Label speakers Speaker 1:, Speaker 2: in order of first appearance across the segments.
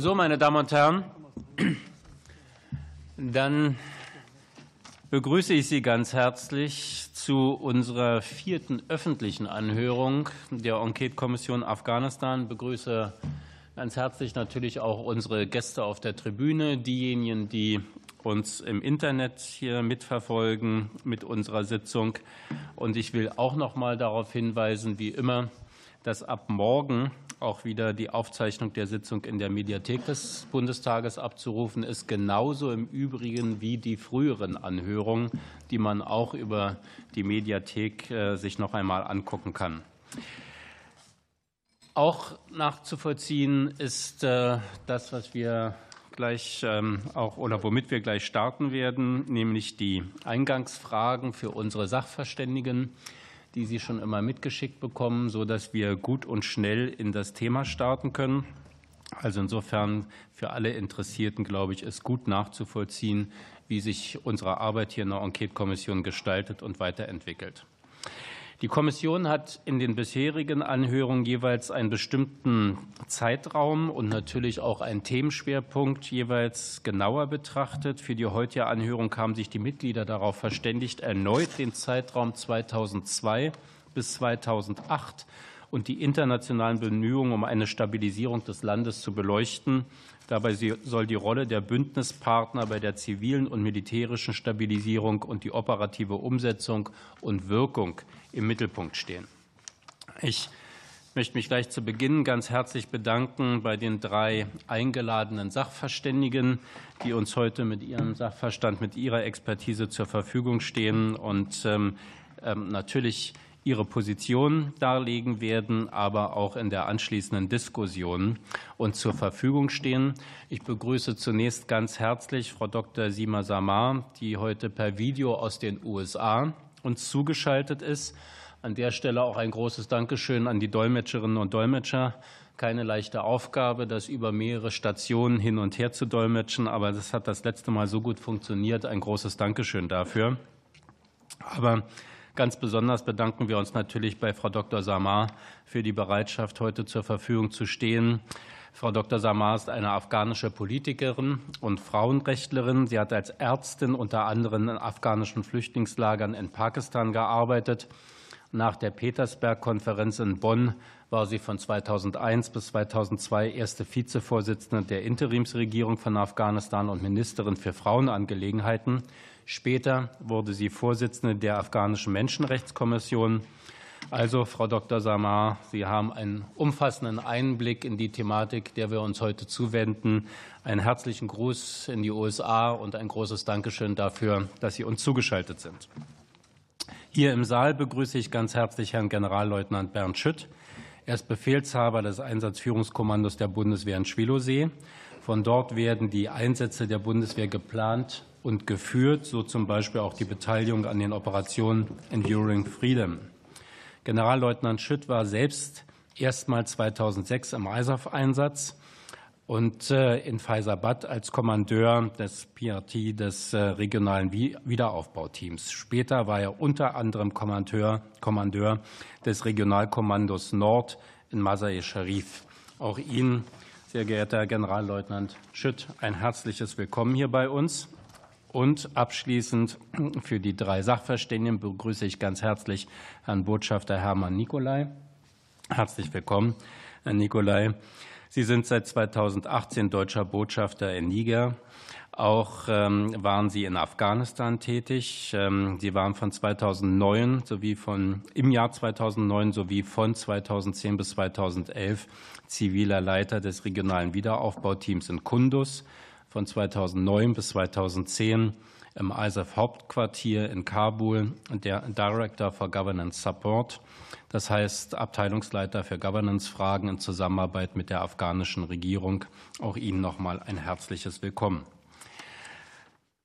Speaker 1: So, meine Damen und Herren, dann begrüße ich Sie ganz herzlich zu unserer vierten öffentlichen Anhörung der Enquete-Kommission Afghanistan. Ich begrüße ganz herzlich natürlich auch unsere Gäste auf der Tribüne, diejenigen, die uns im Internet hier mitverfolgen mit unserer Sitzung. Und ich will auch noch mal darauf hinweisen, wie immer, dass ab morgen auch wieder die Aufzeichnung der Sitzung in der Mediathek des Bundestages abzurufen ist, genauso im Übrigen wie die früheren Anhörungen, die man auch über die Mediathek äh, sich noch einmal angucken kann. Auch nachzuvollziehen ist äh, das, was wir gleich ähm, auch oder womit wir gleich starten werden, nämlich die Eingangsfragen für unsere Sachverständigen die Sie schon immer mitgeschickt bekommen, sodass wir gut und schnell in das Thema starten können. Also insofern für alle Interessierten, glaube ich, ist gut nachzuvollziehen, wie sich unsere Arbeit hier in der Enquete-Kommission gestaltet und weiterentwickelt. Die Kommission hat in den bisherigen Anhörungen jeweils einen bestimmten Zeitraum und natürlich auch einen Themenschwerpunkt jeweils genauer betrachtet. Für die heutige Anhörung haben sich die Mitglieder darauf verständigt, erneut den Zeitraum 2002 bis 2008 und die internationalen Bemühungen um eine Stabilisierung des Landes zu beleuchten. Dabei soll die Rolle der Bündnispartner bei der zivilen und militärischen Stabilisierung und die operative Umsetzung und Wirkung im Mittelpunkt stehen. Ich möchte mich gleich zu Beginn ganz herzlich bedanken bei den drei eingeladenen Sachverständigen, die uns heute mit ihrem Sachverstand, mit ihrer Expertise zur Verfügung stehen und ähm, ähm, natürlich ihre Position darlegen werden, aber auch in der anschließenden Diskussion und zur Verfügung stehen. Ich begrüße zunächst ganz herzlich Frau Dr. Sima Samar, die heute per Video aus den USA uns zugeschaltet ist. An der Stelle auch ein großes Dankeschön an die Dolmetscherinnen und Dolmetscher. Keine leichte Aufgabe, das über mehrere Stationen hin und her zu dolmetschen, aber das hat das letzte Mal so gut funktioniert. Ein großes Dankeschön dafür. Aber Ganz besonders bedanken wir uns natürlich bei Frau Dr. Samar für die Bereitschaft, heute zur Verfügung zu stehen. Frau Dr. Samar ist eine afghanische Politikerin und Frauenrechtlerin. Sie hat als Ärztin unter anderem in afghanischen Flüchtlingslagern in Pakistan gearbeitet. Nach der Petersberg-Konferenz in Bonn war sie von 2001 bis 2002 erste Vizevorsitzende der Interimsregierung von Afghanistan und Ministerin für Frauenangelegenheiten. Später wurde sie Vorsitzende der afghanischen Menschenrechtskommission. Also, Frau Dr. Samar, Sie haben einen umfassenden Einblick in die Thematik, der wir uns heute zuwenden. Einen herzlichen Gruß in die USA und ein großes Dankeschön dafür, dass Sie uns zugeschaltet sind. Hier im Saal begrüße ich ganz herzlich Herrn Generalleutnant Bernd Schütt. Er ist Befehlshaber des Einsatzführungskommandos der Bundeswehr in Schwilosee. Von dort werden die Einsätze der Bundeswehr geplant und geführt, so zum Beispiel auch die Beteiligung an den Operationen Enduring Freedom. Generalleutnant Schütt war selbst erstmals 2006 im ISAF-Einsatz und äh, in Faisabad als Kommandeur des PRT des äh, regionalen Wiederaufbauteams. Später war er unter anderem Kommandeur, Kommandeur des Regionalkommandos Nord in Masai Sharif. Auch Ihnen, sehr geehrter Generalleutnant Schütt, ein herzliches Willkommen hier bei uns. Und abschließend für die drei Sachverständigen begrüße ich ganz herzlich Herrn Botschafter Hermann Nicolai. Herzlich willkommen, Herr Nicolai. Sie sind seit 2018 deutscher Botschafter in Niger. Auch ähm, waren Sie in Afghanistan tätig. Ähm, Sie waren von 2009 sowie von im Jahr 2009 sowie von 2010 bis 2011 ziviler Leiter des regionalen Wiederaufbauteams in Kundus von 2009 bis 2010 im ISAF Hauptquartier in Kabul der Director for Governance Support, das heißt Abteilungsleiter für Governance-Fragen in Zusammenarbeit mit der afghanischen Regierung. Auch Ihnen noch mal ein herzliches Willkommen.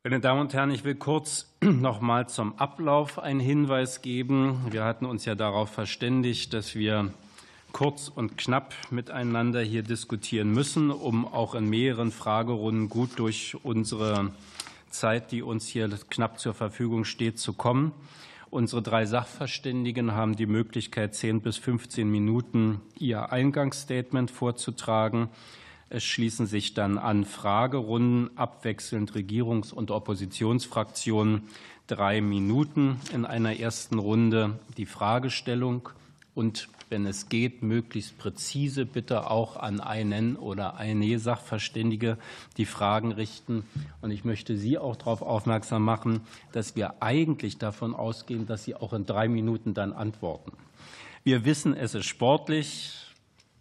Speaker 1: Meine Damen und Herren, ich will kurz noch mal zum Ablauf einen Hinweis geben. Wir hatten uns ja darauf verständigt, dass wir kurz und knapp miteinander hier diskutieren müssen, um auch in mehreren Fragerunden gut durch unsere Zeit, die uns hier knapp zur Verfügung steht, zu kommen. Unsere drei Sachverständigen haben die Möglichkeit, 10 bis 15 Minuten ihr Eingangsstatement vorzutragen. Es schließen sich dann an Fragerunden abwechselnd Regierungs- und Oppositionsfraktionen drei Minuten in einer ersten Runde die Fragestellung und wenn es geht, möglichst präzise bitte auch an einen oder eine Sachverständige die Fragen richten. Und ich möchte Sie auch darauf aufmerksam machen, dass wir eigentlich davon ausgehen, dass Sie auch in drei Minuten dann antworten. Wir wissen, es ist sportlich.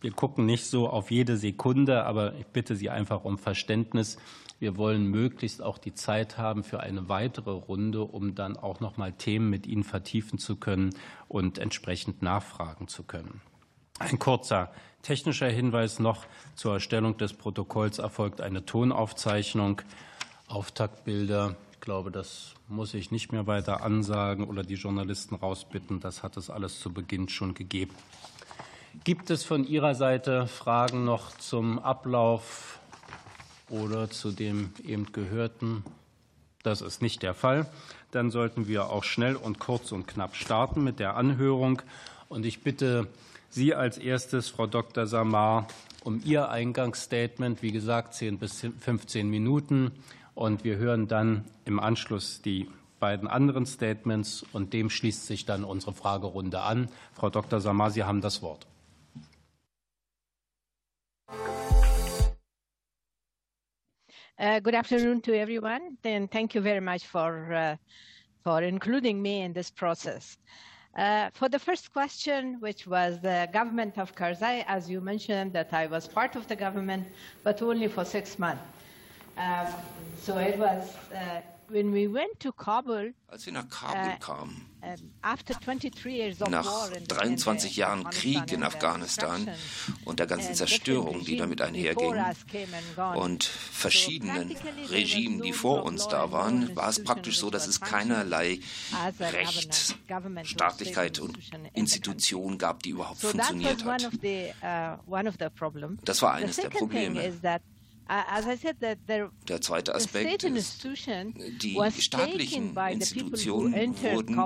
Speaker 1: Wir gucken nicht so auf jede Sekunde, aber ich bitte Sie einfach um Verständnis. Wir wollen möglichst auch die Zeit haben für eine weitere Runde, um dann auch noch mal Themen mit Ihnen vertiefen zu können und entsprechend nachfragen zu können. Ein kurzer technischer Hinweis noch zur Erstellung des Protokolls erfolgt eine Tonaufzeichnung. Auftaktbilder, ich glaube, das muss ich nicht mehr weiter ansagen oder die Journalisten rausbitten. Das hat es alles zu Beginn schon gegeben. Gibt es von Ihrer Seite Fragen noch zum Ablauf oder zu dem eben Gehörten? Das ist nicht der Fall. Dann sollten wir auch schnell und kurz und knapp starten mit der Anhörung. Und ich bitte Sie als erstes, Frau Dr. Samar, um Ihr Eingangsstatement, wie gesagt, 10 bis 15 Minuten. Und wir hören dann im Anschluss die beiden anderen Statements und dem schließt sich dann unsere Fragerunde an. Frau Dr. Samar, Sie haben das Wort.
Speaker 2: Uh, good afternoon to everyone, and thank you very much for uh, for including me in this process. Uh, for the first question, which was the government of Karzai, as you mentioned, that I was part of the government, but only for six months. Um, so it was uh, when we went to Kabul.
Speaker 3: Als wir nach Kabul
Speaker 2: uh,
Speaker 3: kamen,
Speaker 2: nach
Speaker 3: 23 Jahren Krieg in Afghanistan und der ganzen Zerstörung, die damit einherging, und verschiedenen Regimen, die vor uns da waren, war es praktisch so, dass es keinerlei Recht, Staatlichkeit und Institution gab, die überhaupt funktioniert hat. Das war eines der Probleme. Der zweite Aspekt ist, die staatlichen Institutionen wurden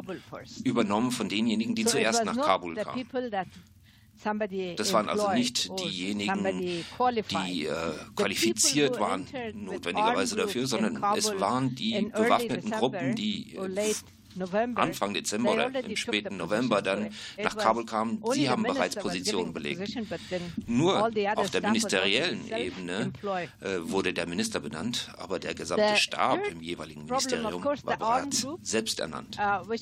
Speaker 3: übernommen von denjenigen, die zuerst nach Kabul kamen. Das waren also nicht diejenigen, die äh, qualifiziert waren, notwendigerweise dafür, sondern es waren die bewaffneten Gruppen, die äh, Anfang Dezember oder im späten November dann nach Kabul kamen, sie haben bereits Positionen belegt. Nur auf der ministeriellen Ebene äh, wurde der Minister benannt, aber der gesamte Stab im jeweiligen Ministerium war bereits selbst ernannt.
Speaker 2: Uh,
Speaker 3: Und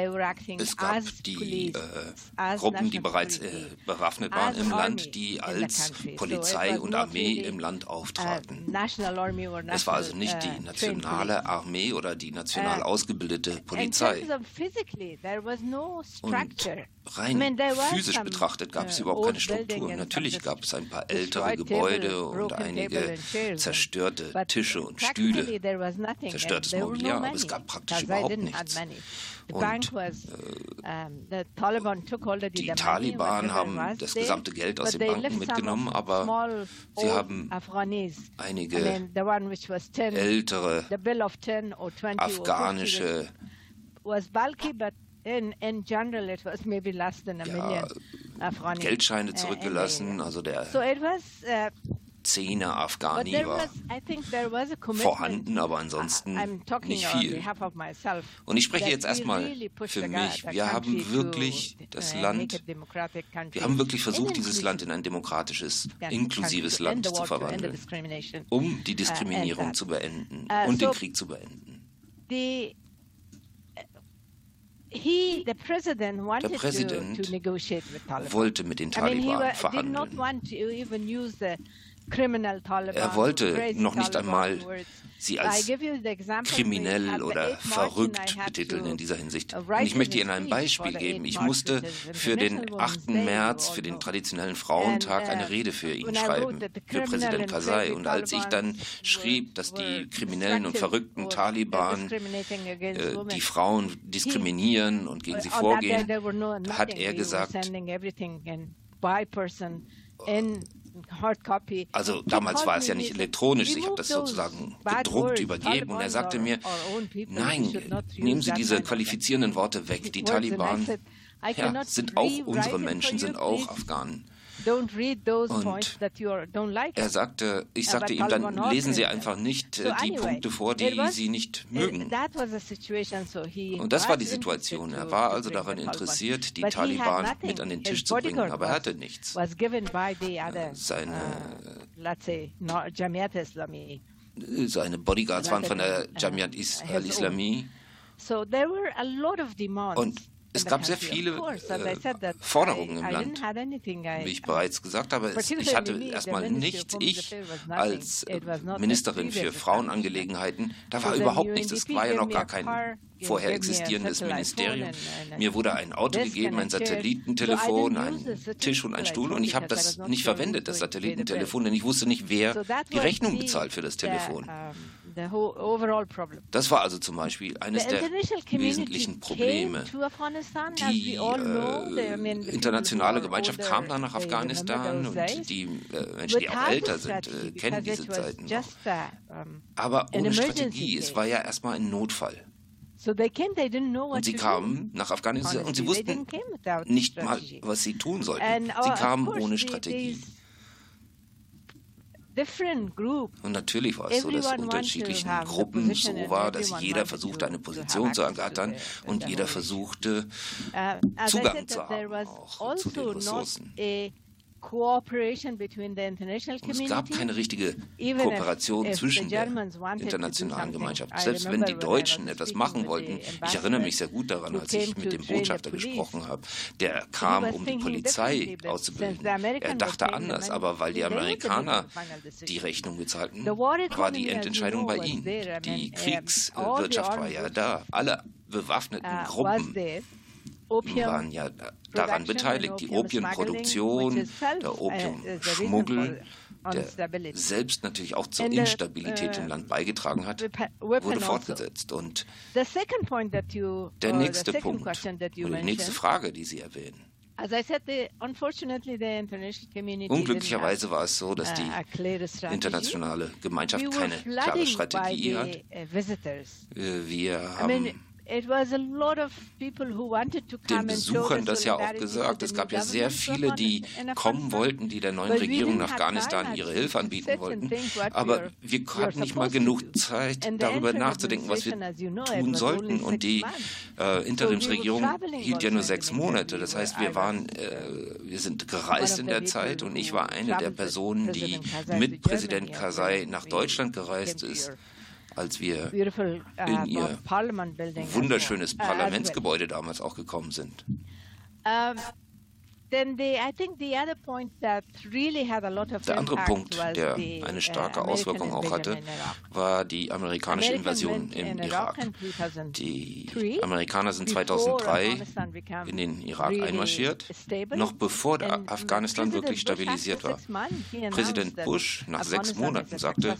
Speaker 2: uh,
Speaker 3: es gab die äh, Gruppen, die bereits äh, bewaffnet waren im Land, die als Polizei und Armee im Land
Speaker 2: uh,
Speaker 3: auftraten. Es war also nicht die nationale Armee, Armee oder die national ausgebildete Polizei. Und rein physisch betrachtet gab es überhaupt keine Struktur. Natürlich gab es ein paar ältere Gebäude und einige zerstörte Tische und Stühle, zerstörtes Mobiliar, aber es gab praktisch überhaupt nichts. Und äh, die Taliban haben das gesamte Geld aus den Banken mitgenommen, aber sie haben einige ältere afghanische ja, Geldscheine zurückgelassen. Also der Zehner Afghani war vorhanden, aber ansonsten nicht viel. Und ich spreche jetzt erstmal für mich. Wir haben wirklich das Land, wir haben wirklich versucht, dieses Land in ein demokratisches, inklusives Land zu verwandeln, um die Diskriminierung zu beenden und den Krieg zu beenden. Der Präsident wollte mit den Taliban verhandeln. Er wollte noch nicht einmal sie als kriminell oder verrückt betiteln in dieser Hinsicht. Und ich möchte Ihnen ein Beispiel geben. Ich musste für den 8. März, für den traditionellen Frauentag, eine Rede für ihn schreiben, für Präsident Karzai. Und als ich dann schrieb, dass die kriminellen und verrückten Taliban äh, die Frauen diskriminieren und gegen sie vorgehen, hat er gesagt, also damals war es ja nicht elektronisch, ich habe das sozusagen gedruckt übergeben und er sagte mir, nein, nehmen Sie diese qualifizierenden Worte weg. Die Taliban ja, sind auch unsere Menschen, sind auch Afghanen. Und er sagte, ich sagte ihm, dann lesen Sie einfach nicht äh, die Punkte vor, die Sie nicht mögen. Und das war die Situation. Er war also daran interessiert, die Taliban mit an den Tisch zu bringen, aber er hatte nichts. Äh, seine seine Bodyguards waren von der Jamiat al-Islami. Und es gab sehr viele äh, Forderungen im Land, wie ich bereits gesagt habe. Ich hatte erstmal nichts. Ich als Ministerin für Frauenangelegenheiten, da war überhaupt nichts. Es war ja noch gar kein vorher existierendes Ministerium. Mir wurde ein Auto gegeben, ein Satellitentelefon, ein Tisch und ein Stuhl und ich habe das nicht verwendet, das Satellitentelefon, denn ich wusste nicht, wer die Rechnung bezahlt für das Telefon. Das war also zum Beispiel eines der wesentlichen Probleme. Die äh, internationale Gemeinschaft kam dann nach Afghanistan und die äh, Menschen, die auch älter sind, äh, kennen diese Zeiten noch. Aber ohne Strategie, es war ja erstmal ein Notfall. Und sie kamen nach Afghanistan und sie wussten nicht mal, was sie tun sollten. Sie kamen ohne Strategie. Und natürlich war es so, dass unterschiedlichen Gruppen so war, dass jeder versuchte, eine Position zu ergattern und jeder versuchte, uh, Zugang zu haben, auch zu den Ressourcen. Und es gab keine richtige Kooperation zwischen der internationalen Gemeinschaft. Selbst wenn die Deutschen etwas machen wollten, ich erinnere mich sehr gut daran, als ich mit dem Botschafter gesprochen habe, der kam, um die Polizei auszubilden. Er dachte anders, aber weil die Amerikaner die Rechnung bezahlten, war die Endentscheidung bei ihnen. Die Kriegswirtschaft war ja da. Alle bewaffneten uh, Gruppen waren ja daran beteiligt. Die Opiumproduktion, der uh, Opiumschmuggel, der selbst natürlich auch zur Instabilität im uh, Land beigetragen hat, wurde also. fortgesetzt. Und der nächste Punkt, oder die nächste Frage, die Sie erwähnen, Unglücklicherweise war es so, dass die internationale Gemeinschaft keine klare Strategie hat. Äh, wir haben den Besuchern das ja auch gesagt. Es gab ja sehr viele, die kommen wollten, die der neuen Regierung in Afghanistan ihre Hilfe anbieten wollten. Aber wir hatten nicht mal genug Zeit, darüber nachzudenken, was wir tun sollten. Und die äh, Interimsregierung hielt ja nur sechs Monate. Das heißt, wir waren, äh, wir sind gereist in der Zeit und ich war eine der Personen, die mit Präsident Karzai nach Deutschland gereist ist als wir in ihr wunderschönes uh, Parlamentsgebäude damals auch gekommen sind. Der andere Punkt, der eine starke uh, Auswirkung auch hatte, war die amerikanische Invasion im Irak. Die Amerikaner sind 2003 in den Irak einmarschiert, noch bevor Afghanistan wirklich stabilisiert war. Präsident Bush nach sechs Monaten sagte,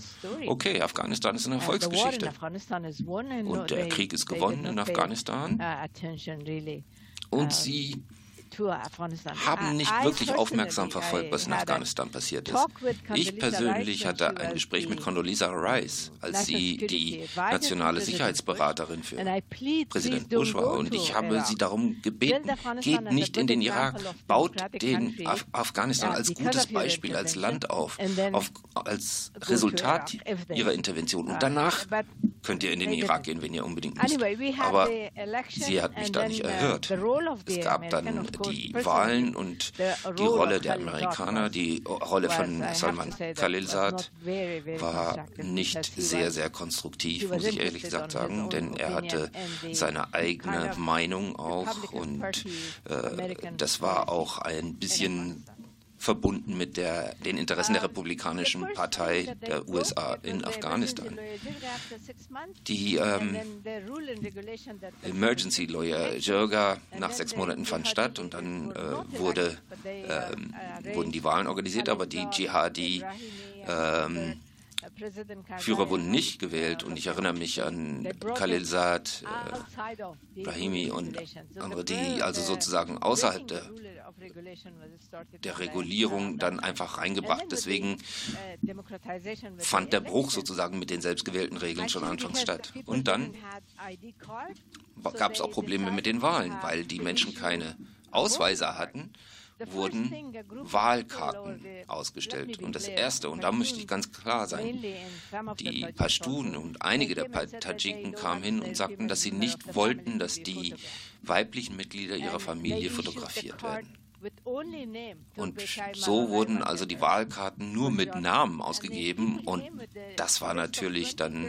Speaker 3: okay, Afghanistan ist eine Erfolgsgeschichte. Und der Krieg ist gewonnen in Afghanistan. Und sie haben nicht wirklich aufmerksam verfolgt, was in Afghanistan passiert ist. Ich persönlich hatte ein Gespräch mit Condoleezza Rice, als sie die nationale Sicherheitsberaterin für Präsident Bush war. Und ich habe sie darum gebeten, geht nicht in den Irak, baut den Af Afghanistan als gutes Beispiel, als Land auf, auf als Resultat ihrer Intervention. Und danach könnt ihr in den Irak gehen, wenn ihr unbedingt müsst. Aber sie hat mich da nicht erhört. Es gab dann die Wahlen und die Rolle der Amerikaner, die Rolle von Salman Khalilzad war nicht sehr, sehr konstruktiv, muss ich ehrlich gesagt sagen, denn er hatte seine eigene Meinung auch und äh, das war auch ein bisschen verbunden mit der, den Interessen der Republikanischen Partei der USA in Afghanistan. Die ähm, Emergency Lawyer Jirga nach sechs Monaten fand statt und dann äh, wurde, äh, wurden die Wahlen organisiert, aber die Dschihadi ähm, Führer wurden nicht gewählt und ich erinnere mich an Khalilzad, äh, Brahimi und andere, die also sozusagen außerhalb der, der Regulierung dann einfach reingebracht. Deswegen fand der Bruch sozusagen mit den selbstgewählten Regeln schon anfangs statt. Und dann gab es auch Probleme mit den Wahlen, weil die Menschen keine Ausweise hatten wurden Wahlkarten ausgestellt. Und das Erste, und da möchte ich ganz klar sein, die Pashtun und einige der Tadschiken kamen hin und sagten, dass sie nicht wollten, dass die weiblichen Mitglieder ihrer Familie fotografiert werden. Und so wurden also die Wahlkarten nur mit Namen ausgegeben und das war natürlich dann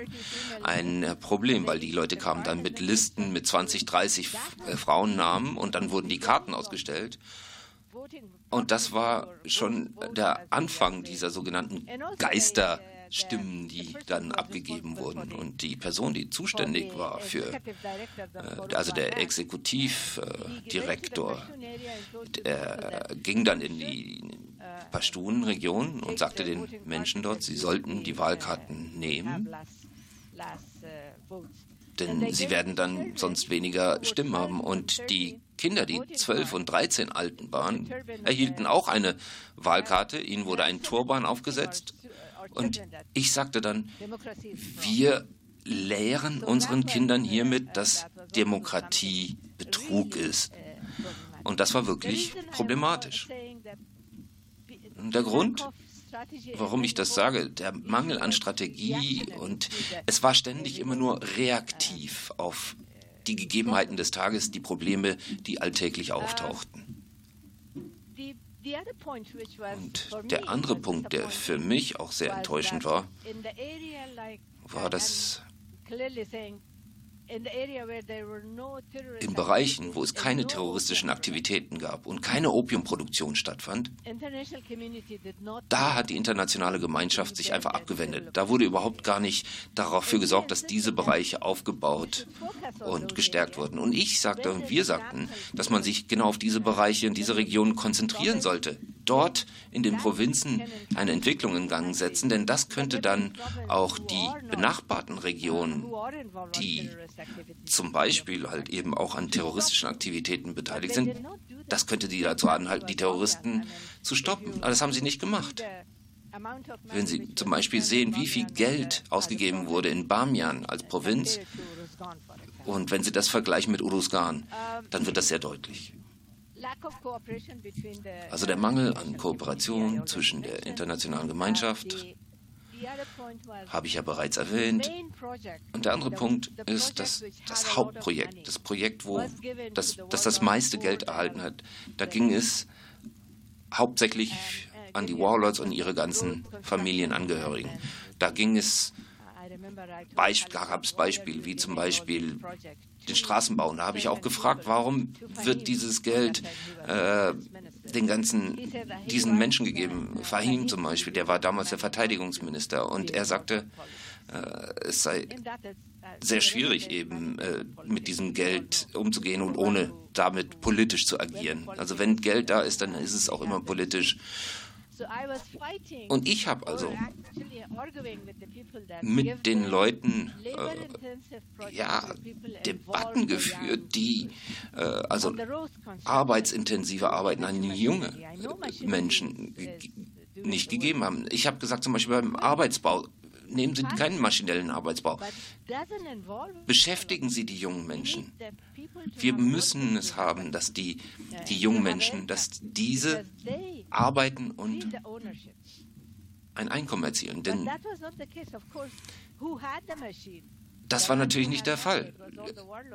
Speaker 3: ein Problem, weil die Leute kamen dann mit Listen mit 20, 30 äh, Frauennamen und dann wurden die Karten ausgestellt. Und das war schon der Anfang dieser sogenannten Geister. Stimmen, die dann abgegeben wurden. Und die Person, die zuständig war für, äh, also der Exekutivdirektor, der ging dann in die Pashtun-Region und sagte den Menschen dort, sie sollten die Wahlkarten nehmen, denn sie werden dann sonst weniger Stimmen haben. Und die Kinder, die 12 und 13 Alten waren, erhielten auch eine Wahlkarte. Ihnen wurde ein Turban aufgesetzt und ich sagte dann, wir lehren unseren Kindern hiermit, dass Demokratie Betrug ist. Und das war wirklich problematisch. Der Grund, warum ich das sage, der Mangel an Strategie und es war ständig immer nur reaktiv auf die Gegebenheiten des Tages, die Probleme, die alltäglich auftauchten. Und der andere Punkt, der für mich auch sehr enttäuschend war, war, dass in Bereichen, wo es keine terroristischen Aktivitäten gab und keine Opiumproduktion stattfand, da hat die internationale Gemeinschaft sich einfach abgewendet. Da wurde überhaupt gar nicht dafür gesorgt, dass diese Bereiche aufgebaut und gestärkt wurden. Und ich sagte und wir sagten, dass man sich genau auf diese Bereiche in diese Regionen konzentrieren sollte. Dort in den Provinzen eine Entwicklung in Gang setzen, denn das könnte dann auch die benachbarten Regionen, die zum Beispiel halt eben auch an terroristischen Aktivitäten beteiligt sind, das könnte die dazu anhalten, die Terroristen zu stoppen. Aber das haben sie nicht gemacht. Wenn Sie zum Beispiel sehen, wie viel Geld ausgegeben wurde in Bamian als Provinz, und wenn Sie das vergleichen mit Uruzgan, dann wird das sehr deutlich. Also der Mangel an Kooperation zwischen der internationalen Gemeinschaft, habe ich ja bereits erwähnt. Und der andere Punkt ist, dass das Hauptprojekt, das Projekt, wo das, das das meiste Geld erhalten hat, da ging es hauptsächlich an die Warlords und ihre ganzen Familienangehörigen. Da ging es, da gab es Beispiele, wie zum Beispiel den Straßenbau. Und da habe ich auch gefragt, warum wird dieses Geld äh, den ganzen, diesen Menschen gegeben. Fahim zum Beispiel, der war damals der Verteidigungsminister und er sagte, äh, es sei sehr schwierig eben äh, mit diesem Geld umzugehen und ohne damit politisch zu agieren. Also wenn Geld da ist, dann ist es auch immer politisch. Und ich habe also mit den Leuten äh, ja, Debatten geführt, die äh, also arbeitsintensive Arbeiten an junge Menschen nicht gegeben haben. Ich habe gesagt, zum Beispiel beim Arbeitsbau, nehmen Sie keinen maschinellen Arbeitsbau. Beschäftigen Sie die jungen Menschen. Wir müssen es haben, dass die, die jungen Menschen, dass diese arbeiten und ein Einkommen erzielen. Denn das war natürlich nicht der Fall.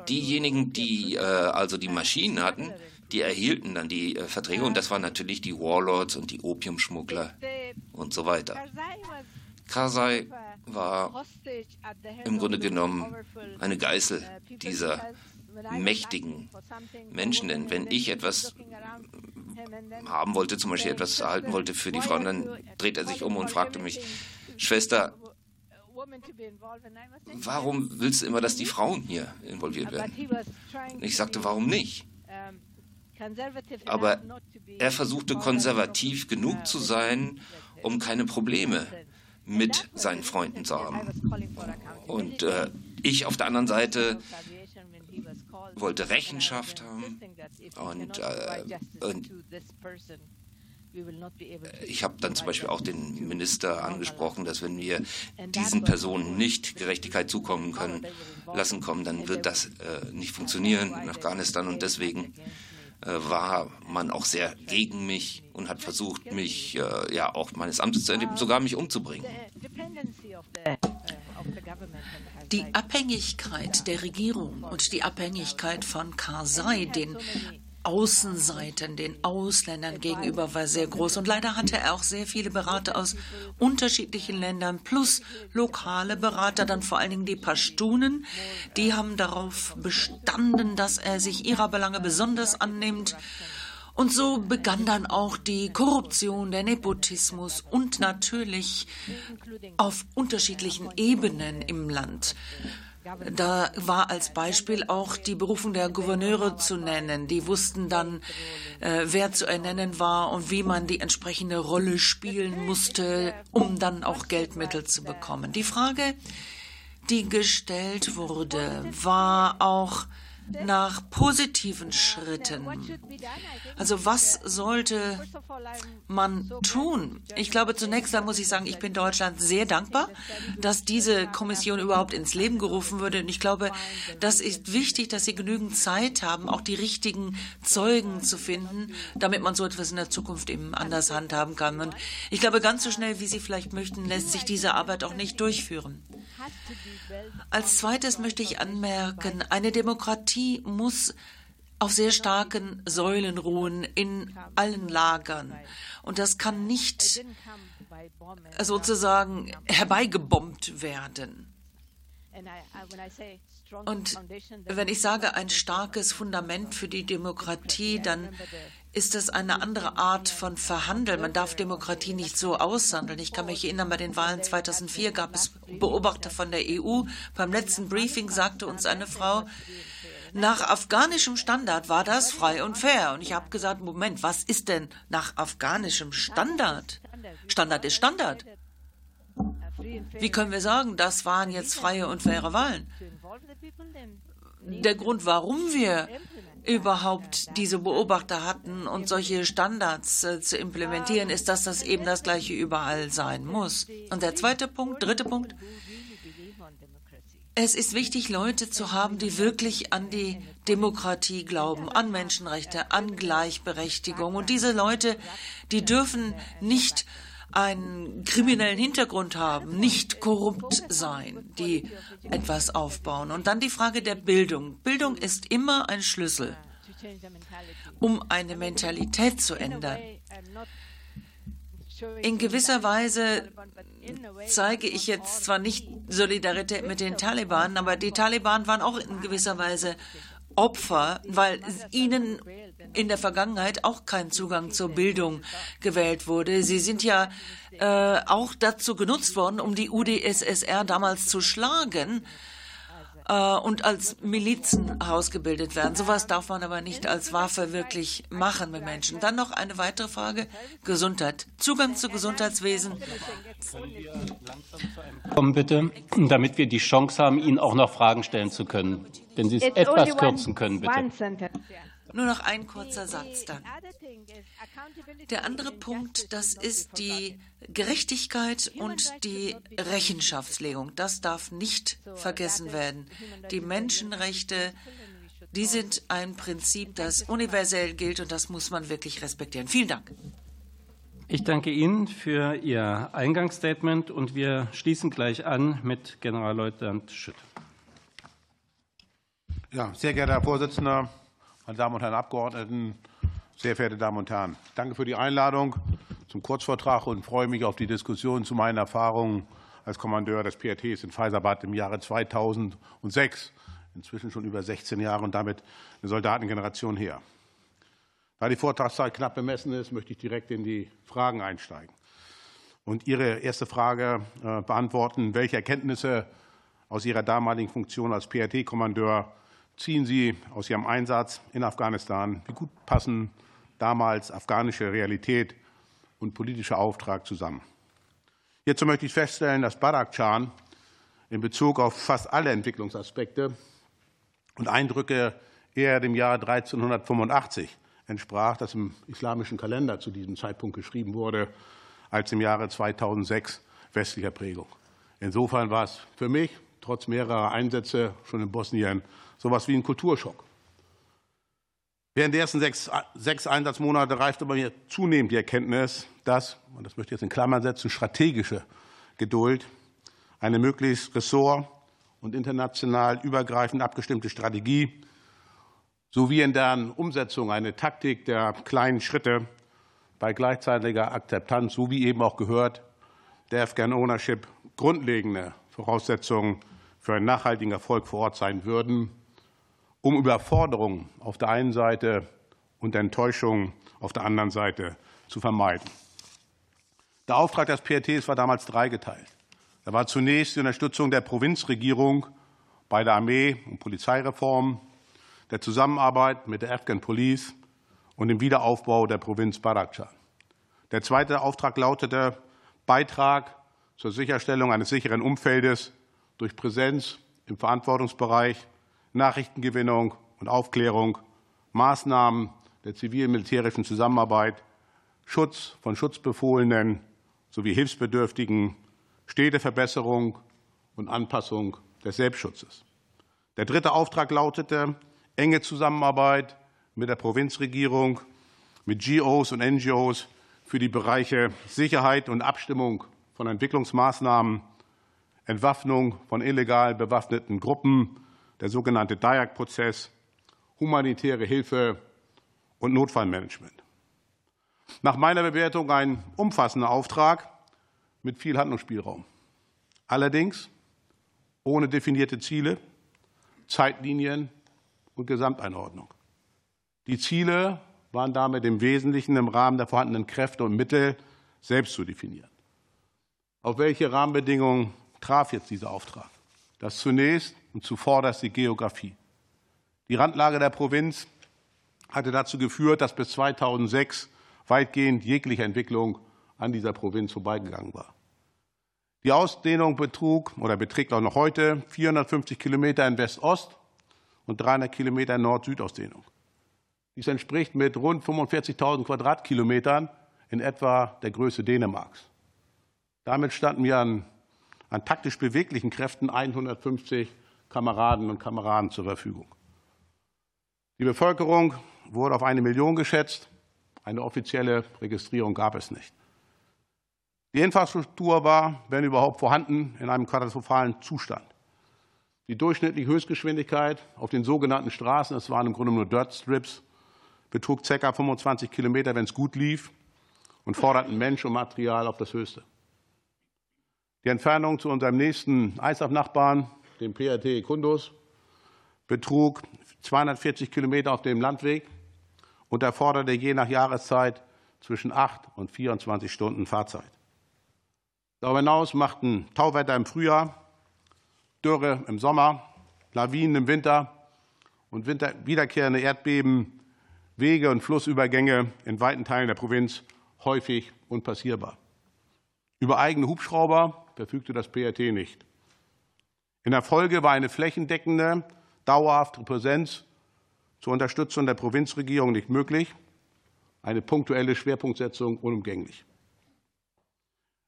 Speaker 3: Diejenigen, die äh, also die Maschinen hatten, die erhielten dann die äh, Verträge und das waren natürlich die Warlords und die Opiumschmuggler und so weiter. Karzai war im Grunde genommen eine Geißel dieser mächtigen Menschen. Denn wenn ich etwas haben wollte, zum Beispiel etwas erhalten wollte für die Frauen, dann dreht er sich um und fragte mich, Schwester, warum willst du immer, dass die Frauen hier involviert werden? Ich sagte, warum nicht? Aber er versuchte konservativ genug zu sein, um keine Probleme mit seinen Freunden zu haben. Und äh, ich auf der anderen Seite wollte Rechenschaft haben und, äh, und ich habe dann zum Beispiel auch den Minister angesprochen, dass wenn wir diesen Personen nicht Gerechtigkeit zukommen können, lassen kommen, dann wird das äh, nicht funktionieren in Afghanistan und deswegen war man auch sehr gegen mich und hat versucht, mich äh, ja auch meines Amtes zu entledigen, sogar mich umzubringen.
Speaker 4: Die Abhängigkeit der Regierung und die Abhängigkeit von Karzai, den Außenseitern, den Ausländern gegenüber war sehr groß. Und leider hatte er auch sehr viele Berater aus unterschiedlichen Ländern plus lokale Berater, dann vor allen Dingen die Pashtunen. Die haben darauf bestanden, dass er sich ihrer Belange besonders annimmt. Und so begann dann auch die Korruption, der Nepotismus und natürlich auf unterschiedlichen Ebenen im Land. Da war als Beispiel auch die Berufung der Gouverneure zu nennen. Die wussten dann, äh, wer zu ernennen war und wie man die entsprechende Rolle spielen musste, um dann auch Geldmittel zu bekommen. Die Frage, die gestellt wurde, war auch, nach positiven Schritten. Also was sollte man tun? Ich glaube, zunächst einmal muss ich sagen, ich bin Deutschland sehr dankbar, dass diese Kommission überhaupt ins Leben gerufen wurde. Und ich glaube, das ist wichtig, dass sie genügend Zeit haben, auch die richtigen Zeugen zu finden, damit man so etwas in der Zukunft eben anders handhaben kann. Und ich glaube, ganz so schnell, wie Sie vielleicht möchten, lässt sich diese Arbeit auch nicht durchführen. Als zweites möchte ich anmerken, eine Demokratie muss auf sehr starken Säulen ruhen in allen Lagern. Und das kann nicht sozusagen herbeigebombt werden. Und wenn ich sage ein starkes Fundament für die Demokratie, dann ist es eine andere Art von Verhandeln. Man darf Demokratie nicht so aushandeln. Ich kann mich erinnern, bei den Wahlen 2004 gab es Beobachter von der EU. Beim letzten Briefing sagte uns eine Frau, nach afghanischem Standard war das frei und fair. Und ich habe gesagt, Moment, was ist denn nach afghanischem Standard? Standard ist Standard. Wie können wir sagen, das waren jetzt freie und faire Wahlen? Der Grund, warum wir überhaupt diese Beobachter hatten und solche Standards äh, zu implementieren, ist, dass das eben das gleiche überall sein muss. Und der zweite Punkt, dritte Punkt, es ist wichtig, Leute zu haben, die wirklich an die Demokratie glauben, an Menschenrechte, an Gleichberechtigung. Und diese Leute, die dürfen nicht einen kriminellen Hintergrund haben, nicht korrupt sein, die etwas aufbauen. Und dann die Frage der Bildung. Bildung ist immer ein Schlüssel, um eine Mentalität zu ändern. In gewisser Weise zeige ich jetzt zwar nicht Solidarität mit den Taliban, aber die Taliban waren auch in gewisser Weise Opfer, weil ihnen in der Vergangenheit auch kein Zugang zur Bildung gewählt wurde. Sie sind ja äh, auch dazu genutzt worden, um die UdSSR damals zu schlagen äh, und als Milizen ausgebildet werden. Sowas darf man aber nicht als Waffe wirklich machen mit Menschen. Dann noch eine weitere Frage: Gesundheit, Zugang zu Gesundheitswesen.
Speaker 1: Kommen bitte, damit wir die Chance haben, Ihnen auch noch Fragen stellen zu können. Wenn Sie es etwas kürzen können, bitte.
Speaker 4: Nur noch ein kurzer Satz dann. Der andere Punkt, das ist die Gerechtigkeit und die Rechenschaftslegung. Das darf nicht vergessen werden. Die Menschenrechte, die sind ein Prinzip, das universell gilt und das muss man wirklich respektieren. Vielen Dank.
Speaker 1: Ich danke Ihnen für Ihr Eingangsstatement und wir schließen gleich an mit Generalleutnant Schütt.
Speaker 5: Ja, sehr geehrter Herr Vorsitzender, meine Damen und Herren Abgeordneten, sehr verehrte Damen und Herren! Danke für die Einladung zum Kurzvortrag und freue mich auf die Diskussion zu meinen Erfahrungen als Kommandeur des PRTs in Faisabad im Jahre 2006, inzwischen schon über 16 Jahre und damit eine Soldatengeneration her. Da die Vortragszeit knapp bemessen ist, möchte ich direkt in die Fragen einsteigen und Ihre erste Frage äh, beantworten. Welche Erkenntnisse aus Ihrer damaligen Funktion als PRT-Kommandeur ziehen Sie aus Ihrem Einsatz in Afghanistan? Wie gut passen damals afghanische Realität und politischer Auftrag zusammen? Hierzu möchte ich feststellen, dass Barakcan in Bezug auf fast alle Entwicklungsaspekte und Eindrücke eher dem Jahr 1385 entsprach, das im islamischen Kalender zu diesem Zeitpunkt geschrieben wurde, als im Jahre 2006 westlicher Prägung. Insofern war es für mich, trotz mehrerer Einsätze schon in Bosnien, so etwas wie ein Kulturschock. Während der ersten sechs, sechs Einsatzmonate reifte bei mir zunehmend die Erkenntnis, dass, und das möchte ich jetzt in Klammern setzen, strategische Geduld, eine möglichst ressort- und international übergreifend abgestimmte Strategie sowie in deren Umsetzung eine Taktik der kleinen Schritte bei gleichzeitiger Akzeptanz, so wie eben auch gehört, der Afghan Ownership grundlegende Voraussetzungen für einen nachhaltigen Erfolg vor Ort sein würden um Überforderung auf der einen Seite und Enttäuschung auf der anderen Seite zu vermeiden. Der Auftrag des PRTs war damals dreigeteilt. Er war zunächst die Unterstützung der Provinzregierung bei der Armee- und Polizeireform, der Zusammenarbeit mit der Afghan Police und dem Wiederaufbau der Provinz Badakhshan. Der zweite Auftrag lautete Beitrag zur Sicherstellung eines sicheren Umfeldes durch Präsenz im Verantwortungsbereich Nachrichtengewinnung und Aufklärung, Maßnahmen der zivil-militärischen Zusammenarbeit, Schutz von Schutzbefohlenen sowie Hilfsbedürftigen, Städteverbesserung und Anpassung des Selbstschutzes. Der dritte Auftrag lautete enge Zusammenarbeit mit der Provinzregierung, mit GOs und NGOs für die Bereiche Sicherheit und Abstimmung von Entwicklungsmaßnahmen, Entwaffnung von illegal bewaffneten Gruppen der sogenannte DIAC-Prozess, humanitäre Hilfe und Notfallmanagement. Nach meiner Bewertung ein umfassender Auftrag mit viel Handlungsspielraum. Allerdings ohne definierte Ziele, Zeitlinien und Gesamteinordnung. Die Ziele waren damit im Wesentlichen im Rahmen der vorhandenen Kräfte und Mittel selbst zu definieren. Auf welche Rahmenbedingungen traf jetzt dieser Auftrag? Das zunächst und zuvorderst die Geografie. Die Randlage der Provinz hatte dazu geführt, dass bis 2006 weitgehend jegliche Entwicklung an dieser Provinz vorbeigegangen war. Die Ausdehnung betrug oder beträgt auch noch heute 450 Kilometer in West-Ost und 300 Kilometer Nord-Süd-Ausdehnung. Dies entspricht mit rund 45.000 Quadratkilometern in etwa der Größe Dänemarks. Damit standen wir an, an taktisch beweglichen Kräften 150 Kameraden und Kameraden zur Verfügung. Die Bevölkerung wurde auf eine Million geschätzt. Eine offizielle Registrierung gab es nicht. Die Infrastruktur war, wenn überhaupt vorhanden, in einem katastrophalen Zustand. Die durchschnittliche Höchstgeschwindigkeit auf den sogenannten Straßen, das waren im Grunde nur Dirt Strips, betrug ca. 25 Kilometer, wenn es gut lief, und forderten Mensch und Material auf das Höchste. Die Entfernung zu unserem nächsten ISAF-Nachbarn dem PRT Kundus, betrug 240 Kilometer auf dem Landweg und erforderte je nach Jahreszeit zwischen 8 und 24 Stunden Fahrzeit. Darüber hinaus machten Tauwetter im Frühjahr, Dürre im Sommer, Lawinen im Winter und wiederkehrende Erdbeben Wege und Flussübergänge in weiten Teilen der Provinz häufig unpassierbar. Über eigene Hubschrauber verfügte das PRT nicht. In der Folge war eine flächendeckende, dauerhafte Präsenz zur Unterstützung der Provinzregierung nicht möglich, eine punktuelle Schwerpunktsetzung unumgänglich.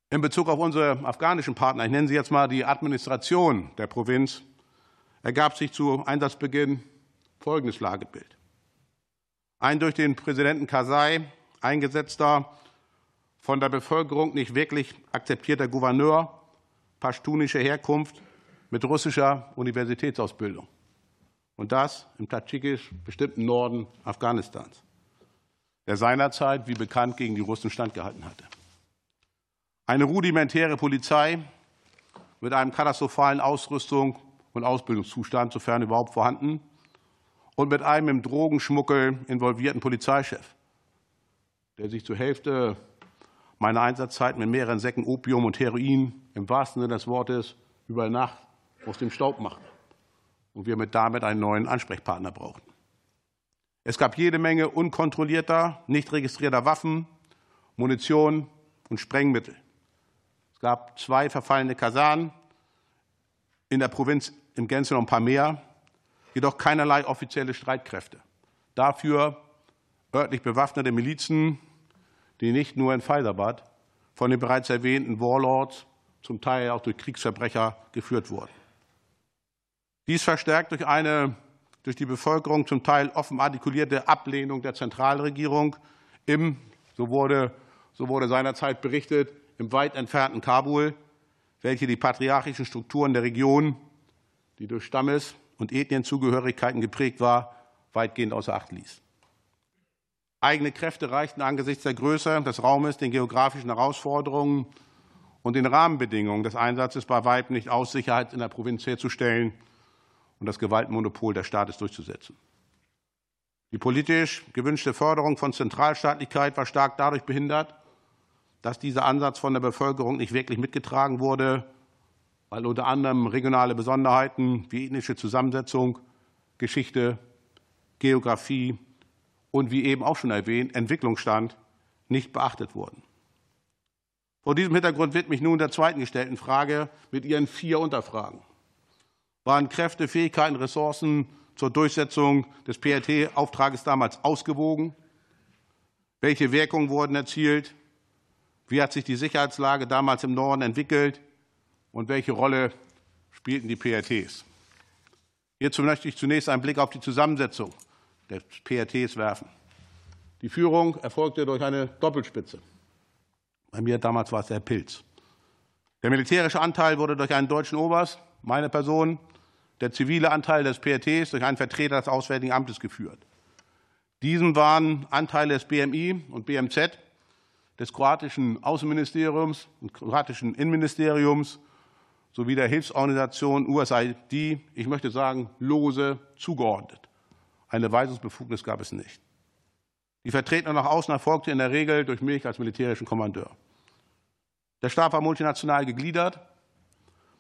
Speaker 5: In Bezug auf unsere afghanischen Partner, ich nenne sie jetzt mal die Administration der Provinz, ergab sich zu Einsatzbeginn folgendes Lagebild. Ein durch den Präsidenten Karzai eingesetzter, von der Bevölkerung nicht wirklich akzeptierter Gouverneur pashtunischer Herkunft mit russischer Universitätsausbildung. Und das im tadschikisch bestimmten Norden Afghanistans, der seinerzeit, wie bekannt, gegen die Russen standgehalten hatte. Eine rudimentäre Polizei mit einem katastrophalen Ausrüstung und Ausbildungszustand, sofern überhaupt vorhanden, und mit einem im Drogenschmuggel involvierten Polizeichef, der sich zur Hälfte meiner Einsatzzeit mit mehreren Säcken Opium und Heroin im wahrsten Sinne des Wortes über Nacht aus dem Staub machen und wir mit damit einen neuen Ansprechpartner brauchten. Es gab jede Menge unkontrollierter, nicht registrierter Waffen, Munition und Sprengmittel. Es gab zwei verfallene Kasernen in der Provinz im Gänze noch ein paar mehr, jedoch keinerlei offizielle Streitkräfte. Dafür örtlich bewaffnete Milizen, die nicht nur in Faisabad von den bereits erwähnten Warlords, zum Teil auch durch Kriegsverbrecher geführt wurden. Dies verstärkt durch eine durch die Bevölkerung zum Teil offen artikulierte Ablehnung der Zentralregierung im, so wurde, so wurde seinerzeit berichtet, im weit entfernten Kabul, welche die patriarchischen Strukturen der Region, die durch Stammes- und Ethnienzugehörigkeiten geprägt war, weitgehend außer Acht ließ. Eigene Kräfte reichten angesichts der Größe des Raumes, den geografischen Herausforderungen und den Rahmenbedingungen des Einsatzes bei Weib nicht aus, Sicherheit in der Provinz herzustellen und das Gewaltmonopol des Staates durchzusetzen. Die politisch gewünschte Förderung von Zentralstaatlichkeit war stark dadurch behindert, dass dieser Ansatz von der Bevölkerung nicht wirklich mitgetragen wurde, weil unter anderem regionale Besonderheiten wie ethnische Zusammensetzung, Geschichte, Geografie und wie eben auch schon erwähnt, Entwicklungsstand nicht beachtet wurden. Vor diesem Hintergrund widme ich nun der zweiten gestellten Frage mit ihren vier Unterfragen. Waren Kräfte, Fähigkeiten, Ressourcen zur Durchsetzung des PRT-Auftrages damals ausgewogen? Welche Wirkungen wurden erzielt? Wie hat sich die Sicherheitslage damals im Norden entwickelt? Und welche Rolle spielten die PRTs? Hierzu möchte ich zunächst einen Blick auf die Zusammensetzung des PRTs werfen. Die Führung erfolgte durch eine Doppelspitze. Bei mir damals war es der Pilz. Der militärische Anteil wurde durch einen deutschen Oberst, meine Person, der zivile Anteil des PRTs durch einen Vertreter des Auswärtigen Amtes geführt. Diesen waren Anteile des BMI und BMZ, des kroatischen Außenministeriums und kroatischen Innenministeriums sowie der Hilfsorganisation USAID, ich möchte sagen, lose zugeordnet. Eine Weisungsbefugnis gab es nicht. Die Vertretung nach außen erfolgte in der Regel durch mich als militärischen Kommandeur. Der Stab war multinational gegliedert.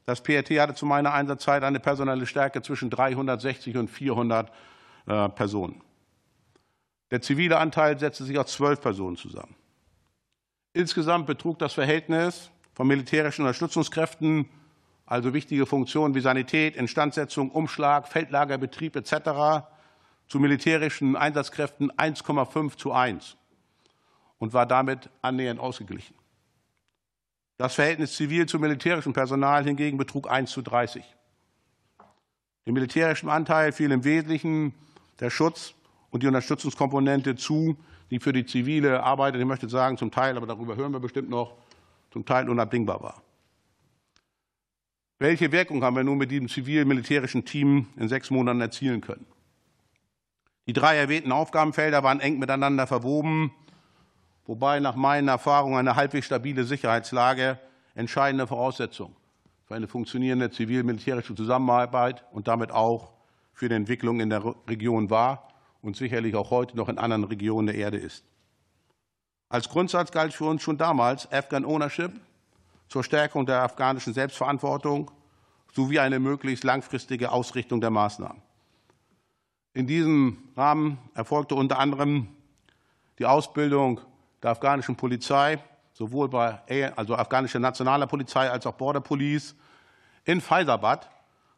Speaker 5: Das PRT hatte zu meiner Einsatzzeit eine personelle Stärke zwischen 360 und 400 äh, Personen. Der zivile Anteil setzte sich aus zwölf Personen zusammen. Insgesamt betrug das Verhältnis von militärischen Unterstützungskräften, also wichtige Funktionen wie Sanität, Instandsetzung, Umschlag, Feldlagerbetrieb etc., zu militärischen Einsatzkräften 1,5 zu 1 und war damit annähernd ausgeglichen. Das Verhältnis zivil zu militärischem Personal hingegen betrug 1 zu 30. Dem militärischen Anteil fiel im Wesentlichen der Schutz und die Unterstützungskomponente zu, die für die zivile Arbeit, ich möchte sagen, zum Teil, aber darüber hören wir bestimmt noch, zum Teil unabdingbar war. Welche Wirkung haben wir nun mit diesem zivil-militärischen Team in sechs Monaten erzielen können? Die drei erwähnten Aufgabenfelder waren eng miteinander verwoben, wobei nach meinen Erfahrungen eine halbwegs stabile Sicherheitslage entscheidende Voraussetzung für eine funktionierende zivil-militärische Zusammenarbeit und damit auch für die Entwicklung in der Region war und sicherlich auch heute noch in anderen Regionen der Erde ist. Als Grundsatz galt für uns schon damals Afghan Ownership zur Stärkung der afghanischen Selbstverantwortung sowie eine möglichst langfristige Ausrichtung der Maßnahmen. In diesem Rahmen erfolgte unter anderem die Ausbildung der afghanischen Polizei, sowohl bei also afghanischer nationaler Polizei als auch Border Police in Faisabad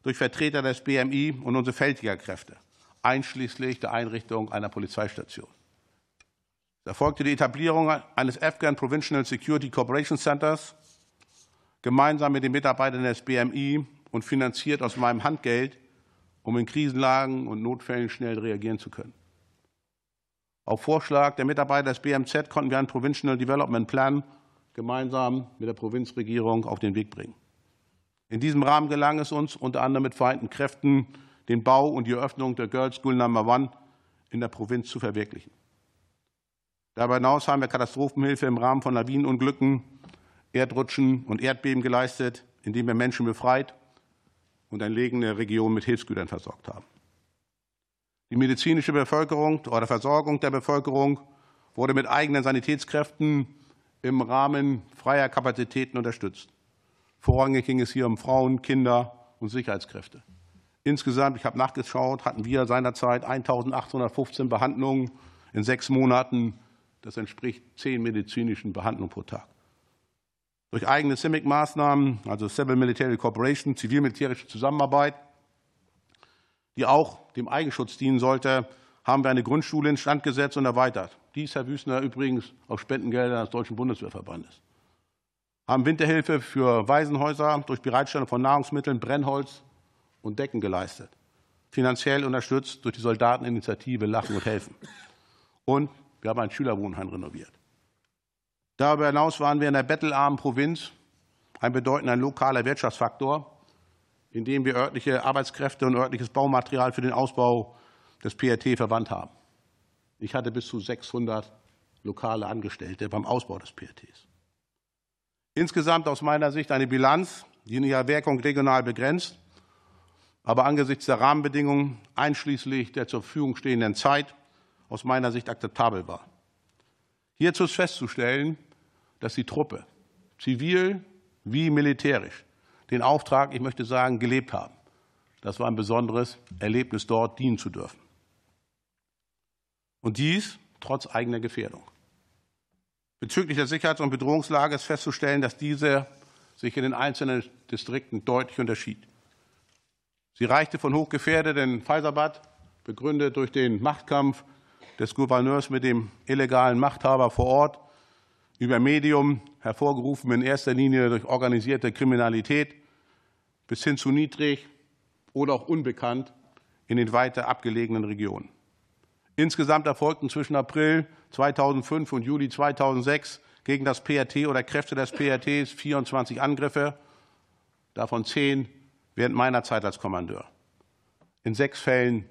Speaker 5: durch Vertreter des BMI und unsere Feldjägerkräfte, einschließlich der Einrichtung einer Polizeistation. Es erfolgte die Etablierung eines Afghan Provincial Security Cooperation Centers gemeinsam mit den Mitarbeitern des BMI und finanziert aus meinem Handgeld um in Krisenlagen und Notfällen schnell reagieren zu können. Auf Vorschlag der Mitarbeiter des BMZ konnten wir einen Provincial Development Plan gemeinsam mit der Provinzregierung auf den Weg bringen. In diesem Rahmen gelang es uns unter anderem mit vereinten Kräften, den Bau und die Eröffnung der Girls School Number One in der Provinz zu verwirklichen. Darüber hinaus haben wir Katastrophenhilfe im Rahmen von Lawinenunglücken, Erdrutschen und Erdbeben geleistet, indem wir Menschen befreit und entlegene Regionen mit Hilfsgütern versorgt haben. Die medizinische Bevölkerung oder Versorgung der Bevölkerung wurde mit eigenen Sanitätskräften im Rahmen freier Kapazitäten unterstützt. Vorrangig ging es hier um Frauen, Kinder und Sicherheitskräfte. Insgesamt, ich habe nachgeschaut, hatten wir seinerzeit 1.815 Behandlungen in sechs Monaten. Das entspricht zehn medizinischen Behandlungen pro Tag. Durch eigene CIMIC-Maßnahmen, also Civil Military Cooperation, zivil-militärische Zusammenarbeit, die auch dem Eigenschutz dienen sollte, haben wir eine Grundschule instand gesetzt und erweitert. Dies, Herr Wüstner, übrigens auf Spendengelder des Deutschen Bundeswehrverbandes. Haben Winterhilfe für Waisenhäuser durch Bereitstellung von Nahrungsmitteln, Brennholz und Decken geleistet. finanziell unterstützt durch die Soldateninitiative Lachen und Helfen. Und wir haben ein Schülerwohnheim renoviert. Darüber hinaus waren wir in der bettelarmen Provinz ein bedeutender lokaler Wirtschaftsfaktor, indem wir örtliche Arbeitskräfte und örtliches Baumaterial für den Ausbau des PRT verwandt haben. Ich hatte bis zu 600 lokale Angestellte beim Ausbau des PRTs. Insgesamt aus meiner Sicht eine Bilanz, die in ihrer Wirkung regional begrenzt, aber angesichts der Rahmenbedingungen einschließlich der zur Verfügung stehenden Zeit aus meiner Sicht akzeptabel war. Hierzu ist festzustellen, dass die Truppe, zivil wie militärisch, den Auftrag, ich möchte sagen, gelebt haben. Das war ein besonderes Erlebnis, dort dienen zu dürfen. Und dies trotz eigener Gefährdung. Bezüglich der Sicherheits- und Bedrohungslage ist festzustellen, dass diese sich in den einzelnen Distrikten deutlich unterschied. Sie reichte von hochgefährdeten Faisabad, begründet durch den Machtkampf des Gouverneurs mit dem illegalen Machthaber vor Ort, über Medium, hervorgerufen in erster Linie durch organisierte Kriminalität, bis hin zu niedrig oder auch unbekannt in den weiter abgelegenen Regionen. Insgesamt erfolgten zwischen April 2005 und Juli 2006 gegen das PRT oder Kräfte des PRTs 24 Angriffe, davon zehn während meiner Zeit als Kommandeur. In sechs Fällen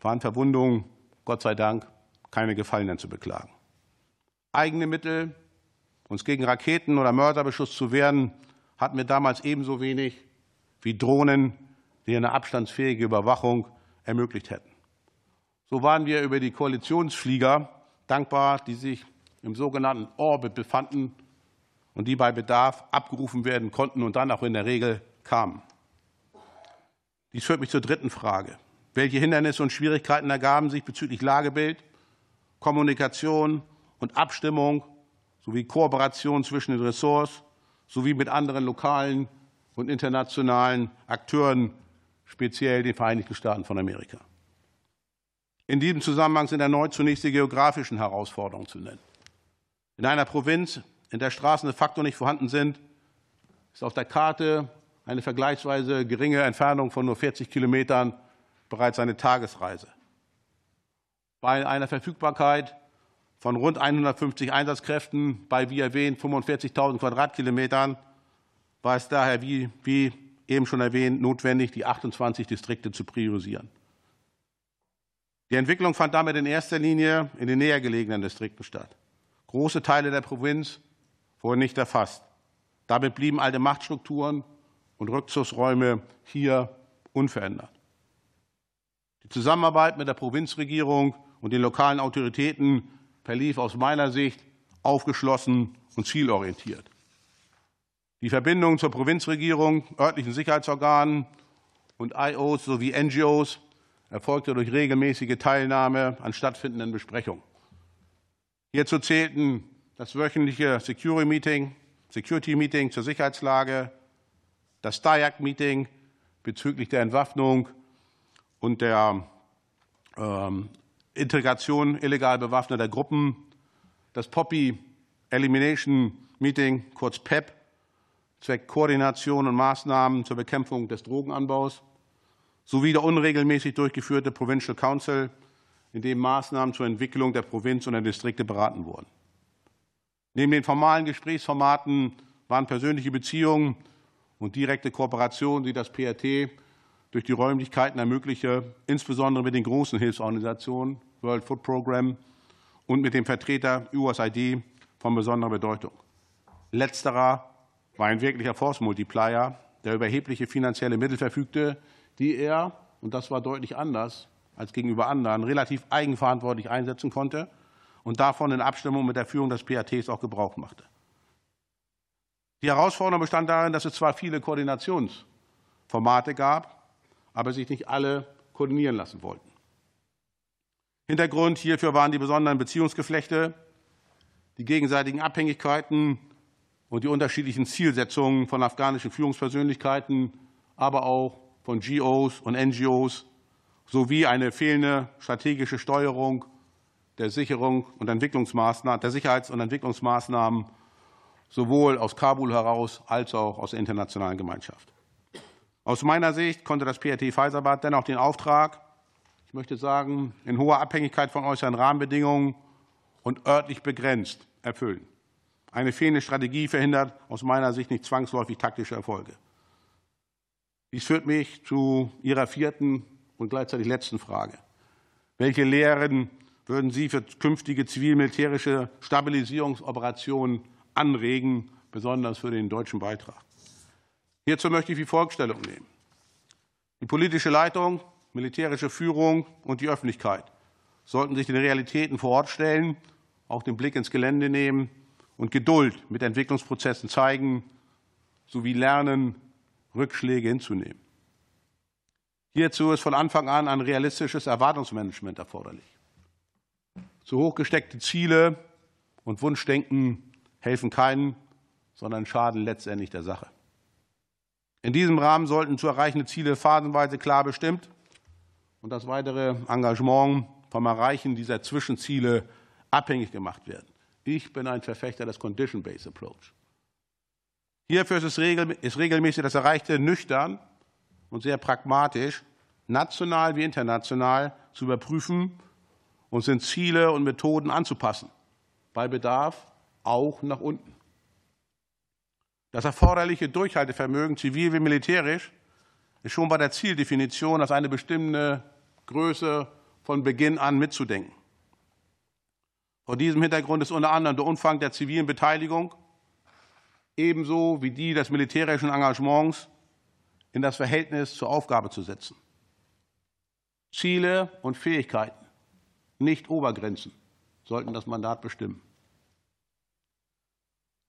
Speaker 5: waren Verwundungen, Gott sei Dank, keine Gefallenen zu beklagen. Eigene Mittel, uns gegen Raketen oder Mörderbeschuss zu wehren, hatten wir damals ebenso wenig wie Drohnen, die eine abstandsfähige Überwachung ermöglicht hätten. So waren wir über die Koalitionsflieger dankbar, die sich im sogenannten Orbit befanden und die bei Bedarf abgerufen werden konnten und dann auch in der Regel kamen. Dies führt mich zur dritten Frage. Welche Hindernisse und Schwierigkeiten ergaben sich bezüglich Lagebild, Kommunikation und Abstimmung sowie Kooperation zwischen den Ressorts sowie mit anderen lokalen und internationalen Akteuren, speziell den Vereinigten Staaten von Amerika. In diesem Zusammenhang sind erneut zunächst die geografischen Herausforderungen zu nennen. In einer Provinz, in der Straßen de facto nicht vorhanden sind, ist auf der Karte eine vergleichsweise geringe Entfernung von nur 40 Kilometern bereits eine Tagesreise. Bei einer Verfügbarkeit von rund 150 Einsatzkräften bei, wie erwähnt, 45.000 Quadratkilometern war es daher, wie, wie eben schon erwähnt, notwendig, die 28 Distrikte zu priorisieren. Die Entwicklung fand damit in erster Linie in den näher gelegenen Distrikten statt. Große Teile der Provinz wurden nicht erfasst. Damit blieben alte Machtstrukturen und Rückzugsräume hier unverändert. Die Zusammenarbeit mit der Provinzregierung und den lokalen Autoritäten verlief aus meiner Sicht aufgeschlossen und zielorientiert. Die Verbindung zur Provinzregierung, örtlichen Sicherheitsorganen und IOs sowie NGOs erfolgte durch regelmäßige Teilnahme an stattfindenden Besprechungen. Hierzu zählten das wöchentliche Security Meeting, Security Meeting zur Sicherheitslage, das DIAC Meeting bezüglich der Entwaffnung und der ähm, Integration illegal bewaffneter Gruppen, das Poppy Elimination Meeting, kurz PEP, Zweck Koordination und Maßnahmen zur Bekämpfung des Drogenanbaus, sowie der unregelmäßig durchgeführte Provincial Council, in dem Maßnahmen zur Entwicklung der Provinz und der Distrikte beraten wurden. Neben den formalen Gesprächsformaten waren persönliche Beziehungen und direkte Kooperation, die das PRT durch die Räumlichkeiten ermögliche, insbesondere mit den großen Hilfsorganisationen, World Food Program und mit dem Vertreter USAID von besonderer Bedeutung. Letzterer war ein wirklicher Force Multiplier, der über erhebliche finanzielle Mittel verfügte, die er, und das war deutlich anders als gegenüber anderen, relativ eigenverantwortlich einsetzen konnte und davon in Abstimmung mit der Führung des PATs auch Gebrauch machte. Die Herausforderung bestand darin, dass es zwar viele Koordinationsformate gab, aber sich nicht alle koordinieren lassen wollten. Hintergrund hierfür waren die besonderen Beziehungsgeflechte, die gegenseitigen Abhängigkeiten und die unterschiedlichen Zielsetzungen von afghanischen Führungspersönlichkeiten, aber auch von GOs und NGOs sowie eine fehlende strategische Steuerung der Sicherung und Entwicklungsmaßnahmen, der Sicherheits- und Entwicklungsmaßnahmen sowohl aus Kabul heraus als auch aus der internationalen Gemeinschaft. Aus meiner Sicht konnte das PRT Pfizerbad dennoch den Auftrag, ich möchte sagen, in hoher Abhängigkeit von äußeren Rahmenbedingungen und örtlich begrenzt erfüllen. Eine fehlende Strategie verhindert aus meiner Sicht nicht zwangsläufig taktische Erfolge. Dies führt mich zu Ihrer vierten und gleichzeitig letzten Frage. Welche Lehren würden Sie für künftige zivil-militärische Stabilisierungsoperationen anregen, besonders für den deutschen Beitrag? Hierzu möchte ich wie folgt Stellung nehmen. Die politische Leitung, militärische Führung und die Öffentlichkeit sollten sich den Realitäten vor Ort stellen, auch den Blick ins Gelände nehmen und Geduld mit Entwicklungsprozessen zeigen, sowie lernen, Rückschläge hinzunehmen. Hierzu ist von Anfang an ein realistisches Erwartungsmanagement erforderlich. Zu hoch gesteckte Ziele und Wunschdenken helfen keinen, sondern schaden letztendlich der Sache. In diesem Rahmen sollten zu erreichende Ziele phasenweise klar bestimmt und das weitere Engagement vom Erreichen dieser Zwischenziele abhängig gemacht werden. Ich bin ein Verfechter des Condition-Based Approach. Hierfür ist, ist regelmäßig das Erreichte nüchtern und sehr pragmatisch, national wie international, zu überprüfen und sind Ziele und Methoden anzupassen, bei Bedarf auch nach unten. Das erforderliche Durchhaltevermögen, zivil wie militärisch, ist schon bei der Zieldefinition als eine bestimmte Größe von Beginn an mitzudenken. Vor diesem Hintergrund ist unter anderem der Umfang der zivilen Beteiligung ebenso wie die des militärischen Engagements in das Verhältnis zur Aufgabe zu setzen. Ziele und Fähigkeiten, nicht Obergrenzen, sollten das Mandat bestimmen.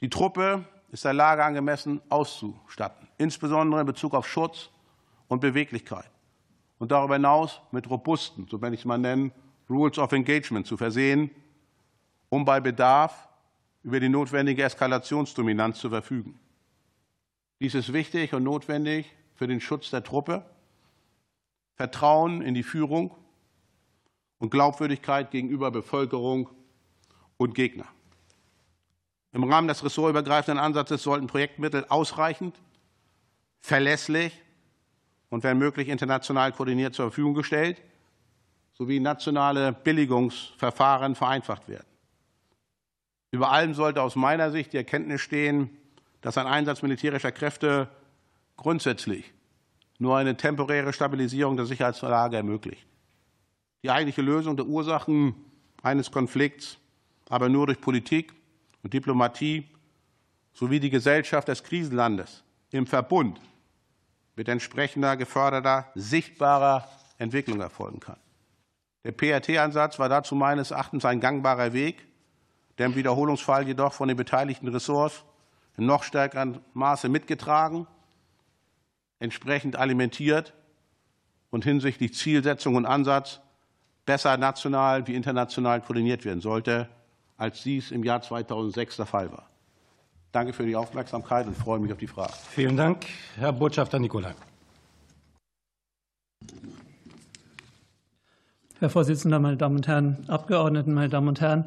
Speaker 5: Die Truppe ist der Lage angemessen auszustatten, insbesondere in Bezug auf Schutz und Beweglichkeit und darüber hinaus mit robusten, so wenn ich es mal nennen, Rules of Engagement zu versehen, um bei Bedarf über die notwendige Eskalationsdominanz zu verfügen. Dies ist wichtig und notwendig für den Schutz der Truppe, Vertrauen in die Führung und Glaubwürdigkeit gegenüber Bevölkerung und Gegner. Im Rahmen des ressortübergreifenden Ansatzes sollten Projektmittel ausreichend, verlässlich und wenn möglich international koordiniert zur Verfügung gestellt sowie nationale Billigungsverfahren vereinfacht werden. Über allem sollte aus meiner Sicht die Erkenntnis stehen, dass ein Einsatz militärischer Kräfte grundsätzlich nur eine temporäre Stabilisierung der Sicherheitslage ermöglicht. Die eigentliche Lösung der Ursachen eines Konflikts aber nur durch Politik und Diplomatie sowie die Gesellschaft des Krisenlandes im Verbund mit entsprechender geförderter, sichtbarer Entwicklung erfolgen kann. Der PRT-Ansatz war dazu meines Erachtens ein gangbarer Weg, der im Wiederholungsfall jedoch von den beteiligten Ressorts in noch stärkerem Maße mitgetragen, entsprechend alimentiert und hinsichtlich Zielsetzung und Ansatz besser national wie international koordiniert werden sollte, als dies im Jahr 2006 der Fall war. Danke für die Aufmerksamkeit und freue mich auf die Fragen.
Speaker 1: Vielen Dank, Herr Botschafter Nicolai.
Speaker 6: Herr Vorsitzender, meine Damen und Herren Abgeordneten, meine Damen und Herren!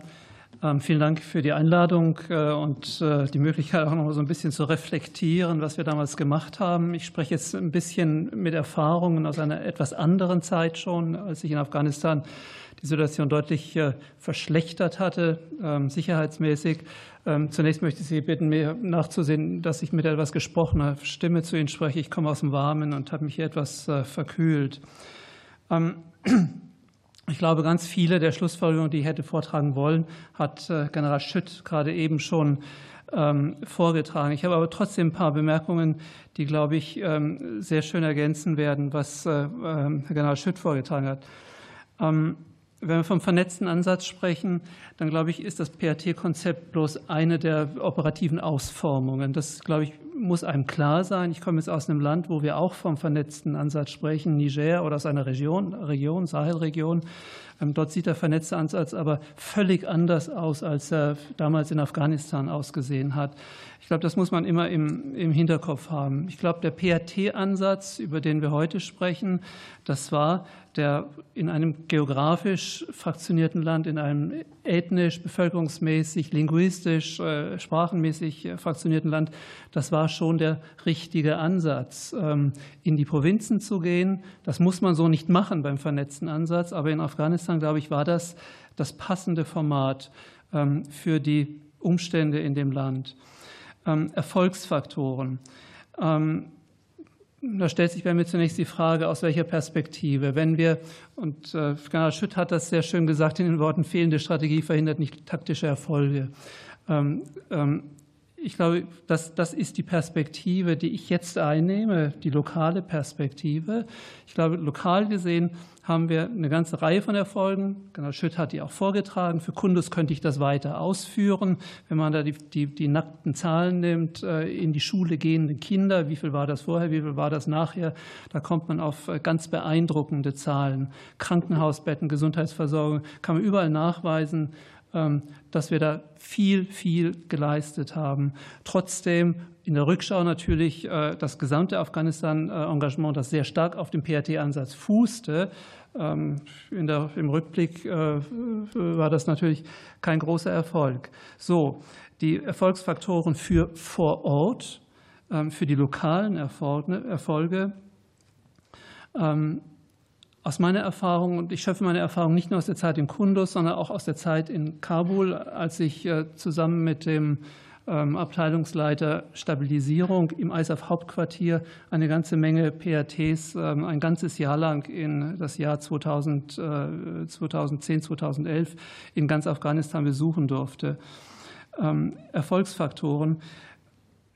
Speaker 6: Ähm, vielen Dank für die Einladung äh, und äh, die Möglichkeit, auch noch so ein bisschen zu reflektieren, was wir damals gemacht haben. Ich spreche jetzt ein bisschen mit Erfahrungen aus einer etwas anderen Zeit schon, als sich in Afghanistan die Situation deutlich äh, verschlechtert hatte, ähm, sicherheitsmäßig. Ähm, zunächst möchte ich Sie bitten, mir nachzusehen, dass ich mit etwas gesprochener Stimme zu Ihnen spreche. Ich komme aus dem Warmen und habe mich hier etwas verkühlt. Ich glaube, ganz viele der Schlussfolgerungen, die ich hätte vortragen wollen, hat äh, General Schütt gerade eben schon ähm, vorgetragen. Ich habe aber trotzdem ein paar Bemerkungen, die, glaube ich, ähm, sehr schön ergänzen werden, was äh, ähm, General Schütt vorgetragen hat. Wenn wir vom vernetzten Ansatz sprechen, dann glaube ich, ist das PRT-Konzept bloß eine der operativen Ausformungen. Das, glaube ich, muss einem klar sein. Ich komme jetzt aus einem Land, wo wir auch vom vernetzten Ansatz sprechen, Niger oder aus einer Region, Region Sahelregion. Ähm, dort sieht der vernetzte Ansatz aber völlig anders aus, als er damals in Afghanistan ausgesehen hat. Ich glaube, das muss man immer im, im Hinterkopf haben. Ich glaube, der PRT-Ansatz, über den wir heute sprechen, das war der in einem geografisch fraktionierten Land, in einem ethnisch, bevölkerungsmäßig, linguistisch, äh, sprachenmäßig äh, fraktionierten Land, das war schon der richtige Ansatz, ähm, in die Provinzen zu gehen. Das muss man so nicht machen beim vernetzten Ansatz, aber in Afghanistan, glaube ich, war das das passende Format ähm, für die Umstände in dem Land. Erfolgsfaktoren. Da stellt sich bei mir zunächst die Frage, aus welcher Perspektive. Wenn wir, und äh, General Schütt hat das sehr schön gesagt in den Worten, fehlende Strategie verhindert nicht taktische Erfolge. Ähm, ähm, ich glaube, das, das ist die Perspektive, die ich jetzt einnehme, die lokale Perspektive. Ich glaube, lokal gesehen haben wir eine ganze Reihe von Erfolgen. General Schütt hat die auch vorgetragen. Für Kundus könnte ich das weiter ausführen. Wenn man da die, die, die nackten Zahlen nimmt, äh, in die Schule gehende Kinder, wie viel war das vorher, wie viel war das nachher, da kommt man auf äh, ganz beeindruckende Zahlen. Krankenhausbetten, Gesundheitsversorgung, kann man überall nachweisen, dass wir da viel, viel geleistet haben. Trotzdem in der Rückschau natürlich äh, das gesamte Afghanistan-Engagement, das sehr stark auf dem PRT-Ansatz fußte. Ähm, der, Im Rückblick äh, war das natürlich kein großer Erfolg. So, die Erfolgsfaktoren für vor Ort, ähm, für die lokalen Erfolge aus meiner Erfahrung, und ich schöpfe meine Erfahrung nicht nur aus der Zeit in Kunduz, sondern auch aus der Zeit in Kabul, als ich äh, zusammen mit dem ähm, Abteilungsleiter Stabilisierung im ISAF-Hauptquartier eine ganze Menge PATs ähm, ein ganzes Jahr lang in das Jahr 2000, 2010, 2011 in ganz Afghanistan besuchen durfte. Ähm, Erfolgsfaktoren.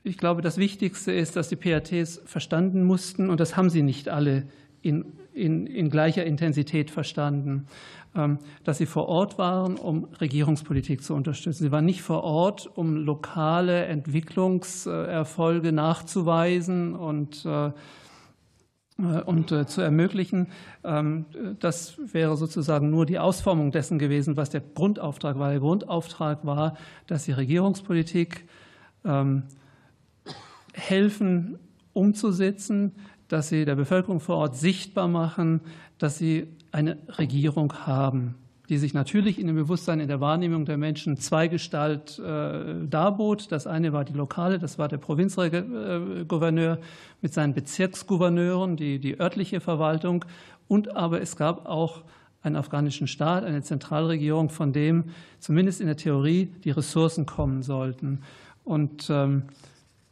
Speaker 6: Ich glaube, das Wichtigste ist, dass die PATs verstanden mussten, und das haben sie nicht alle in in, in gleicher Intensität verstanden, ähm, dass sie vor Ort waren, um Regierungspolitik zu unterstützen. Sie waren nicht vor Ort, um lokale Entwicklungserfolge nachzuweisen und äh, äh, und äh, zu ermöglichen. Ähm, das wäre sozusagen nur die Ausformung dessen gewesen, was der Grundauftrag war. Der Grundauftrag war, dass die Regierungspolitik ähm, helfen, umzusetzen, dass sie der Bevölkerung vor Ort sichtbar machen, dass sie eine Regierung haben, die sich natürlich in dem Bewusstsein, in der Wahrnehmung der Menschen Zweigestalt äh, darbot. Das eine war die lokale, das war der Provinzgouverneur mit seinen Bezirksgouverneuren, die, die örtliche Verwaltung. Und aber es gab auch einen afghanischen Staat, eine Zentralregierung, von dem zumindest in der Theorie die Ressourcen kommen sollten. Und ähm,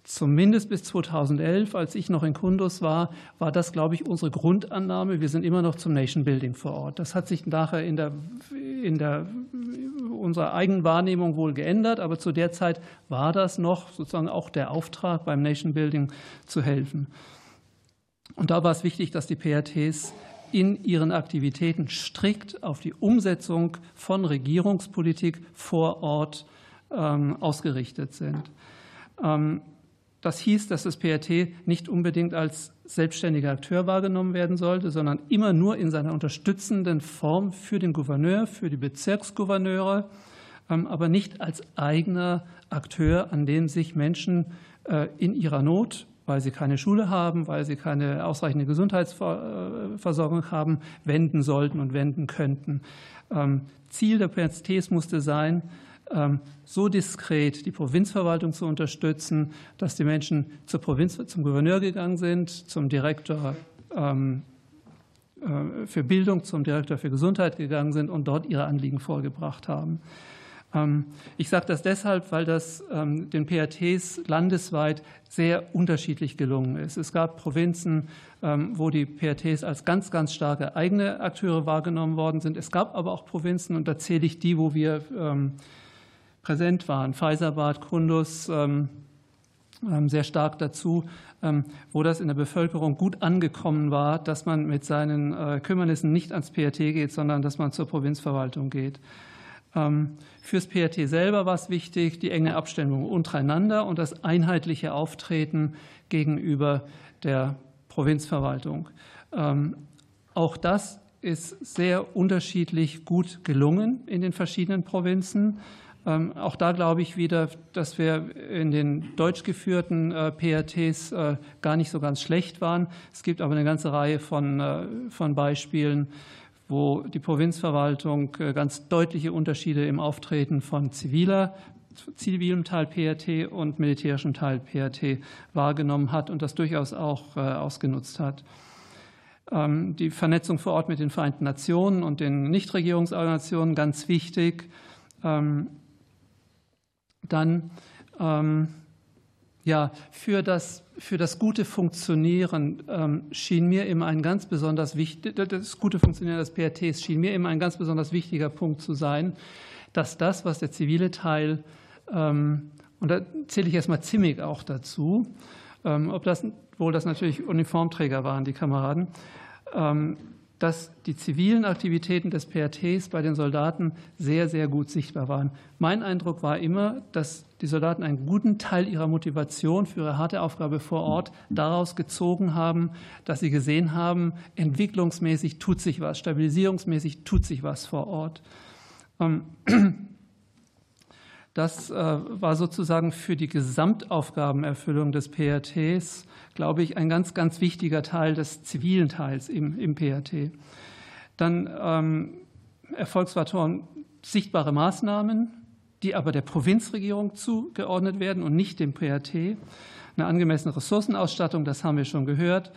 Speaker 6: zumindest bis 2011, als ich noch in Kundus war, war das, glaube ich, unsere Grundannahme. Wir sind immer noch zum Nation Building vor Ort. Das hat sich nachher in der, in der unserer eigenen Wahrnehmung wohl geändert, aber zu der Zeit war das noch sozusagen auch der Auftrag, beim Nation Building zu helfen. Und da war es wichtig, dass die PRTs in ihren Aktivitäten strikt auf die Umsetzung von Regierungspolitik vor Ort ähm, ausgerichtet sind. Das hieß, dass das PRT nicht unbedingt als selbstständiger Akteur wahrgenommen werden sollte, sondern immer nur in seiner unterstützenden Form für den Gouverneur, für die Bezirksgouverneure, ähm, aber nicht als eigener Akteur, an den sich Menschen äh, in ihrer Not, weil sie keine Schule haben, weil sie keine ausreichende Gesundheitsversorgung haben, wenden sollten und wenden könnten. Ähm, Ziel der PRTs musste sein, so diskret die Provinzverwaltung zu unterstützen, dass die Menschen zur Provinz, zum Gouverneur gegangen sind, zum Direktor ähm, äh, für Bildung, zum Direktor für Gesundheit gegangen sind und dort ihre Anliegen vorgebracht haben. Ähm, ich sage das deshalb, weil das den PRTs landesweit sehr unterschiedlich gelungen ist. Es gab Provinzen, wo die PRTs als ganz, ganz starke eigene Akteure wahrgenommen worden sind. Es gab aber auch Provinzen, und da zähle ich die, wo wir präsent waren. Pfizerbad, Kundus ähm, ähm, sehr stark dazu, ähm, wo das in der Bevölkerung gut angekommen war, dass man mit seinen äh, Kümmernissen nicht ans PRT geht, sondern dass man zur Provinzverwaltung geht. Fürs PRT selber war es wichtig, die enge Abstimmung untereinander und das einheitliche Auftreten gegenüber der Provinzverwaltung. Auch das ist sehr unterschiedlich gut gelungen in den verschiedenen Provinzen. Ähm, auch da glaube ich wieder, dass wir in den deutsch geführten äh, PRTs äh, gar nicht so ganz schlecht waren. Es gibt aber eine ganze Reihe von, äh, von Beispielen, wo die Provinzverwaltung ganz deutliche Unterschiede im Auftreten von ziviler zivilem Teil PRT und militärischem Teil PRT wahrgenommen hat und das durchaus auch ausgenutzt hat. Ähm, die Vernetzung vor Ort mit den Vereinten Nationen und den Nichtregierungsorganisationen ganz wichtig. Dann ähm, ja, für das, für das gute Funktionieren ähm, schien mir immer ein ganz besonders wichtig, das gute Funktionieren des PRTs schien mir immer ein ganz besonders wichtiger Punkt zu sein, dass das, was der zivile Teil, ähm, und da zähle ich erstmal ziemlich auch dazu, ähm, ob das, wohl das natürlich Uniformträger waren, die Kameraden, ähm, dass die zivilen Aktivitäten des PRTs bei den Soldaten sehr, sehr gut sichtbar waren. Mein Eindruck war immer, dass die Soldaten einen guten Teil ihrer Motivation für ihre harte Aufgabe vor Ort daraus gezogen haben, dass sie gesehen haben, entwicklungsmäßig tut sich was, stabilisierungsmäßig tut sich was vor Ort. Das äh, war sozusagen für die Gesamtaufgabenerfüllung des PRTs, glaube ich, ein ganz, ganz wichtiger Teil des zivilen Teils im, im PRT. Dann ähm, Erfolgsfaktoren, sichtbare Maßnahmen, die aber der Provinzregierung zugeordnet werden und nicht dem PRT. Eine angemessene Ressourcenausstattung, das haben wir schon gehört.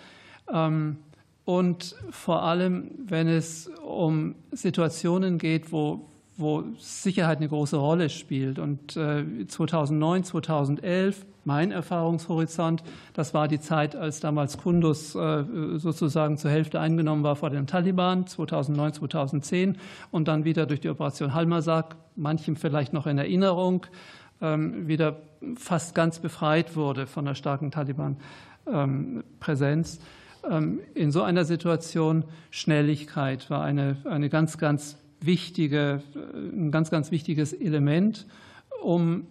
Speaker 6: Ähm, und vor allem, wenn es um Situationen geht, wo wo Sicherheit eine große Rolle spielt. Und 2009, äh, 2011, mein Erfahrungshorizont, das war die Zeit, als damals Kundus äh, sozusagen zur Hälfte eingenommen war vor den Taliban, 2009, 2010 und dann wieder durch die Operation Halmasak, manchem vielleicht noch in Erinnerung, ähm, wieder fast ganz befreit wurde von der starken Taliban-Präsenz. Ähm, in so einer Situation Schnelligkeit war eine, eine ganz, ganz wichtige, ein ganz, ganz wichtiges Element, um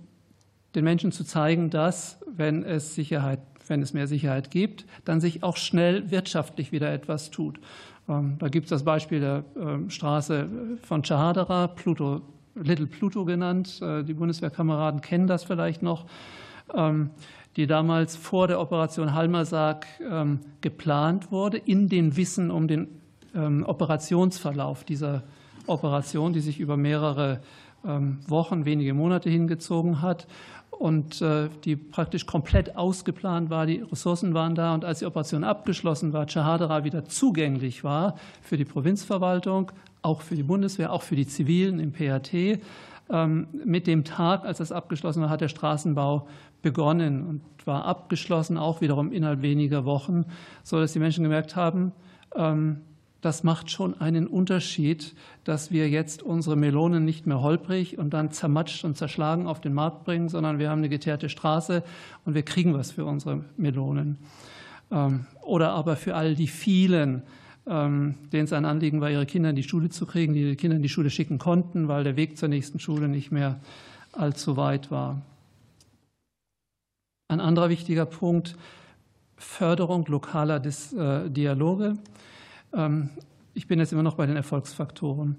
Speaker 6: den Menschen zu zeigen, dass, wenn es Sicherheit, wenn es mehr Sicherheit gibt, dann sich auch schnell wirtschaftlich wieder etwas tut. Ähm, da gibt es das Beispiel der ähm, Straße von Chahadara, Pluto, Little Pluto genannt. Äh, die Bundeswehrkameraden kennen das vielleicht noch, ähm, die damals vor der Operation Halmasak geplant wurde, in dem Wissen um den Operationsverlauf dieser Operation, die sich über mehrere ähm, Wochen, wenige Monate hingezogen hat und äh, die praktisch komplett ausgeplant war. Die Ressourcen waren da und als die Operation abgeschlossen war, Chahadara wieder zugänglich war für die Provinzverwaltung, auch für die Bundeswehr, auch für die Zivilen im PAT. Ähm, mit dem Tag, als das abgeschlossen war, hat der Straßenbau begonnen und war abgeschlossen, auch wiederum innerhalb weniger Wochen, so dass die Menschen gemerkt haben, ähm, das macht schon einen Unterschied, dass wir jetzt unsere Melonen nicht mehr holprig und dann zermatscht und zerschlagen auf den Markt bringen, sondern wir haben eine geteerte Straße und wir kriegen was für unsere Melonen. Ähm, oder aber für all die vielen, ähm, denen es ein Anliegen war, ihre Kinder in die Schule zu kriegen, die die Kinder in die Schule schicken konnten, weil der Weg zur nächsten Schule nicht mehr allzu weit war. Ein anderer wichtiger Punkt, Förderung lokaler äh, Dialoge. Ähm, ich bin jetzt immer noch bei den Erfolgsfaktoren.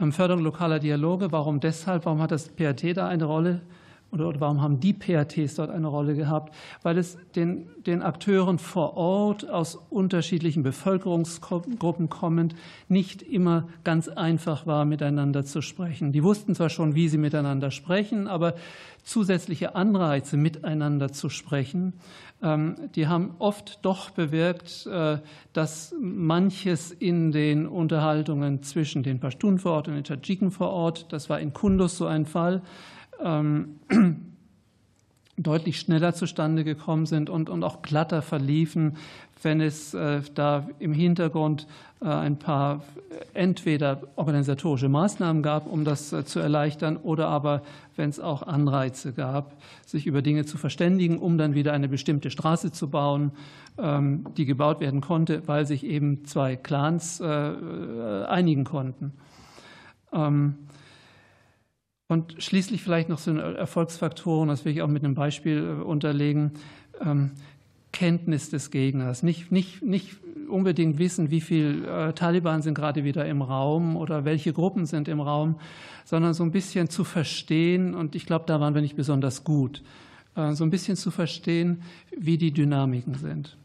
Speaker 6: Ähm, Förderung lokaler Dialoge, warum deshalb? Warum hat das PRT da eine Rolle? Oder, warum haben die PRTs dort eine Rolle gehabt? Weil es den, den Akteuren vor Ort aus unterschiedlichen Bevölkerungsgruppen kommend nicht immer ganz einfach war, miteinander zu sprechen. Die wussten zwar schon, wie sie miteinander sprechen, aber zusätzliche Anreize, miteinander zu sprechen, die haben oft doch bewirkt, äh, dass manches in den Unterhaltungen zwischen den Pashtun vor Ort und den Tadschiken vor Ort, das war in Kundus so ein Fall, ähm, deutlich schneller zustande gekommen sind und, und auch glatter verliefen, wenn es äh, da im Hintergrund äh, ein paar entweder organisatorische Maßnahmen gab, um das äh, zu erleichtern, oder aber wenn es auch Anreize gab, sich über Dinge zu verständigen, um dann wieder eine bestimmte Straße zu bauen, ähm, die gebaut werden konnte, weil sich eben zwei Clans einigen konnten. Ähm, und schließlich vielleicht noch so Erfolgsfaktoren, das will ich auch mit einem Beispiel unterlegen. Kenntnis des Gegners, nicht, nicht, nicht unbedingt wissen, wie viele äh, Taliban sind gerade wieder im Raum oder welche Gruppen sind im Raum, sondern so ein bisschen zu verstehen, und ich glaube, da waren wir nicht besonders gut, äh, so ein bisschen zu verstehen, wie die Dynamiken sind.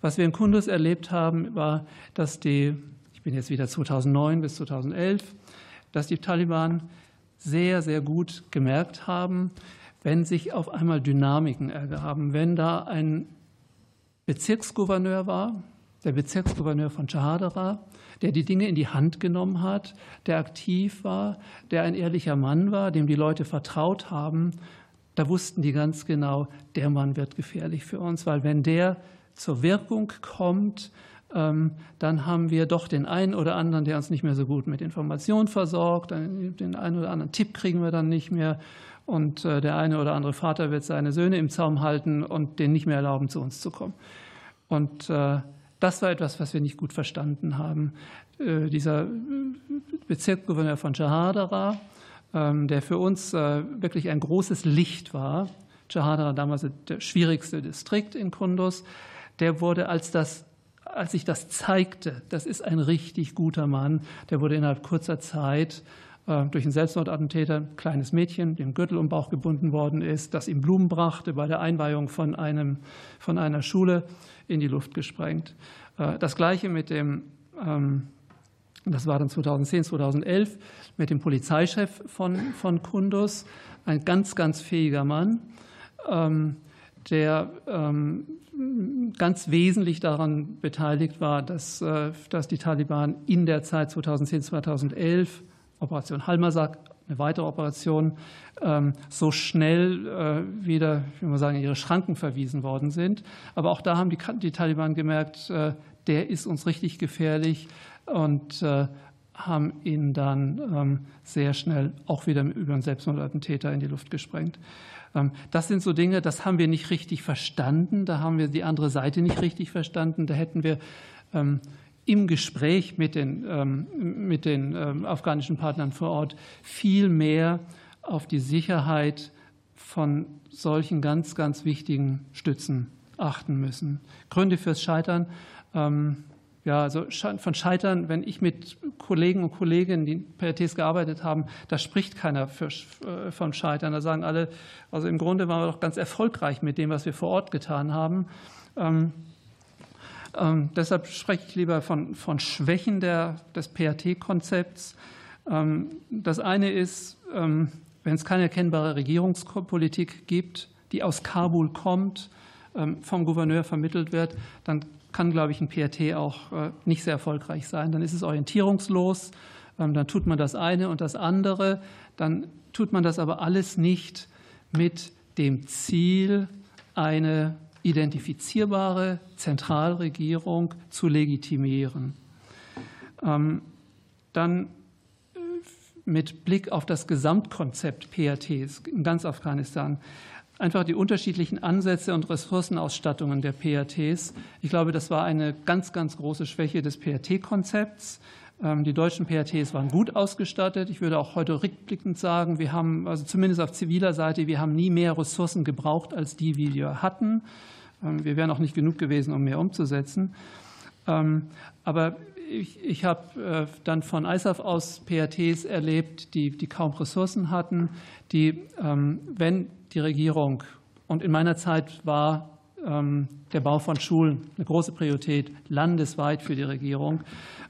Speaker 6: Was wir in Kundus erlebt haben, war, dass die, ich bin jetzt wieder 2009 bis 2011, dass die Taliban sehr, sehr gut gemerkt haben, wenn sich auf einmal Dynamiken ergaben. Wenn da ein Bezirksgouverneur war, der Bezirksgouverneur von Chahadara, der die Dinge in die Hand genommen hat, der aktiv war, der ein ehrlicher Mann war, dem die Leute vertraut haben, da wussten die ganz genau, der Mann wird gefährlich für uns, weil wenn der zur Wirkung kommt, ähm, dann haben wir doch den einen oder anderen, der uns nicht mehr so gut mit Informationen versorgt, den einen oder anderen Tipp kriegen wir dann nicht mehr und äh, der eine oder andere Vater wird seine Söhne im Zaum halten und denen nicht mehr erlauben, zu uns zu kommen. Und äh, das war etwas, was wir nicht gut verstanden haben. Äh, dieser Bezirksgouverneur von Jahadara, ähm, der für uns wirklich ein großes Licht war, Jahadara damals der schwierigste Distrikt in Kunduz, der wurde als das als sich das zeigte, das ist ein richtig guter Mann, der wurde innerhalb kurzer Zeit durch einen Selbstmordattentäter, ein kleines Mädchen, dem Gürtel um Bauch gebunden worden ist, das ihm Blumen brachte, bei der Einweihung von, einem, von einer Schule in die Luft gesprengt. Äh, das Gleiche mit dem, ähm, das war dann 2010, 2011, mit dem Polizeichef von, von Kundus, ein ganz, ganz fähiger Mann, ähm, der ähm, ganz wesentlich daran beteiligt war, dass, äh, dass die Taliban in der Zeit 2010, 2011 Operation Halmasak, eine weitere Operation, ähm, so schnell äh, wieder, wie man sagen, in ihre Schranken verwiesen worden sind. Aber auch da haben die, die Taliban gemerkt, äh, der ist uns richtig gefährlich und äh, haben ihn dann ähm, sehr schnell auch wieder über einen Selbstmordattentäter in die Luft gesprengt. Ähm, das sind so Dinge, das haben wir nicht richtig verstanden. Da haben wir die andere Seite nicht richtig verstanden. Da hätten wir im Gespräch mit den, ähm, mit den ähm, afghanischen Partnern vor Ort viel mehr auf die Sicherheit von solchen ganz, ganz wichtigen Stützen achten müssen. Gründe fürs Scheitern. Ähm, ja, also von Scheitern, wenn ich mit Kollegen und Kolleginnen, die PRTs gearbeitet haben, da spricht keiner für, äh, vom Scheitern. Da sagen alle, also im Grunde waren wir doch ganz erfolgreich mit dem, was wir vor Ort getan haben. Ähm, deshalb spreche ich lieber von, von Schwächen der, des PRT-Konzepts. Ähm, das eine ist, ähm, wenn es keine erkennbare Regierungspolitik gibt, die aus Kabul kommt, ähm, vom Gouverneur vermittelt wird, dann kann, glaube ich, ein PRT auch äh, nicht sehr erfolgreich sein. Dann ist es orientierungslos, ähm, dann tut man das eine und das andere, dann tut man das aber alles nicht mit dem Ziel, eine identifizierbare Zentralregierung zu legitimieren. Ähm, dann äh, mit Blick auf das Gesamtkonzept PRTs in ganz Afghanistan einfach die unterschiedlichen Ansätze und Ressourcenausstattungen der PRTs. Ich glaube, das war eine ganz, ganz große Schwäche des PRT-Konzepts. Ähm, die deutschen PRTs waren gut ausgestattet. Ich würde auch heute rückblickend sagen, wir haben, also zumindest auf ziviler Seite, wir haben nie mehr Ressourcen gebraucht als die, die wir hatten. Ähm, wir wären auch nicht genug gewesen, um mehr umzusetzen. Ähm, aber ich, ich habe äh, dann von ISAF aus PRTs erlebt, die, die kaum Ressourcen hatten, die, ähm, wenn die Regierung, und in meiner Zeit war der Bau von Schulen eine große Priorität landesweit für die Regierung.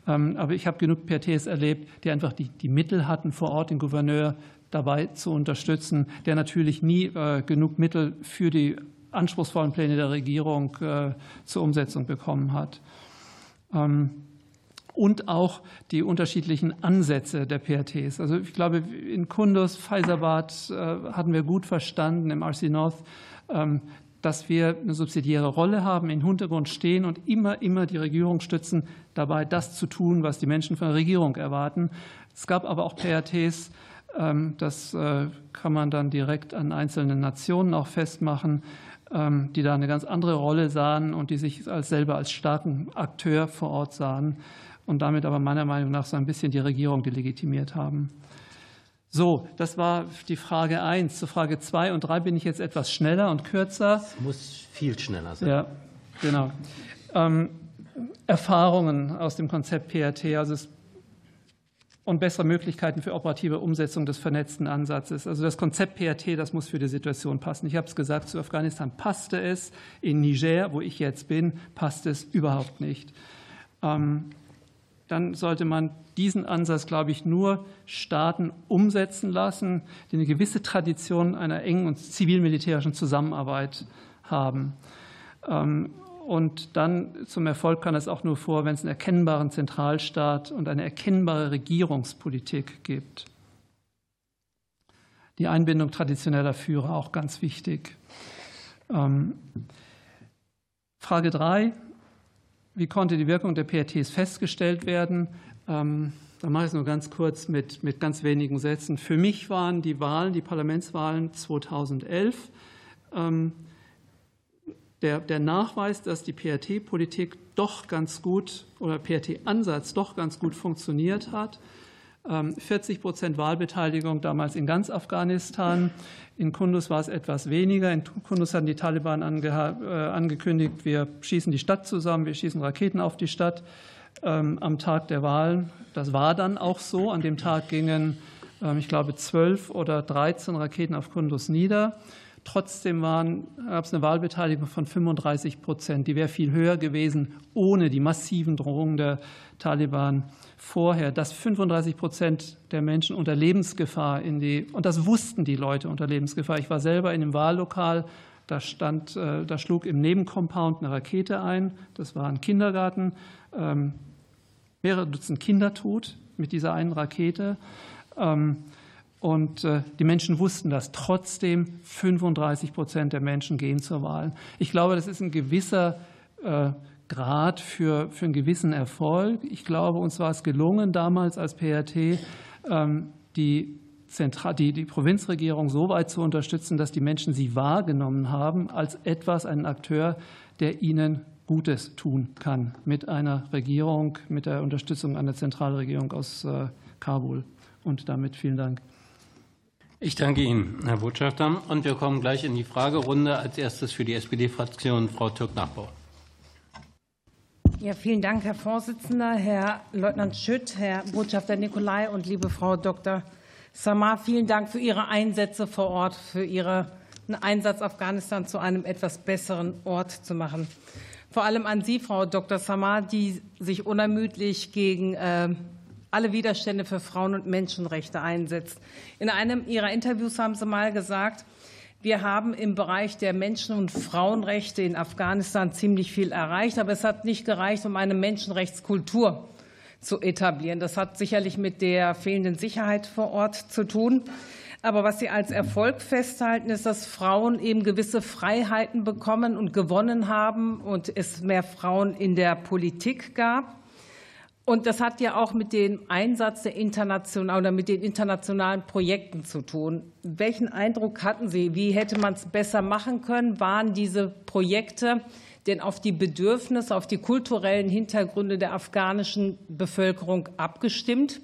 Speaker 6: Aber ich habe genug PRTs erlebt, die einfach die, die Mittel hatten, vor Ort den Gouverneur dabei zu unterstützen, der natürlich nie äh, genug Mittel für die anspruchsvollen Pläne der Regierung äh, zur Umsetzung bekommen hat. Ähm, und auch die unterschiedlichen Ansätze der PRTs. Also ich glaube, in Kunduz, Pfizerbad äh, hatten wir gut verstanden im RC North, ähm, dass wir eine subsidiäre Rolle haben, im Hintergrund stehen und immer, immer die Regierung stützen, dabei das zu tun, was die Menschen von der Regierung erwarten. Es gab aber auch PRTs, ähm, das äh, kann man dann direkt an einzelnen Nationen auch festmachen, die da eine ganz andere Rolle sahen und die sich als selber als starken Akteur vor Ort sahen und damit aber meiner Meinung nach so ein bisschen die Regierung delegitimiert haben. So, das war die Frage 1. Zu Frage 2 und 3 bin ich jetzt etwas schneller und kürzer.
Speaker 1: Es muss viel schneller sein.
Speaker 6: Ja, genau. Ähm, Erfahrungen aus dem Konzept PRT. Also es und bessere Möglichkeiten für operative Umsetzung des vernetzten Ansatzes. Also das Konzept PRT, das muss für die Situation passen. Ich habe es gesagt, zu Afghanistan passte es, in Niger, wo ich jetzt bin, passt es überhaupt nicht. Ähm, dann sollte man diesen Ansatz, glaube ich, nur Staaten umsetzen lassen, die eine gewisse Tradition einer engen und zivil-militärischen Zusammenarbeit haben. Und dann zum Erfolg kann es auch nur vor, wenn es einen erkennbaren Zentralstaat und eine erkennbare Regierungspolitik gibt. Die Einbindung traditioneller Führer auch ganz wichtig. Ähm, Frage 3. Wie konnte die Wirkung der PRTs festgestellt werden? Ähm, da mache ich es nur ganz kurz mit, mit ganz wenigen Sätzen. Für mich waren die Wahlen, die Parlamentswahlen 2011, ähm, der, der Nachweis, dass die PRT-Politik doch ganz gut oder PRT-Ansatz doch ganz gut funktioniert hat. 40 ähm, Prozent Wahlbeteiligung damals in ganz Afghanistan. In Kunduz war es etwas weniger. In Kunduz hatten die Taliban äh, angekündigt, wir schießen die Stadt zusammen, wir schießen Raketen auf die Stadt ähm, am Tag der Wahlen. Das war dann auch so. An dem Tag gingen, ähm, ich glaube, zwölf oder 13 Raketen auf Kunduz nieder. Trotzdem gab es eine Wahlbeteiligung von 35 Prozent. Die wäre viel höher gewesen ohne die massiven Drohungen der Taliban vorher, dass 35 Prozent der Menschen unter Lebensgefahr in die, und das wussten die Leute unter Lebensgefahr. Ich war selber in einem Wahllokal, da stand, äh, da schlug im Nebencompound eine Rakete ein. Das war ein Kindergarten. Ähm, mehrere Dutzend Kinder tot mit dieser einen Rakete. Und äh, die Menschen wussten das. Trotzdem 35 Prozent der Menschen gehen zur Wahl. Ich glaube, das ist ein gewisser äh, Grad für, für einen gewissen Erfolg. Ich glaube, uns war es gelungen, damals als PRT ähm, die, Zentral die, die Provinzregierung so weit zu unterstützen, dass die Menschen sie wahrgenommen haben als etwas, einen Akteur, der ihnen Gutes tun kann mit einer Regierung, mit der Unterstützung einer Zentralregierung aus äh, Kabul. Und damit vielen Dank.
Speaker 1: Ich danke Ihnen, Herr Botschafter. Und wir kommen gleich in die Fragerunde. Als erstes für die SPD-Fraktion Frau Türk-Nachbauer.
Speaker 7: Ja, vielen Dank, Herr Vorsitzender, Herr Leutnant Schütt, Herr Botschafter Nicolai und liebe Frau Dr. Samar. Vielen Dank für Ihre Einsätze vor Ort, für Ihren Einsatz, Afghanistan zu einem etwas besseren Ort zu machen. Vor allem an Sie, Frau Dr. Samar, die sich unermüdlich gegen äh, alle Widerstände für Frauen- und Menschenrechte einsetzt. In einem Ihrer Interviews haben Sie mal gesagt, wir haben im Bereich der Menschen- und Frauenrechte in Afghanistan ziemlich viel erreicht, aber es hat nicht gereicht, um eine Menschenrechtskultur zu etablieren. Das hat sicherlich mit der fehlenden Sicherheit vor Ort zu tun. Aber was Sie als Erfolg festhalten, ist, dass Frauen eben gewisse Freiheiten bekommen und gewonnen haben und es mehr Frauen in der Politik gab. Und das hat ja auch mit dem Einsatz der internationalen oder mit den internationalen Projekten zu tun. Welchen Eindruck hatten Sie? Wie hätte man es besser machen können? Waren diese Projekte denn auf die Bedürfnisse, auf die kulturellen Hintergründe der afghanischen Bevölkerung abgestimmt?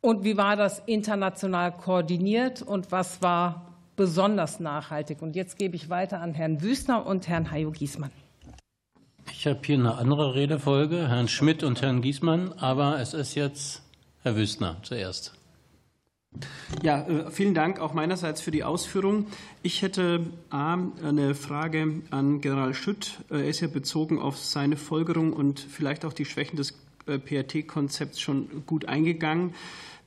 Speaker 7: Und wie war das international koordiniert und was war besonders nachhaltig? Und jetzt gebe ich weiter an Herrn Wüstner und Herrn Hajo Giesmann.
Speaker 1: Ich habe hier eine andere Redefolge, Herrn Schmidt und Herrn Giesmann, aber es ist jetzt Herr Wüstner zuerst.
Speaker 8: Ja, äh, vielen Dank auch meinerseits für die Ausführung. Ich hätte A, eine Frage an General Schütt. Er ist ja bezogen auf seine Folgerung und vielleicht auch die Schwächen des äh, PRT-Konzepts schon gut eingegangen.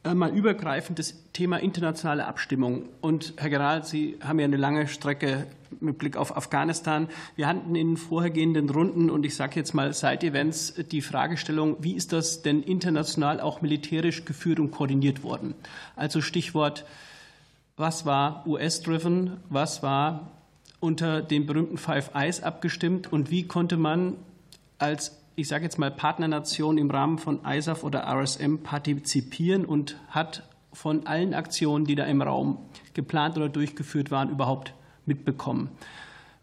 Speaker 8: Äh, mal übergreifend das Thema internationale Abstimmung. Und Herr General, Sie haben ja eine lange Strecke mit Blick auf Afghanistan. Wir hatten in vorhergehenden Runden und ich sage jetzt mal seit Events die Fragestellung, wie ist das denn international auch militärisch geführt und koordiniert worden? Also Stichwort, was war US-driven, was war unter den berühmten Five Eyes abgestimmt und wie konnte man als ich sage jetzt mal, Partnernation im Rahmen von ISAF oder RSM partizipieren und hat von allen Aktionen, die da im Raum geplant oder durchgeführt waren, überhaupt mitbekommen.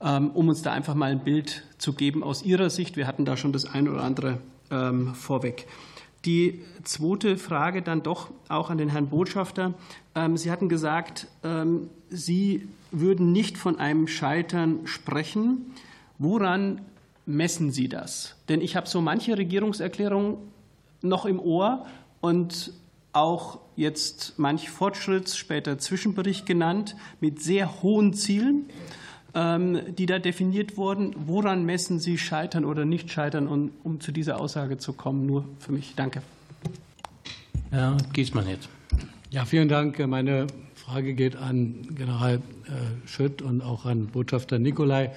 Speaker 8: Ähm, um uns da einfach mal ein Bild zu geben aus Ihrer Sicht. Wir hatten da schon das eine oder andere ähm, vorweg. Die zweite Frage dann doch auch an den Herrn Botschafter. Ähm, Sie hatten gesagt, Sie würden nicht von einem Scheitern sprechen. Woran messen Sie das? Denn ich habe so manche Regierungserklärung noch im Ohr und auch jetzt manch Fortschritts-, später Zwischenbericht genannt, mit sehr hohen Zielen. ähm, die da definiert wurden. Woran messen Sie Scheitern oder Nicht-Scheitern, um, um zu dieser Aussage zu kommen? Nur für mich. Danke.
Speaker 1: Herr Giesmann jetzt.
Speaker 9: Ja, vielen Dank. Meine Frage geht an General äh, Schütt und auch an Botschafter Nikolai.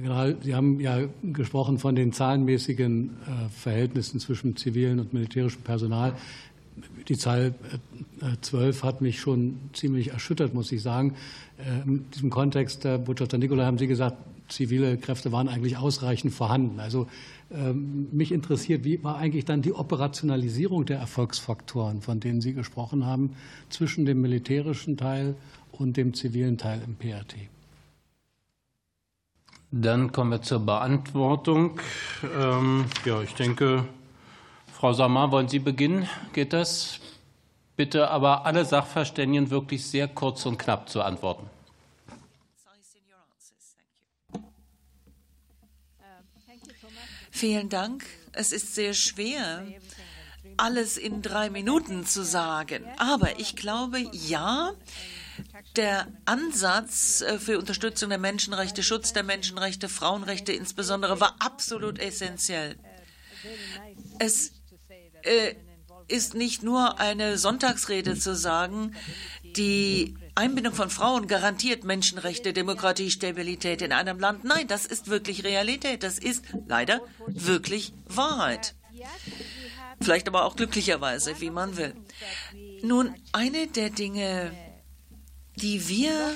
Speaker 9: General, Sie haben ja gesprochen von den zahlenmäßigen äh, Verhältnissen zwischen zivilen und militärischem Personal. Die Zahl 12 äh, hat mich schon ziemlich erschüttert, muss ich sagen. In diesem Kontext, Herr Botschafter Nikolai, haben Sie gesagt, zivile Kräfte waren eigentlich ausreichend vorhanden. Also ähm, mich interessiert, wie war eigentlich dann die Operationalisierung der Erfolgsfaktoren, von denen Sie gesprochen haben, zwischen dem militärischen Teil und dem zivilen Teil im PRT?
Speaker 1: Dann kommen wir zur Beantwortung. Ähm, ja, ich denke, Frau Samar, wollen Sie beginnen? Geht das? Bitte aber alle Sachverständigen wirklich sehr kurz und knapp zu antworten.
Speaker 4: Vielen Dank. Es ist sehr schwer, alles in drei Minuten zu sagen. Aber ich glaube, ja, der Ansatz äh, für Unterstützung der Menschenrechte, Schutz der Menschenrechte, Frauenrechte insbesondere, war absolut essentiell. Es äh, ist nicht nur eine Sonntagsrede zu sagen, die Einbindung von Frauen garantiert Menschenrechte, Demokratie, Stabilität in einem Land. Nein, das ist wirklich Realität. Das ist leider wirklich Wahrheit. Vielleicht aber auch glücklicherweise, wie man will. Nun, eine der Dinge, die wir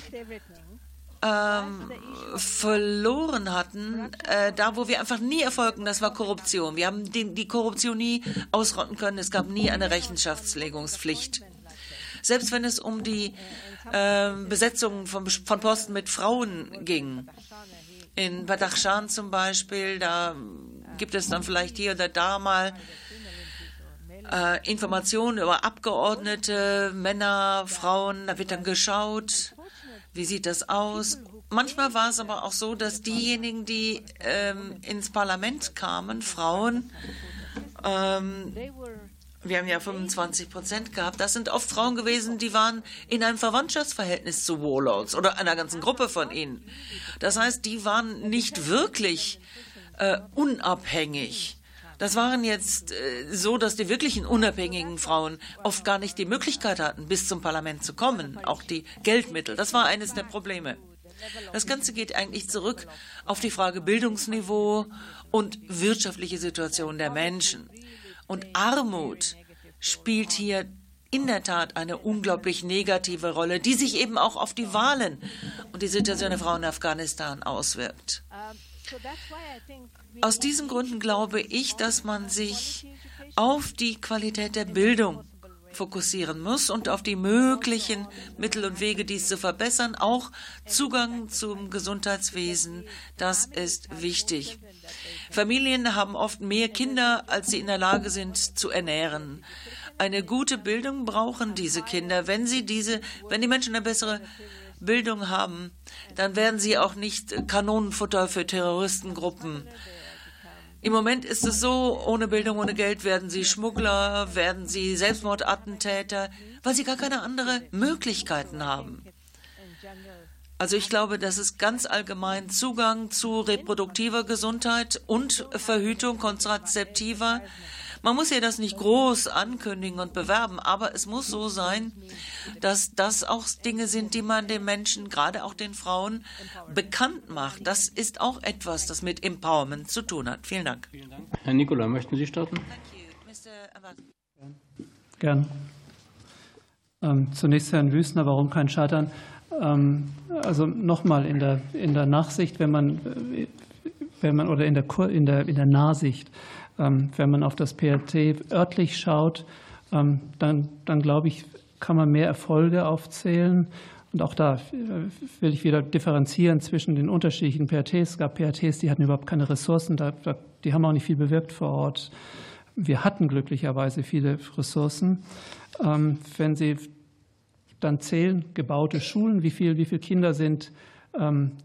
Speaker 4: ähm, verloren hatten, äh, da wo wir einfach nie erfolgten, das war Korruption. Wir haben die, die Korruption nie ausrotten können. Es gab nie eine Rechenschaftslegungspflicht. Selbst wenn es um die äh, Besetzung von, von, Posten mit Frauen ging. In Badachshan zum Beispiel, da gibt es dann vielleicht hier oder da mal äh, Informationen über Abgeordnete, Männer, Frauen, da wird dann geschaut, wie sieht das aus. Manchmal war es aber auch so, dass diejenigen, die ähm, ins Parlament kamen, Frauen, ähm, wir haben ja 25 Prozent gehabt. Das sind oft Frauen gewesen, die waren in einem Verwandtschaftsverhältnis zu Warlords oder einer ganzen Gruppe von ihnen. Das heißt, die waren nicht wirklich äh, unabhängig. Das waren jetzt äh, so, dass die wirklichen unabhängigen Frauen oft gar nicht die Möglichkeit hatten, bis zum Parlament zu kommen, auch die Geldmittel. Das war eines der Probleme. Das Ganze geht eigentlich zurück auf die Frage Bildungsniveau und wirtschaftliche Situation der Menschen. Und Armut spielt hier in der Tat eine unglaublich negative Rolle, die sich eben auch auf die Wahlen und die Situation der Frauen in Afghanistan auswirkt. Aus diesen Gründen glaube ich, dass man sich auf die Qualität der Bildung fokussieren muss und auf die möglichen Mittel und Wege, dies zu verbessern. Auch Zugang zum Gesundheitswesen, das ist wichtig. Familien haben oft mehr Kinder, als sie in der Lage sind zu ernähren. Eine gute Bildung brauchen diese Kinder. Wenn sie diese, wenn die Menschen eine bessere Bildung haben, dann werden sie auch nicht Kanonenfutter für Terroristengruppen. Im Moment ist es so, ohne Bildung, ohne Geld werden sie Schmuggler, werden sie Selbstmordattentäter, weil sie gar keine anderen Möglichkeiten haben. Also ich glaube, das ist ganz allgemein Zugang zu reproduktiver Gesundheit und Verhütung kontrazeptiver. Man muss ja das nicht groß ankündigen und bewerben, aber es muss so sein, dass das auch Dinge sind, die man den Menschen, gerade auch den Frauen, bekannt macht. Das ist auch etwas, das mit Empowerment zu tun hat. Vielen Dank. Vielen Dank.
Speaker 1: Herr Nikola, möchten Sie starten?
Speaker 6: Gern. Ähm, zunächst Herrn Wüstner, warum kein Scheitern? Ähm, also nochmal in der, in der Nachsicht, wenn man, wenn man oder in der, in der, in der Nahsicht, wenn man auf das PRT örtlich schaut, ähm, dann, dann glaube ich, kann man mehr Erfolge aufzählen. Und auch da will ich wieder differenzieren zwischen den unterschiedlichen PRTs. Es gab PRTs, die hatten überhaupt keine Ressourcen, die haben auch nicht viel bewirkt vor Ort. Wir hatten glücklicherweise viele Ressourcen. Wenn Sie dann zählen gebaute Schulen, wie viele wie viel Kinder sind ähm,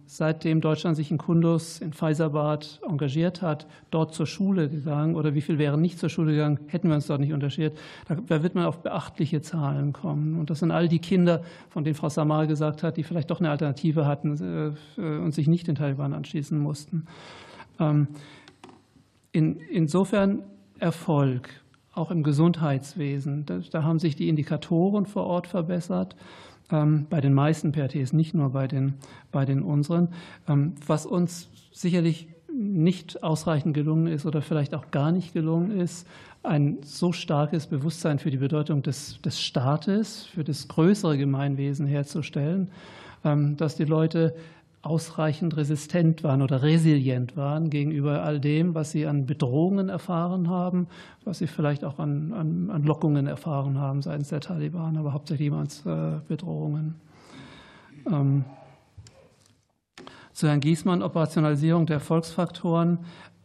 Speaker 6: seitdem Deutschland sich in Kundus, in Faisalabad engagiert hat, dort zur Schule gegangen oder wie viel wären nicht zur Schule gegangen, hätten wir uns dort nicht engagiert, da wird man auf beachtliche Zahlen kommen. Und das sind all die Kinder, von denen Frau Samal gesagt hat, die vielleicht doch eine Alternative hatten äh, und sich nicht den Taliban anschließen mussten. Ähm, in, insofern Erfolg, auch im Gesundheitswesen. Da, da haben sich die Indikatoren vor Ort verbessert ähm, bei den meisten PRTs, nicht nur bei den, bei den unseren. Ähm, was uns sicherlich nicht ausreichend gelungen ist oder vielleicht auch gar nicht gelungen ist, ein so starkes Bewusstsein für die Bedeutung des, des Staates, für das größere Gemeinwesen herzustellen, ähm, dass die Leute ausreichend resistent waren oder resilient waren gegenüber all dem, was sie an Bedrohungen erfahren haben, was sie vielleicht auch an, an, an Lockungen erfahren haben seitens der Taliban, aber hauptsächlich als äh, Bedrohungen. Ähm, zu Herrn Giesmann, Operationalisierung der Erfolgsfaktoren.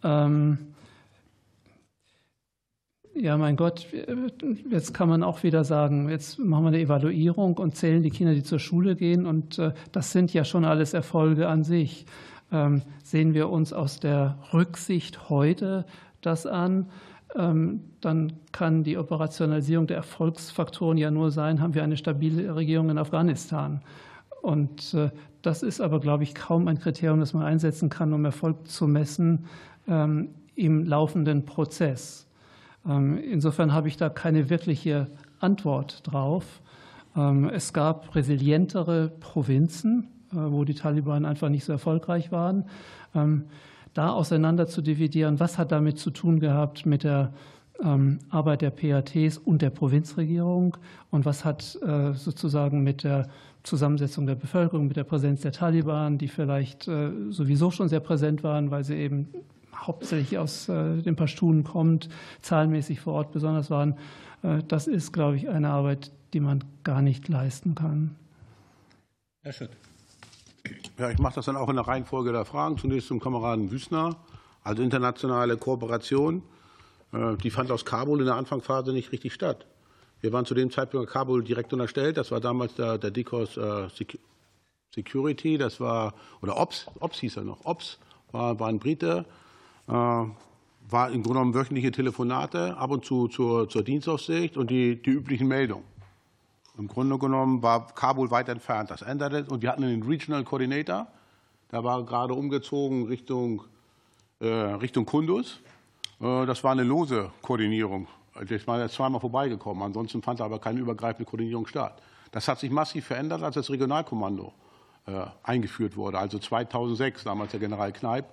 Speaker 6: Ähm, ja, mein Gott, jetzt kann man auch wieder sagen, jetzt machen wir eine Evaluierung und zählen die Kinder, die zur Schule gehen. Und äh, das sind ja schon alles Erfolge an sich. Ähm, sehen wir uns aus der Rücksicht heute das an, ähm, dann kann die Operationalisierung der Erfolgsfaktoren ja nur sein, haben wir eine stabile Regierung in Afghanistan. Und äh, das ist aber, glaube ich, kaum ein Kriterium, das man einsetzen kann, um Erfolg zu messen ähm, im laufenden Prozess. Ähm, insofern habe ich da keine wirkliche Antwort drauf. Ähm, es gab resilientere Provinzen, äh, wo die Taliban einfach nicht so erfolgreich waren. Ähm, da auseinander zu dividieren, was hat damit zu tun gehabt mit der Arbeit der PATs und der Provinzregierung und was hat äh, sozusagen mit der Zusammensetzung der Bevölkerung, mit der Präsenz der Taliban, die vielleicht äh, sowieso schon sehr präsent waren, weil sie eben hauptsächlich aus äh, den Pashtunen kommt, zahlenmäßig vor Ort besonders waren. Äh, das ist, glaube ich, eine Arbeit, die man gar nicht leisten kann.
Speaker 5: Herr Schütt. Ja, ich mache das dann auch in der Reihenfolge der Fragen. Zunächst zum Kameraden Wüstner. Also internationale Kooperation, äh, die fand aus Kabul in der Anfangsphase nicht richtig statt. Wir waren zu dem Zeitpunkt in Kabul direkt unterstellt. Das war damals der, der DICOS Security, das war, oder OPS, OPS hieß er noch, OPS war, war ein Brite, war im Grunde genommen wöchentliche Telefonate, ab und zu zur, zur Dienstaufsicht und die, die üblichen Meldungen. Im Grunde genommen war Kabul weit entfernt. Das änderte und wir hatten einen Regional Coordinator, der war gerade umgezogen Richtung, äh, Richtung Kundus. Äh, das war eine lose Koordinierung. Ich war jetzt zweimal vorbeigekommen, ansonsten fand aber keine übergreifende Koordinierung statt. Das hat sich massiv verändert, als das Regionalkommando äh, eingeführt wurde, also 2006, damals der General Kneip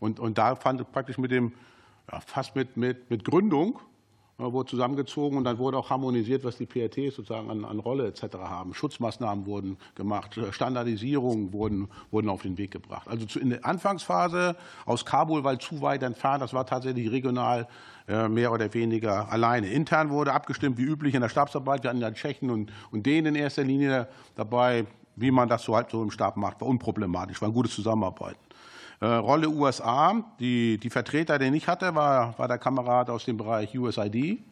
Speaker 5: und, und da fand praktisch mit dem, ja, fast mit, mit, mit Gründung, äh, wurde zusammengezogen und dann wurde auch harmonisiert, was die PRT sozusagen an, an Rolle etc. haben. Schutzmaßnahmen wurden gemacht, Standardisierungen wurden, wurden auf den Weg gebracht. Also in der Anfangsphase aus Kabul, weil zu weit entfernt, das war tatsächlich regional äh, mehr oder weniger alleine. Intern wurde abgestimmt, wie üblich in der Stabsarbeit. Wir hatten ja Tschechen und, und Dänen in erster Linie dabei, wie man das so halt so im Stab macht, war unproblematisch, war ein gutes Zusammenarbeiten. Äh, Rolle USA, die, die Vertreter, den ich hatte, war, war der Kamerad aus dem Bereich USID.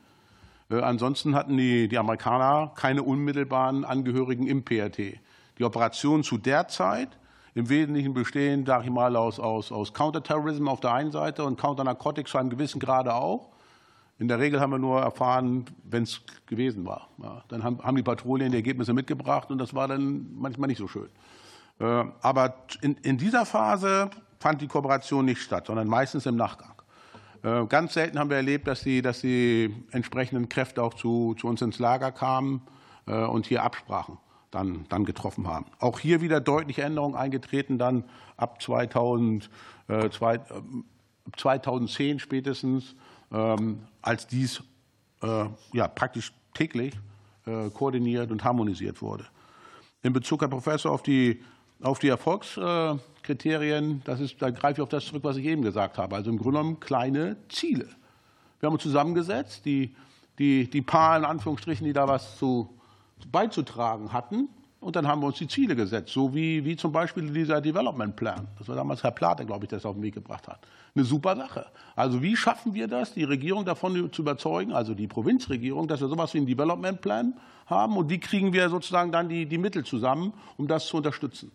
Speaker 5: Äh, ansonsten hatten die, die Amerikaner keine unmittelbaren Angehörigen im PRT. Die Operationen zu der Zeit im Wesentlichen bestehen, sage ich mal, aus, aus, aus Counterterrorism auf der einen Seite und Counternarcotics zu einem gewissen Grade auch. In der Regel haben wir nur erfahren, wenn es gewesen war. Ja, dann haben, haben die Patrouillen die Ergebnisse mitgebracht und das war dann manchmal nicht so schön. Äh, aber in, in dieser Phase fand die Kooperation nicht statt, sondern meistens im Nachgang. Äh, ganz selten haben wir erlebt, dass die, dass die entsprechenden Kräfte auch zu, zu uns ins Lager kamen äh, und hier Absprachen dann, dann getroffen haben. Auch hier wieder deutliche Änderungen eingetreten, dann ab 2000, äh, 2010 spätestens, ähm, als dies äh, ja, praktisch täglich äh, koordiniert und harmonisiert wurde. In Bezug, Herr Professor, auf die, auf die Erfolgs äh, Kriterien, das ist, da greife ich auf das zurück, was ich eben gesagt habe. Also im Grunde genommen kleine Ziele. Wir haben uns zusammengesetzt, die, die, die paar in Anführungsstrichen, die da was zu, beizutragen hatten, und dann haben wir uns die Ziele gesetzt, so wie, wie zum Beispiel dieser Development Plan. Das war damals Herr Plate, glaube ich, der das auf den Weg gebracht hat. Eine super Sache. Also wie schaffen wir das, die Regierung davon zu überzeugen, also die Provinzregierung, dass wir sowas wie einen Development Plan haben und wie kriegen wir sozusagen dann die, die Mittel zusammen, um das zu unterstützen.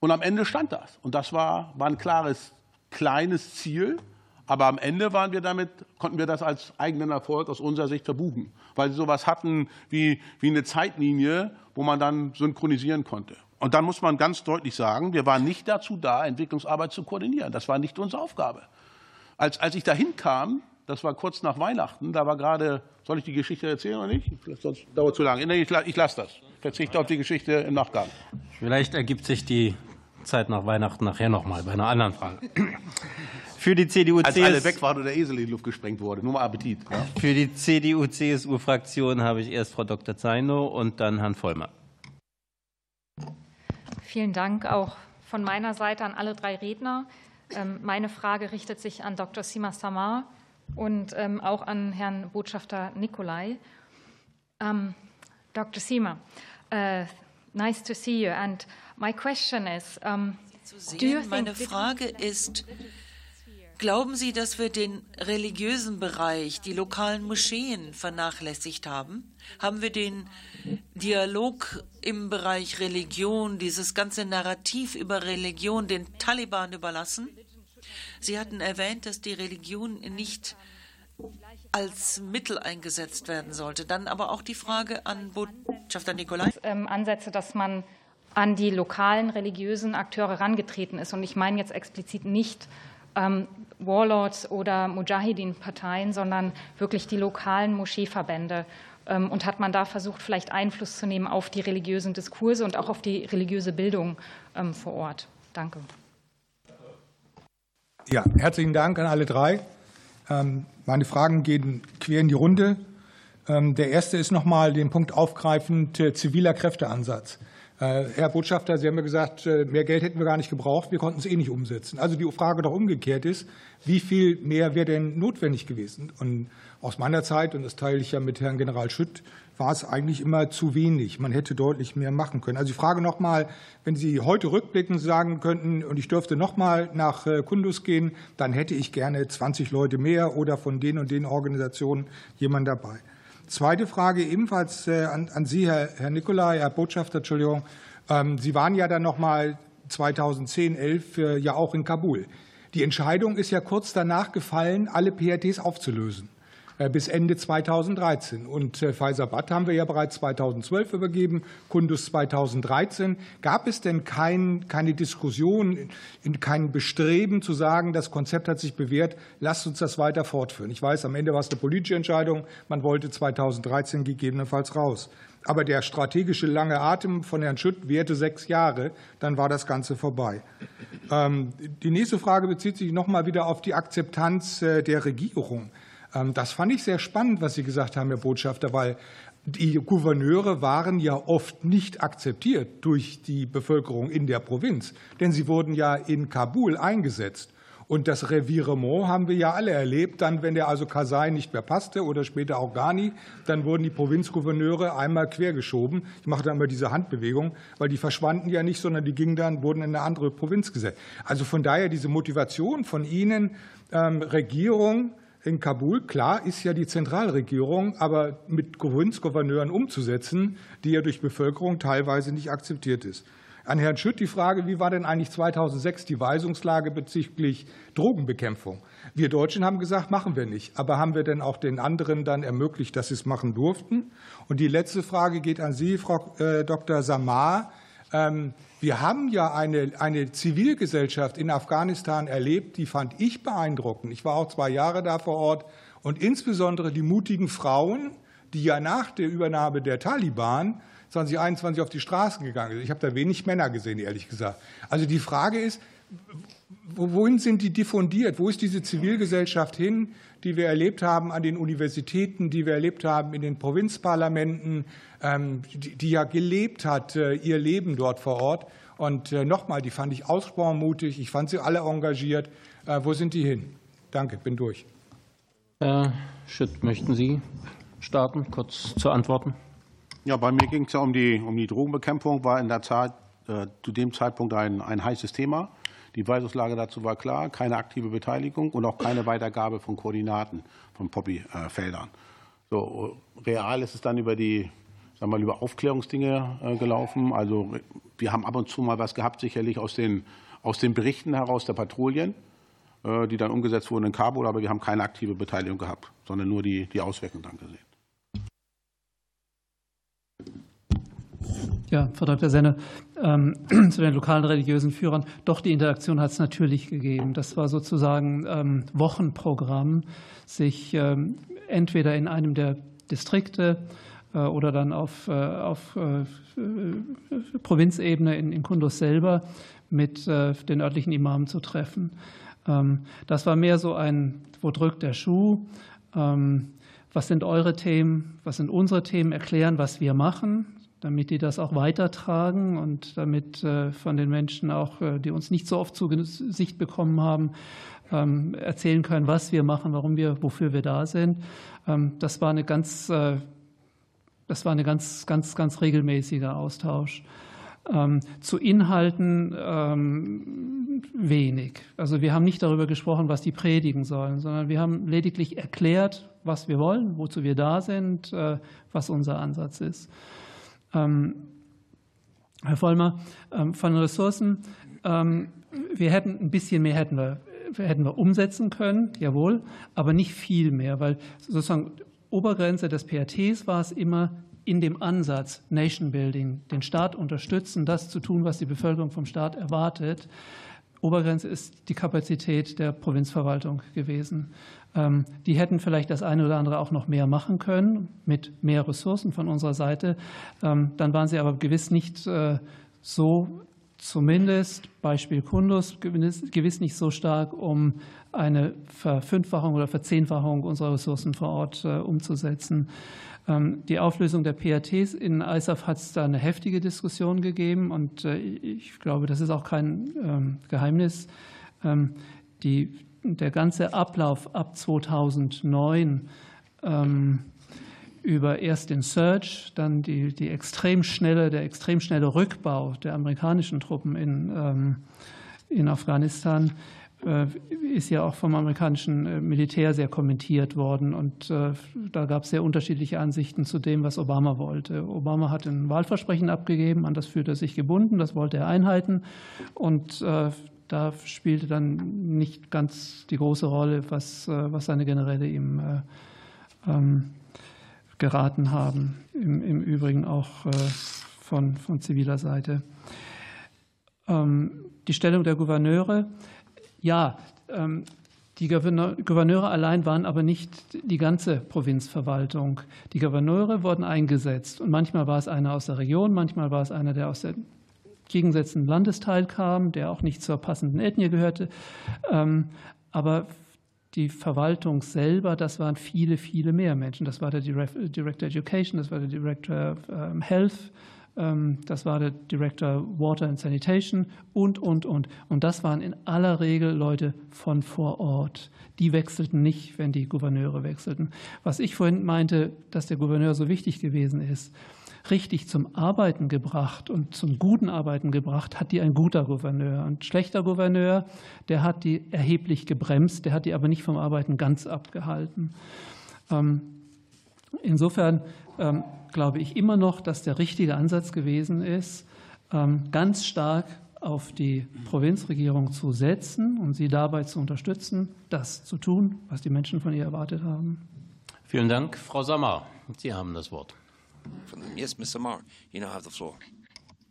Speaker 5: Und am Ende stand das. Und das war, war ein klares, kleines Ziel. Aber am Ende waren wir damit, konnten wir das als eigenen Erfolg aus unserer Sicht verbuchen, weil sie sowas hatten wie, wie eine Zeitlinie, wo man dann synchronisieren konnte. Und dann muss man ganz deutlich sagen, wir waren nicht dazu da, Entwicklungsarbeit zu koordinieren. Das war nicht unsere Aufgabe. Als, als ich dahin kam, das war kurz nach Weihnachten, da war gerade, soll ich die Geschichte erzählen oder nicht? Sonst dauert zu lange. Ich, ich lasse das. Verzichte auf die Geschichte im Nachgang.
Speaker 1: Vielleicht ergibt sich die Zeit nach Weihnachten nachher nochmal bei einer anderen Frage. Für die CDU,
Speaker 5: Als alle weg waren und der Esel in die Luft gesprengt wurde. Nur mal Appetit. Ja?
Speaker 1: Für die CDU-CSU-Fraktion habe ich erst Frau Dr. Zeino und dann Herrn Vollmer.
Speaker 10: Vielen Dank auch von meiner Seite an alle drei Redner. Ähm, meine Frage richtet sich an Dr. Sima Samar und ähm, auch an Herrn Botschafter Nikolai. Um, Dr. Sima, uh, nice to see you. And my question is, um,
Speaker 4: do you think Meine Frage ist, Glauben Sie, dass wir den religiösen Bereich, die lokalen Moscheen vernachlässigt haben? Haben wir den Dialog im Bereich Religion, dieses ganze Narrativ über Religion den Taliban überlassen? Sie hatten erwähnt, dass die Religion nicht als Mittel eingesetzt werden sollte. Dann aber auch die Frage an Botschafter Nikolai.
Speaker 10: Ähm, Ansätze, dass man an die lokalen religiösen Akteure herangetreten ist. Und ich meine jetzt explizit nicht ähm, Warlords oder Mujahideen-Parteien, sondern wirklich die lokalen Moscheeverbände. Ähm, und hat man da versucht, vielleicht Einfluss zu nehmen auf die religiösen Diskurse und auch auf die religiöse Bildung ähm, vor Ort? Danke.
Speaker 11: Ja, herzlichen Dank an alle drei. Ähm, meine Fragen gehen quer in die Runde. Der erste ist nochmal den Punkt aufgreifend äh, ziviler Kräfteansatz. Äh, Herr Botschafter, Sie haben ja gesagt, äh, mehr Geld hätten wir gar nicht gebraucht, wir konnten es eh nicht umsetzen. Also die Frage doch umgekehrt ist, wie viel mehr wäre denn notwendig gewesen? Und aus meiner Zeit, und das teile ich ja mit Herrn General Schütt, war es eigentlich immer zu wenig. Man hätte deutlich mehr machen können. Also ich frage noch mal, wenn Sie heute rückblickend sagen könnten, und ich dürfte noch mal nach äh, Kundus gehen, dann hätte ich gerne 20 Leute mehr oder von den und den Organisationen jemand dabei. Zweite Frage ebenfalls äh, an, an Sie, Herr, Herr Nicolai, Herr Botschafter, Entschuldigung. Ähm, Sie waren ja dann noch mal 2010, 11 äh, ja auch in Kabul. Die Entscheidung ist ja kurz danach gefallen, alle PRTs aufzulösen. Äh, bis Ende 2013. Und äh, Pfizer-Bad haben wir ja bereits 2012 übergeben, Kundus 2013. Gab es denn kein, keine Diskussion, kein Bestreben zu sagen, das Konzept hat sich bewährt, lasst uns das weiter fortführen? Ich weiß, am Ende war es eine politische Entscheidung, man wollte 2013 gegebenenfalls raus. Aber der strategische lange Atem von Herrn Schütt währte sechs Jahre, dann war das Ganze vorbei. Ähm, die nächste Frage bezieht sich noch mal wieder auf die Akzeptanz äh, der Regierung. Ähm, das fand ich sehr spannend, was Sie gesagt haben, Herr Botschafter, weil die Gouverneure waren ja oft nicht akzeptiert durch die Bevölkerung in der Provinz, denn sie wurden ja in Kabul eingesetzt. Und das Revirement haben wir ja alle erlebt. Dann, wenn der also Kasai nicht mehr passte oder später auch Ghani, dann wurden die Provinzgouverneure einmal quergeschoben. Ich mache da immer diese Handbewegung, weil die verschwanden ja nicht, sondern die gingen dann, wurden in eine andere Provinz gesetzt. Also von daher diese Motivation von Ihnen, ähm, Regierung, in Kabul, klar, ist ja die Zentralregierung, aber mit Provinzgouverneuren umzusetzen, die ja durch Bevölkerung teilweise nicht akzeptiert ist. An Herrn Schütt die Frage, wie war denn eigentlich 2006 die Weisungslage bezüglich Drogenbekämpfung? Wir Deutschen haben gesagt, machen wir nicht. Aber haben wir denn auch den anderen dann ermöglicht, dass sie es machen durften? Und die letzte Frage geht an Sie, Frau äh, Dr. Samar. Wir haben ja eine, eine Zivilgesellschaft in Afghanistan erlebt, die fand ich beeindruckend. Ich war auch zwei Jahre da vor Ort und insbesondere die mutigen Frauen, die ja nach der Übernahme der Taliban 2021 auf die Straßen gegangen sind. Ich habe da wenig Männer gesehen, ehrlich gesagt. Also die Frage ist, wohin sind die diffundiert? Wo ist diese Zivilgesellschaft hin, die wir erlebt haben an den Universitäten, die wir erlebt haben in den Provinzparlamenten, ähm, die ja gelebt hat, äh, ihr Leben dort vor Ort? Und äh, nochmal, die fand ich ausgesprochen mutig. Ich fand sie alle engagiert. Äh, wo sind die hin? Danke, bin durch.
Speaker 1: Herr Schütt, möchten Sie starten, kurz zu antworten?
Speaker 5: Ja, bei mir ging es ja um die, um die Drogenbekämpfung, war in der Zeit äh, zu dem Zeitpunkt ein, ein heißes Thema. Die Weisungslage dazu war klar, keine aktive Beteiligung und auch keine Weitergabe von Koordinaten von Poppy-Feldern. So, real ist es dann über die sagen wir über Aufklärungsdinge gelaufen. Also wir haben ab und zu mal was gehabt, sicherlich aus den, aus den Berichten heraus der Patrouillen, die dann umgesetzt wurden in Kabul, aber wir haben keine aktive Beteiligung gehabt, sondern nur die, die Auswirkungen dann gesehen.
Speaker 6: Ja, Frau Dr. Senne, ähm, zu den lokalen religiösen Führern. Doch, die Interaktion hat es natürlich gegeben. Das war sozusagen ähm, Wochenprogramm, sich ähm, entweder in einem der Distrikte äh, oder dann auf, äh, auf äh, Provinzebene in, in Kunduz selber mit den örtlichen Imamen zu treffen. Das war mehr so ein, wo drückt der Schuh? Was sind eure Themen? Was sind unsere Themen? Erklären, was wir machen damit die das auch weitertragen und damit äh, von den Menschen auch, äh, die uns nicht so oft zu Gesicht bekommen haben, ähm, erzählen können, was wir machen, warum wir, wofür wir da sind. Ähm, das war eine ganz, äh, das war eine ganz, ganz, ganz regelmäßiger Austausch. Ähm, zu Inhalten wenig. Also wir haben nicht darüber gesprochen, was die predigen sollen, sondern wir haben lediglich erklärt, was wir wollen, wozu wir da sind, was unser Ansatz ist. Ähm, Herr Vollmer, ähm, von Ressourcen, ähm, wir hätten ein bisschen mehr hätten wir, hätten wir umsetzen können, jawohl, aber nicht viel mehr, weil sozusagen Obergrenze des PRTs war es immer in dem Ansatz Nation Building, den Staat unterstützen, das zu tun, was die Bevölkerung vom Staat erwartet. Obergrenze ist die Kapazität der Provinzverwaltung gewesen. Ähm, die hätten vielleicht das eine oder andere auch noch mehr machen können mit mehr Ressourcen von unserer Seite. Ähm, dann waren sie aber gewiss nicht äh, so, zumindest Beispiel Kundus, gewiss nicht so stark, um eine Verfünffachung oder Verzehnfachung unserer Ressourcen vor Ort äh, umzusetzen. Ähm, die Auflösung der PRTs in ISAF hat es da eine heftige Diskussion gegeben und äh, ich glaube, das ist auch kein Geheimnis. Die der ganze Ablauf ab 2009 ähm, über erst den Search, dann die, die extrem schnelle, der extrem schnelle Rückbau der amerikanischen Truppen in, ähm, in Afghanistan äh, ist ja auch vom amerikanischen äh, Militär sehr kommentiert worden. Und äh, da gab es sehr unterschiedliche Ansichten zu dem, was Obama wollte. Obama hat ein Wahlversprechen abgegeben, an das fühlte er sich gebunden, das wollte er einhalten. Und da spielte dann nicht ganz die große Rolle, was, äh, was seine Generäle ihm äh, ähm, geraten haben. Im, Im, Übrigen auch äh, von, von ziviler Seite. Ähm, die Stellung der Gouverneure, ja, ähm, die Gouverneure allein waren aber nicht die ganze Provinzverwaltung. Die Gouverneure wurden eingesetzt und manchmal war es einer aus der Region, manchmal war es einer, der aus der gegensätzlichen Landesteil kam, der auch nicht zur passenden Ethnie gehörte. Ähm, aber die Verwaltung selber, das waren viele, viele mehr Menschen. Das war der Director Education, das war der Director ähm, Health, ähm, das war der Director Water and Sanitation und, und, und. Und das waren in aller Regel Leute von vor Ort. Die wechselten nicht, wenn die Gouverneure wechselten. Was ich vorhin meinte, dass der Gouverneur so wichtig gewesen ist, richtig zum Arbeiten gebracht und zum guten Arbeiten gebracht, hat die ein guter Gouverneur. Ein schlechter Gouverneur, der hat die erheblich gebremst, der hat die aber nicht vom Arbeiten ganz abgehalten. Ähm, insofern ähm, glaube ich immer noch, dass der richtige Ansatz gewesen ist, ähm, ganz stark auf die Provinzregierung zu setzen und sie dabei zu unterstützen, das zu tun, was die Menschen von ihr erwartet haben.
Speaker 1: Vielen Dank. Frau Sammer, Sie haben das Wort.
Speaker 3: Yes, Mr. Marr, you now have the floor.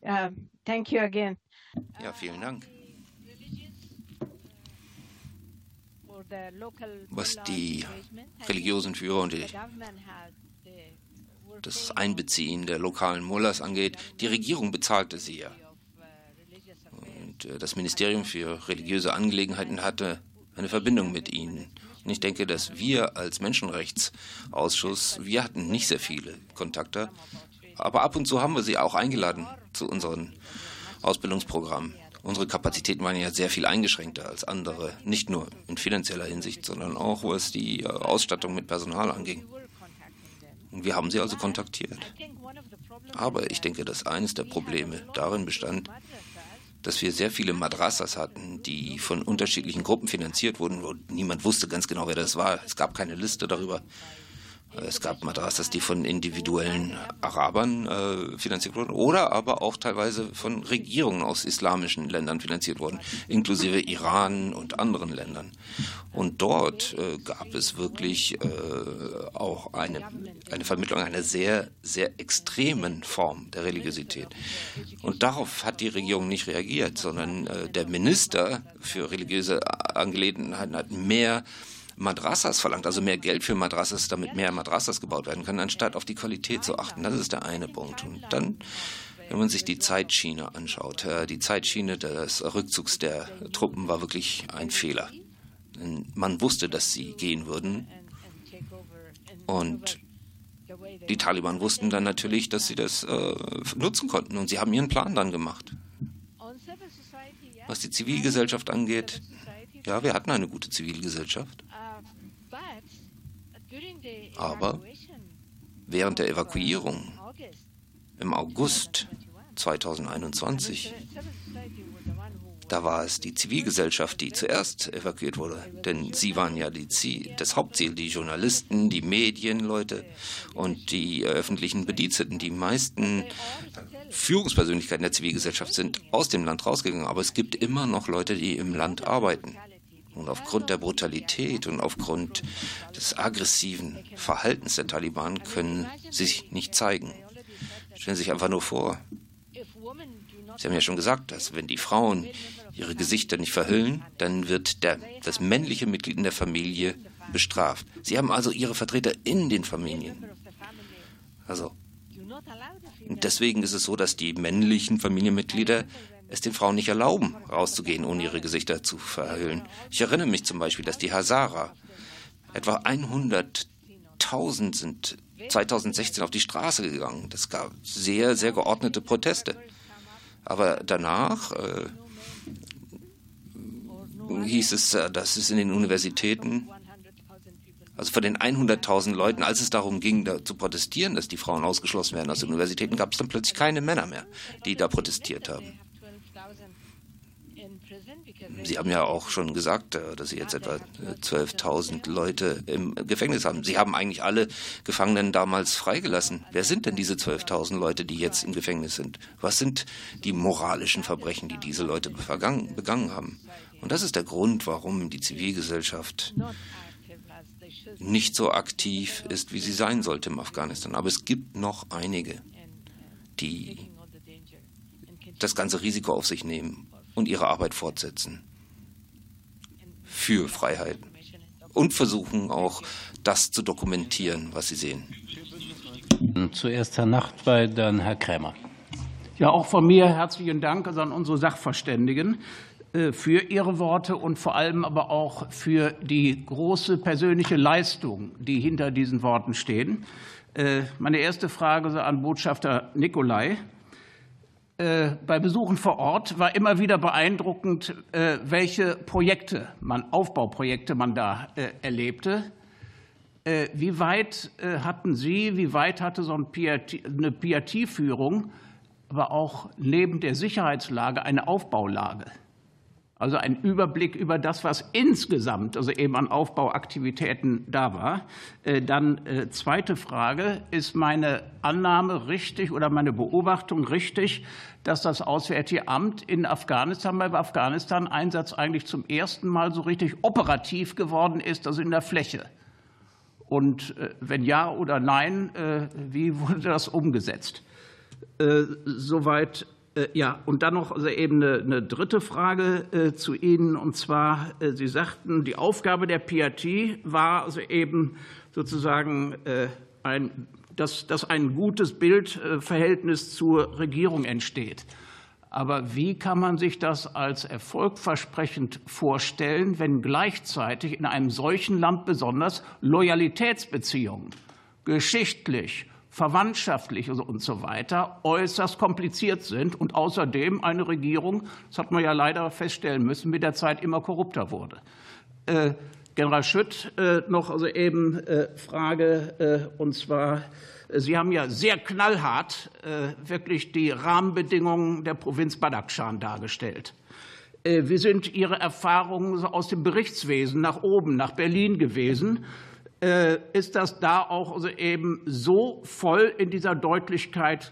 Speaker 2: Uh, thank you again.
Speaker 3: Ja, vielen Dank. Was die religiösen Führer und die, das Einbeziehen der lokalen Mullahs angeht, die Regierung bezahlte sie ja. Und äh, das Ministerium für religiöse Angelegenheiten hatte eine Verbindung mit ihnen. Und ich denke, dass wir als Menschenrechtsausschuss, wir hatten nicht sehr viele Kontakte, aber ab und zu haben wir sie auch eingeladen zu unseren Ausbildungsprogrammen. Unsere Kapazitäten waren ja sehr viel eingeschränkter als andere, nicht nur in finanzieller Hinsicht, sondern auch was die äh, Ausstattung mit Personal anging. Und wir haben sie also kontaktiert. Aber ich denke, dass eines der Probleme darin bestand, dass wir sehr viele Madrassas hatten, die von unterschiedlichen Gruppen finanziert wurden, wo niemand wusste ganz genau, wer das war. Es gab keine Liste darüber, Es gab Madrasas, die von individuellen Arabern äh, finanziert wurden oder aber auch teilweise von Regierungen aus islamischen Ländern finanziert wurden, inklusive Iran und anderen Ländern. Und dort äh, gab es wirklich äh, auch eine, eine Vermittlung einer sehr, sehr extremen Form der Religiosität. Und darauf hat die Regierung nicht reagiert, sondern äh, der Minister für religiöse Angelegenheiten hat mehr Madrassas verlangt, also mehr Geld für Madrassas, damit mehr Madrassas gebaut werden können, anstatt auf die Qualität zu achten. Das ist der eine Punkt. Und dann wenn man sich die Zeitschiene anschaut, äh, die Zeitschiene des Rückzugs der Truppen war wirklich ein Fehler. Man wusste, dass sie gehen würden. Und die Taliban wussten dann natürlich, dass sie das äh, nutzen konnten. Und sie haben ihren Plan dann gemacht. Was die Zivilgesellschaft angeht, ja, wir hatten eine gute Zivilgesellschaft. Aber während der Evakuierung im August 2021, da war es die Zivilgesellschaft, die zuerst evakuiert wurde. Denn sie waren ja die Ziel, das Hauptziel, die Journalisten, die Medienleute und die öffentlichen Bediensteten. Die meisten Führungspersönlichkeiten der Zivilgesellschaft sind aus dem Land rausgegangen. Aber es gibt immer noch Leute, die im Land arbeiten. Und aufgrund der Brutalität und aufgrund des aggressiven Verhaltens der Taliban können sie sich nicht zeigen. Stellen Sie sich einfach nur vor. Sie haben ja schon gesagt, dass wenn die Frauen ihre Gesichter nicht verhüllen, dann wird der, das männliche Mitglied in der Familie bestraft. Sie haben also ihre Vertreter in den Familien. Also, deswegen ist es so, dass die männlichen Familienmitglieder es den Frauen nicht erlauben, rauszugehen, ohne ihre Gesichter zu verhüllen. Ich erinnere mich zum Beispiel, dass die Hazara, etwa 100.000 sind 2016 auf die Straße gegangen. Das gab sehr, sehr geordnete Proteste. Aber danach äh, hieß es, äh, dass es in den Universitäten, also von den 100.000 Leuten, als es darum ging, da zu protestieren, dass die Frauen ausgeschlossen werden aus den Universitäten, gab es dann plötzlich keine Männer mehr, die da protestiert haben. Sie haben ja auch schon gesagt, äh, dass Sie jetzt etwa 12.000 Leute im Gefängnis haben. Sie haben eigentlich alle Gefangenen damals freigelassen. Wer sind denn diese 12.000 Leute, die jetzt im Gefängnis sind? Was sind die moralischen Verbrechen, die diese Leute begangen haben? Und das ist der Grund, warum die Zivilgesellschaft nicht so aktiv ist, wie sie sein sollte im Afghanistan. Aber es gibt noch einige, die das ganze Risiko auf sich nehmen und ihre Arbeit fortsetzen für Freiheit und versuchen auch das zu dokumentieren, was sie sehen.
Speaker 1: Zuerst Herr Nachtwey, dann Herr Krämer.
Speaker 12: Ja, auch von mir herzlichen Dank an unsere Sachverständigen äh, für ihre Worte und vor allem aber auch für die große persönliche Leistung, die hinter diesen Worten stehen. Äh, meine erste Frage an Botschafter Nikolai. Äh, bei Besuchen vor Ort war immer wieder beeindruckend, äh, welche Projekte man, Aufbauprojekte man da äh, erlebte. Wie weit hatten Sie, wie weit hatte so eine PRT-Führung, aber auch neben der Sicherheitslage eine Aufbaulage? Also ein Überblick über das, was insgesamt, also eben an Aufbauaktivitäten da war. Äh, dann äh, zweite Frage, ist meine Annahme richtig oder meine Beobachtung richtig, dass das Auswärtige Amt in Afghanistan beim Afghanistan-Einsatz eigentlich zum ersten Mal so richtig operativ geworden ist, also in der Fläche? Und äh, wenn ja oder nein, wie wurde das umgesetzt? Soweit ja, und dann noch eben eine, eine dritte Frage äh, zu Ihnen. Und zwar, äh, Sie sagten, die Aufgabe der PRT war also eben sozusagen ein, dass, dass ein gutes Bildverhältnis zur Regierung entsteht. Aber wie kann man sich das als erfolgversprechend vorstellen, wenn gleichzeitig in einem solchen Land besonders Loyalitätsbeziehungen geschichtlich verwandtschaftlich und so weiter äußerst kompliziert sind und außerdem eine Regierung, das hat man ja leider feststellen müssen, mit der Zeit immer korrupter wurde. Äh, General Schütt äh, noch also eben äh, Frage, und zwar, Sie haben ja sehr knallhart wirklich die Rahmenbedingungen der Provinz Badakhshan dargestellt. Wie sind Ihre Erfahrungen aus dem Berichtswesen nach oben, nach Berlin gewesen? Äh, ist das da auch eben so voll in dieser Deutlichkeit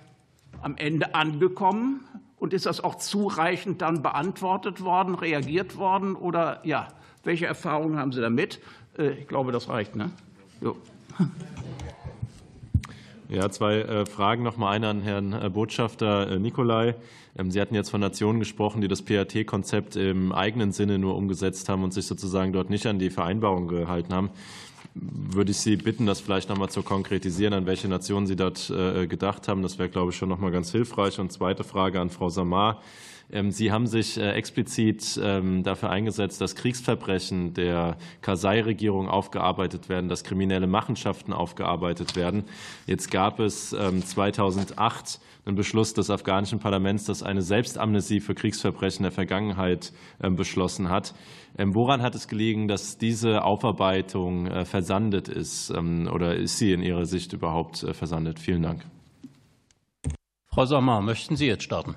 Speaker 12: am Ende angekommen? Und ist das auch zureichend dann beantwortet worden, reagiert worden? Oder ja, welche Erfahrungen haben Sie damit? Äh, ich glaube, das reicht. Ne? Jo.
Speaker 13: Ja, zwei äh, Fragen noch mal eine an Herrn Botschafter Nikolai. Ähm, Sie hatten jetzt von Nationen gesprochen, die das PAT-Konzept im eigenen Sinne nur umgesetzt haben und sich sozusagen dort nicht an die Vereinbarung gehalten haben würde ich Sie bitten, das vielleicht noch mal zu konkretisieren, an welche Nationen Sie dort äh, gedacht haben. Das wäre, glaube ich, schon noch mal ganz hilfreich. Und zweite Frage an Frau Samar. Ähm, Sie haben sich äh, explizit ähm, dafür eingesetzt, dass Kriegsverbrechen der Kasai-Regierung aufgearbeitet werden, dass kriminelle Machenschaften aufgearbeitet werden. Jetzt gab es 2008 ähm, einen Beschluss des afghanischen Parlaments, das eine Selbstamnesie für Kriegsverbrechen der Vergangenheit beschlossen hat. Woran hat es gelegen, dass diese Aufarbeitung äh, versandet ist? Oder ist sie in Ihrer Sicht überhaupt äh, versandet? Vielen Dank.
Speaker 1: Frau Sommer, möchten Sie jetzt starten?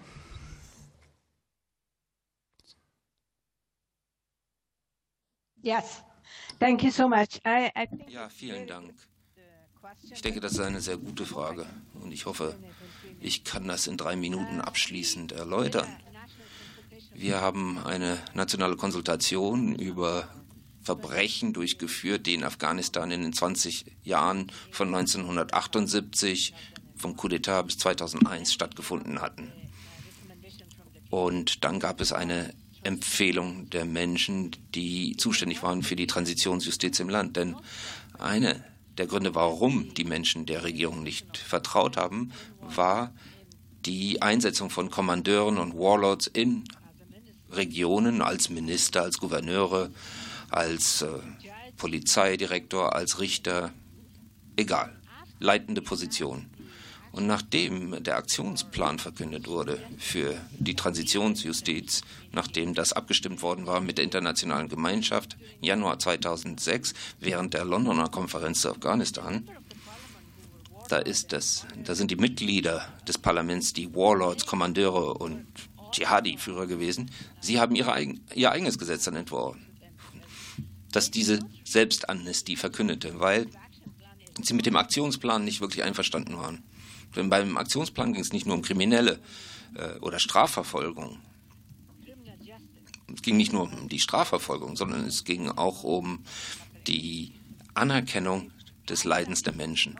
Speaker 3: Yes. Thank you so much. I, I ja, vielen Dank. Ich denke, das ist eine sehr gute Frage und ich hoffe, ich kann das in drei Minuten abschließend erläutern. Wir haben eine nationale Konsultation über Verbrechen durchgeführt, die in Afghanistan in den 20 Jahren von 1978 vom Coup d'etat bis 2001 stattgefunden hatten. Und dann gab es eine Empfehlung der Menschen, die zuständig waren für die Transitionsjustiz im Land. Denn eine der Gründe, warum die Menschen der Regierung nicht vertraut haben, war die Einsetzung von Kommandeuren und Warlords in Regionen als Minister, als Gouverneure, als äh, Polizeidirektor, als Richter, egal, leitende Position. Und nachdem der Aktionsplan verkündet wurde für die Transitionsjustiz, nachdem das abgestimmt worden war mit der internationalen Gemeinschaft Januar 2006 während der Londoner Konferenz zu Afghanistan, da ist das, da sind die Mitglieder des Parlaments, die Warlords, Kommandeure und Dschihadi-Führer gewesen. Sie haben ihre, ihr eigenes Gesetz dann entworfen, das diese Selbstamnestie verkündete, weil sie mit dem Aktionsplan nicht wirklich einverstanden waren. Denn beim Aktionsplan ging es nicht nur um kriminelle äh, oder Strafverfolgung. Es ging nicht nur um die Strafverfolgung, sondern es ging auch um die Anerkennung des Leidens der Menschen.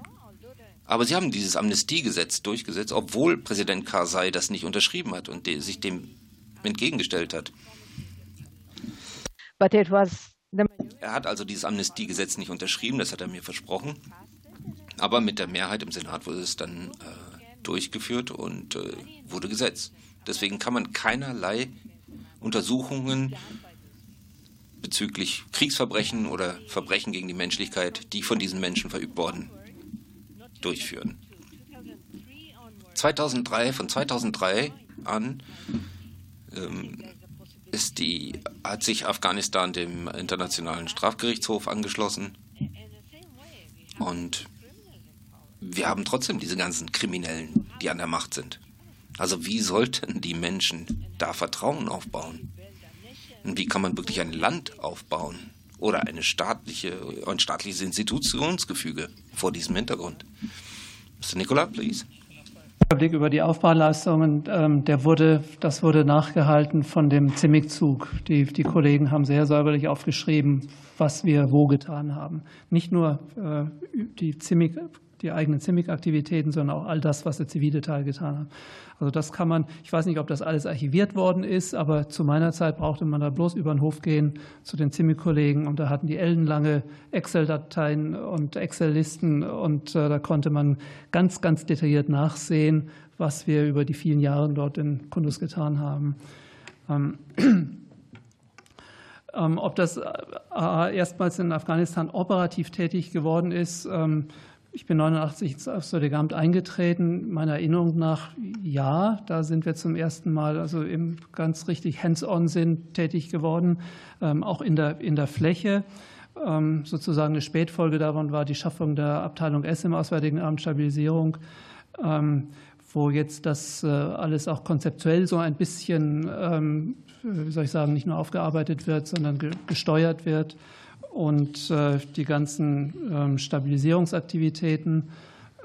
Speaker 3: Aber sie haben dieses Amnestiegesetz durchgesetzt, obwohl Präsident Karzai das nicht unterschrieben hat und sich dem entgegengestellt hat. Er hat also dieses Amnestiegesetz nicht unterschrieben, das hat er mir versprochen. Aber mit der Mehrheit im Senat wurde es dann äh, durchgeführt und äh, wurde gesetzt. Deswegen kann man keinerlei Untersuchungen bezüglich Kriegsverbrechen oder Verbrechen gegen die Menschlichkeit, die von diesen Menschen verübt wurden, durchführen. 2003, von 2003 an ähm, ist die, hat sich Afghanistan dem Internationalen Strafgerichtshof angeschlossen und wir haben trotzdem diese ganzen Kriminellen, die an der Macht sind. Also wie sollten die Menschen da Vertrauen aufbauen? Und wie kann man wirklich ein Land aufbauen oder eine staatliche, ein staatliches Institutionsgefüge vor diesem Hintergrund? Mr. Nicola, please.
Speaker 6: Blick über die Aufbauleistungen, ähm, der wurde, das wurde nachgehalten von dem CIMIC-Zug. Die, die Kollegen haben sehr säuberlich aufgeschrieben, was wir wo getan haben. Nicht nur äh, die CIMIC die eigenen CIMIC-Aktivitäten, sondern auch all das, was der zivile Teil getan hat. Also das kann man, ich weiß nicht, ob das alles archiviert worden ist, aber zu meiner Zeit brauchte man da bloß über den Hof gehen zu den CIMIC-Kollegen und da hatten die ellenlange Excel-Dateien und Excel-Listen und äh, da konnte man ganz, ganz detailliert nachsehen, was wir über die vielen Jahre dort in Kundus getan haben. Ähm, ähm, ob das AA erstmals in Afghanistan operativ tätig geworden ist, ähm, ich bin 89 aufs Södegamt eingetreten. Meiner Erinnerung nach, ja, da sind wir zum ersten Mal, also im ganz richtig hands-on sind tätig geworden, ähm, auch in der, in der Fläche. Ähm, sozusagen eine Spätfolge davon war die Schaffung der Abteilung S im Auswärtigen Amt Stabilisierung, ähm, wo jetzt das äh, alles auch konzeptuell so ein bisschen, wie soll ich sagen, nicht nur aufgearbeitet wird, sondern gesteuert wird und die ganzen ähm, Stabilisierungsaktivitäten,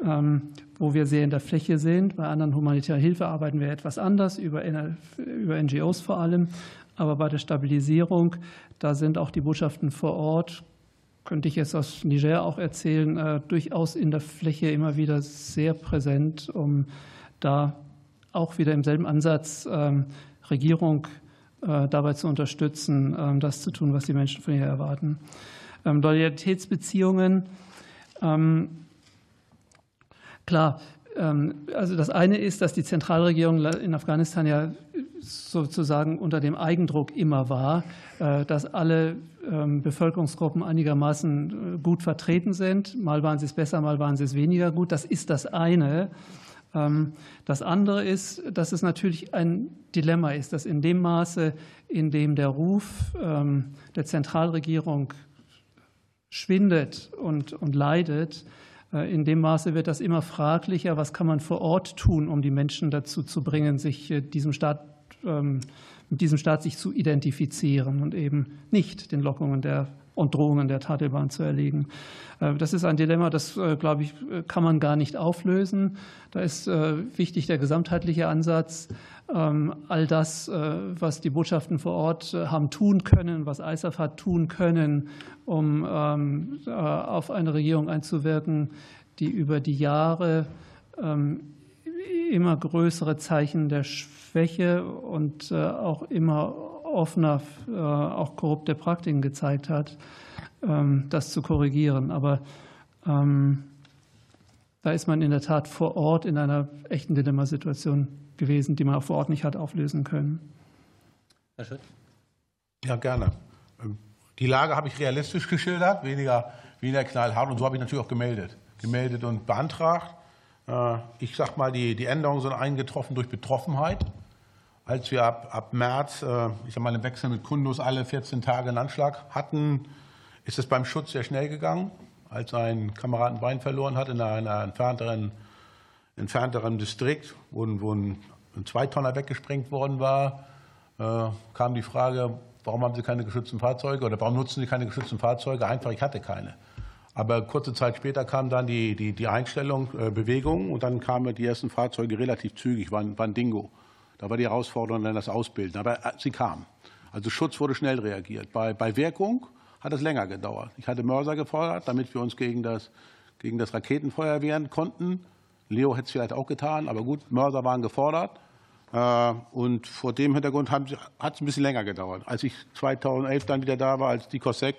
Speaker 6: ähm, wo wir sehr in der Fläche sind. Bei anderen humanitären Hilfe arbeiten wir etwas anders, über, NGOs vor allem. Aber bei der Stabilisierung, da sind auch die Botschaften vor Ort, könnte ich jetzt aus Niger auch erzählen, äh, durchaus in der Fläche immer wieder sehr präsent, um da auch wieder im selben Ansatz ähm, Regierung äh, dabei zu unterstützen, ähm, das zu tun, was die Menschen von ihr erwarten. Ähm, Loyalitätsbeziehungen. Klar, also das eine ist, dass die Zentralregierung in Afghanistan ja sozusagen unter dem Eigendruck immer war, äh, dass alle Bevölkerungsgruppen einigermaßen äh, gut vertreten sind. Mal waren sie es besser, mal waren sie es weniger gut. Das ist das eine. Ähm, das andere ist, dass es natürlich ein Dilemma ist, dass in dem Maße, in dem der Ruf ähm, der Zentralregierung schwindet und, und leidet, äh, in dem Maße wird das immer fraglicher, was kann man vor Ort tun, um die Menschen dazu zu bringen, sich äh, diesem Staat, ähm, mit diesem Staat sich zu identifizieren und eben nicht den Lockungen der und Drohungen der Taliban zu erlegen. Äh, das ist ein Dilemma, das, äh, glaube ich, kann man gar nicht auflösen. Da ist äh, wichtig der gesamtheitliche Ansatz. Ähm, all das, was die Botschaften vor Ort haben tun können, was ISAF hat tun können, um ähm, auf eine Regierung einzuwirken, die über die Jahre ähm, immer größere Zeichen der Schwäche und auch immer offener äh, auch korrupte Praktiken gezeigt hat, ähm, das zu korrigieren. Aber ähm, da ist man in der Tat vor Ort in einer echten Dilemmasituation gewesen, die man auch vor Ort nicht hat auflösen können.
Speaker 5: Herr Schütt? Ja, gerne. Ähm, die Lage habe ich realistisch geschildert, weniger, weniger knallhart. Und so habe ich natürlich auch gemeldet. Gemeldet und beantragt. Äh, ich sage mal, die, die Änderungen sind eingetroffen durch Betroffenheit als wir ab, ab März, äh, ich sag mal, im Wechsel mit Kundus alle 14 Tage einen Anschlag hatten, ist es beim Schutz sehr schnell gegangen. Als ein Kameraden Bein verloren hat in einer entfernteren, entfernteren Distrikt, wo, wo ein, ein Zweitonner weggesprengt worden war, äh, kam die Frage, warum haben Sie keine geschützten Fahrzeuge oder warum nutzen Sie keine geschützten Fahrzeuge? Einfach, ich hatte keine. Aber kurze Zeit später kam dann die, die, die Einstellung, äh, Bewegung und dann kamen die ersten Fahrzeuge relativ zügig, waren, waren Dingo. Da war die Herausforderung dann das Ausbilden. Aber äh, sie kam. Also Schutz wurde schnell reagiert. Bei, bei Wirkung hat es länger gedauert. Ich hatte Mörser gefordert, damit wir uns gegen das, gegen das Raketenfeuer wehren konnten. Leo hätte es vielleicht auch getan, aber gut, Mörser waren gefordert. Äh, und vor dem Hintergrund hat es ein bisschen länger gedauert. Als ich 2011 dann wieder da war, als die Kosek,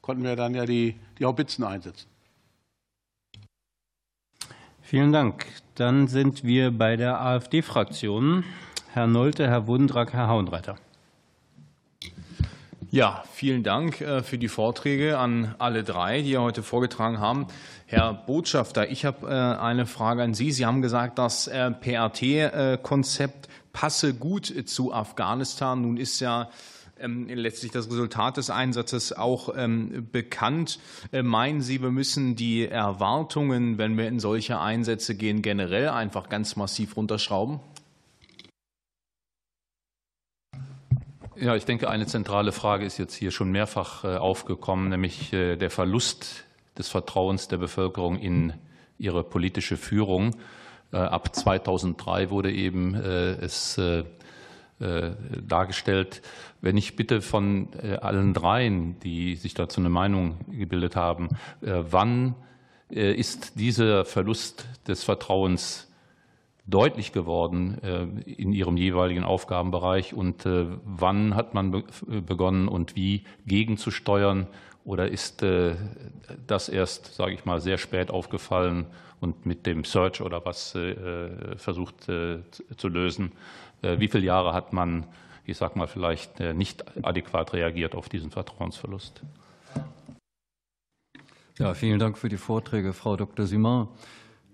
Speaker 5: konnten wir dann ja die, die Haubitzen einsetzen.
Speaker 1: Vielen Dank. Dann sind wir bei der AfD-Fraktion. Herr Nolte, Herr Wundrak, Herr Hauenreiter.
Speaker 14: Ja, vielen Dank äh, für die Vorträge an alle drei, die heute vorgetragen haben. Herr Botschafter, ich habe äh, eine Frage an Sie. Sie haben gesagt, das äh, PRT-Konzept passe gut zu Afghanistan. Nun ist ja ähm, letztlich das Resultat des Einsatzes auch ähm, bekannt. Meinen Sie, wir müssen die Erwartungen, wenn wir in solche Einsätze gehen, generell einfach ganz massiv runterschrauben?
Speaker 15: Ja, ich denke, eine zentrale Frage ist jetzt hier schon mehrfach äh, aufgekommen, nämlich äh, der Verlust des Vertrauens der Bevölkerung in ihre politische Führung. Äh, ab 2003 wurde eben es dargestellt. Wenn ich bitte von allen dreien, die sich dazu eine Meinung gebildet haben, wann ist dieser Verlust des Vertrauens deutlich geworden äh, in ihrem jeweiligen Aufgabenbereich und äh, wann hat man begonnen und wie gegenzusteuern oder ist äh, das erst, sage ich mal, sehr spät aufgefallen und mit dem Search oder was versucht zu lösen? Wie viele Jahre hat man, ich sage mal, vielleicht nicht adäquat reagiert auf diesen Vertrauensverlust?
Speaker 16: Ja, vielen Dank für die Vorträge, Frau Dr. Simon.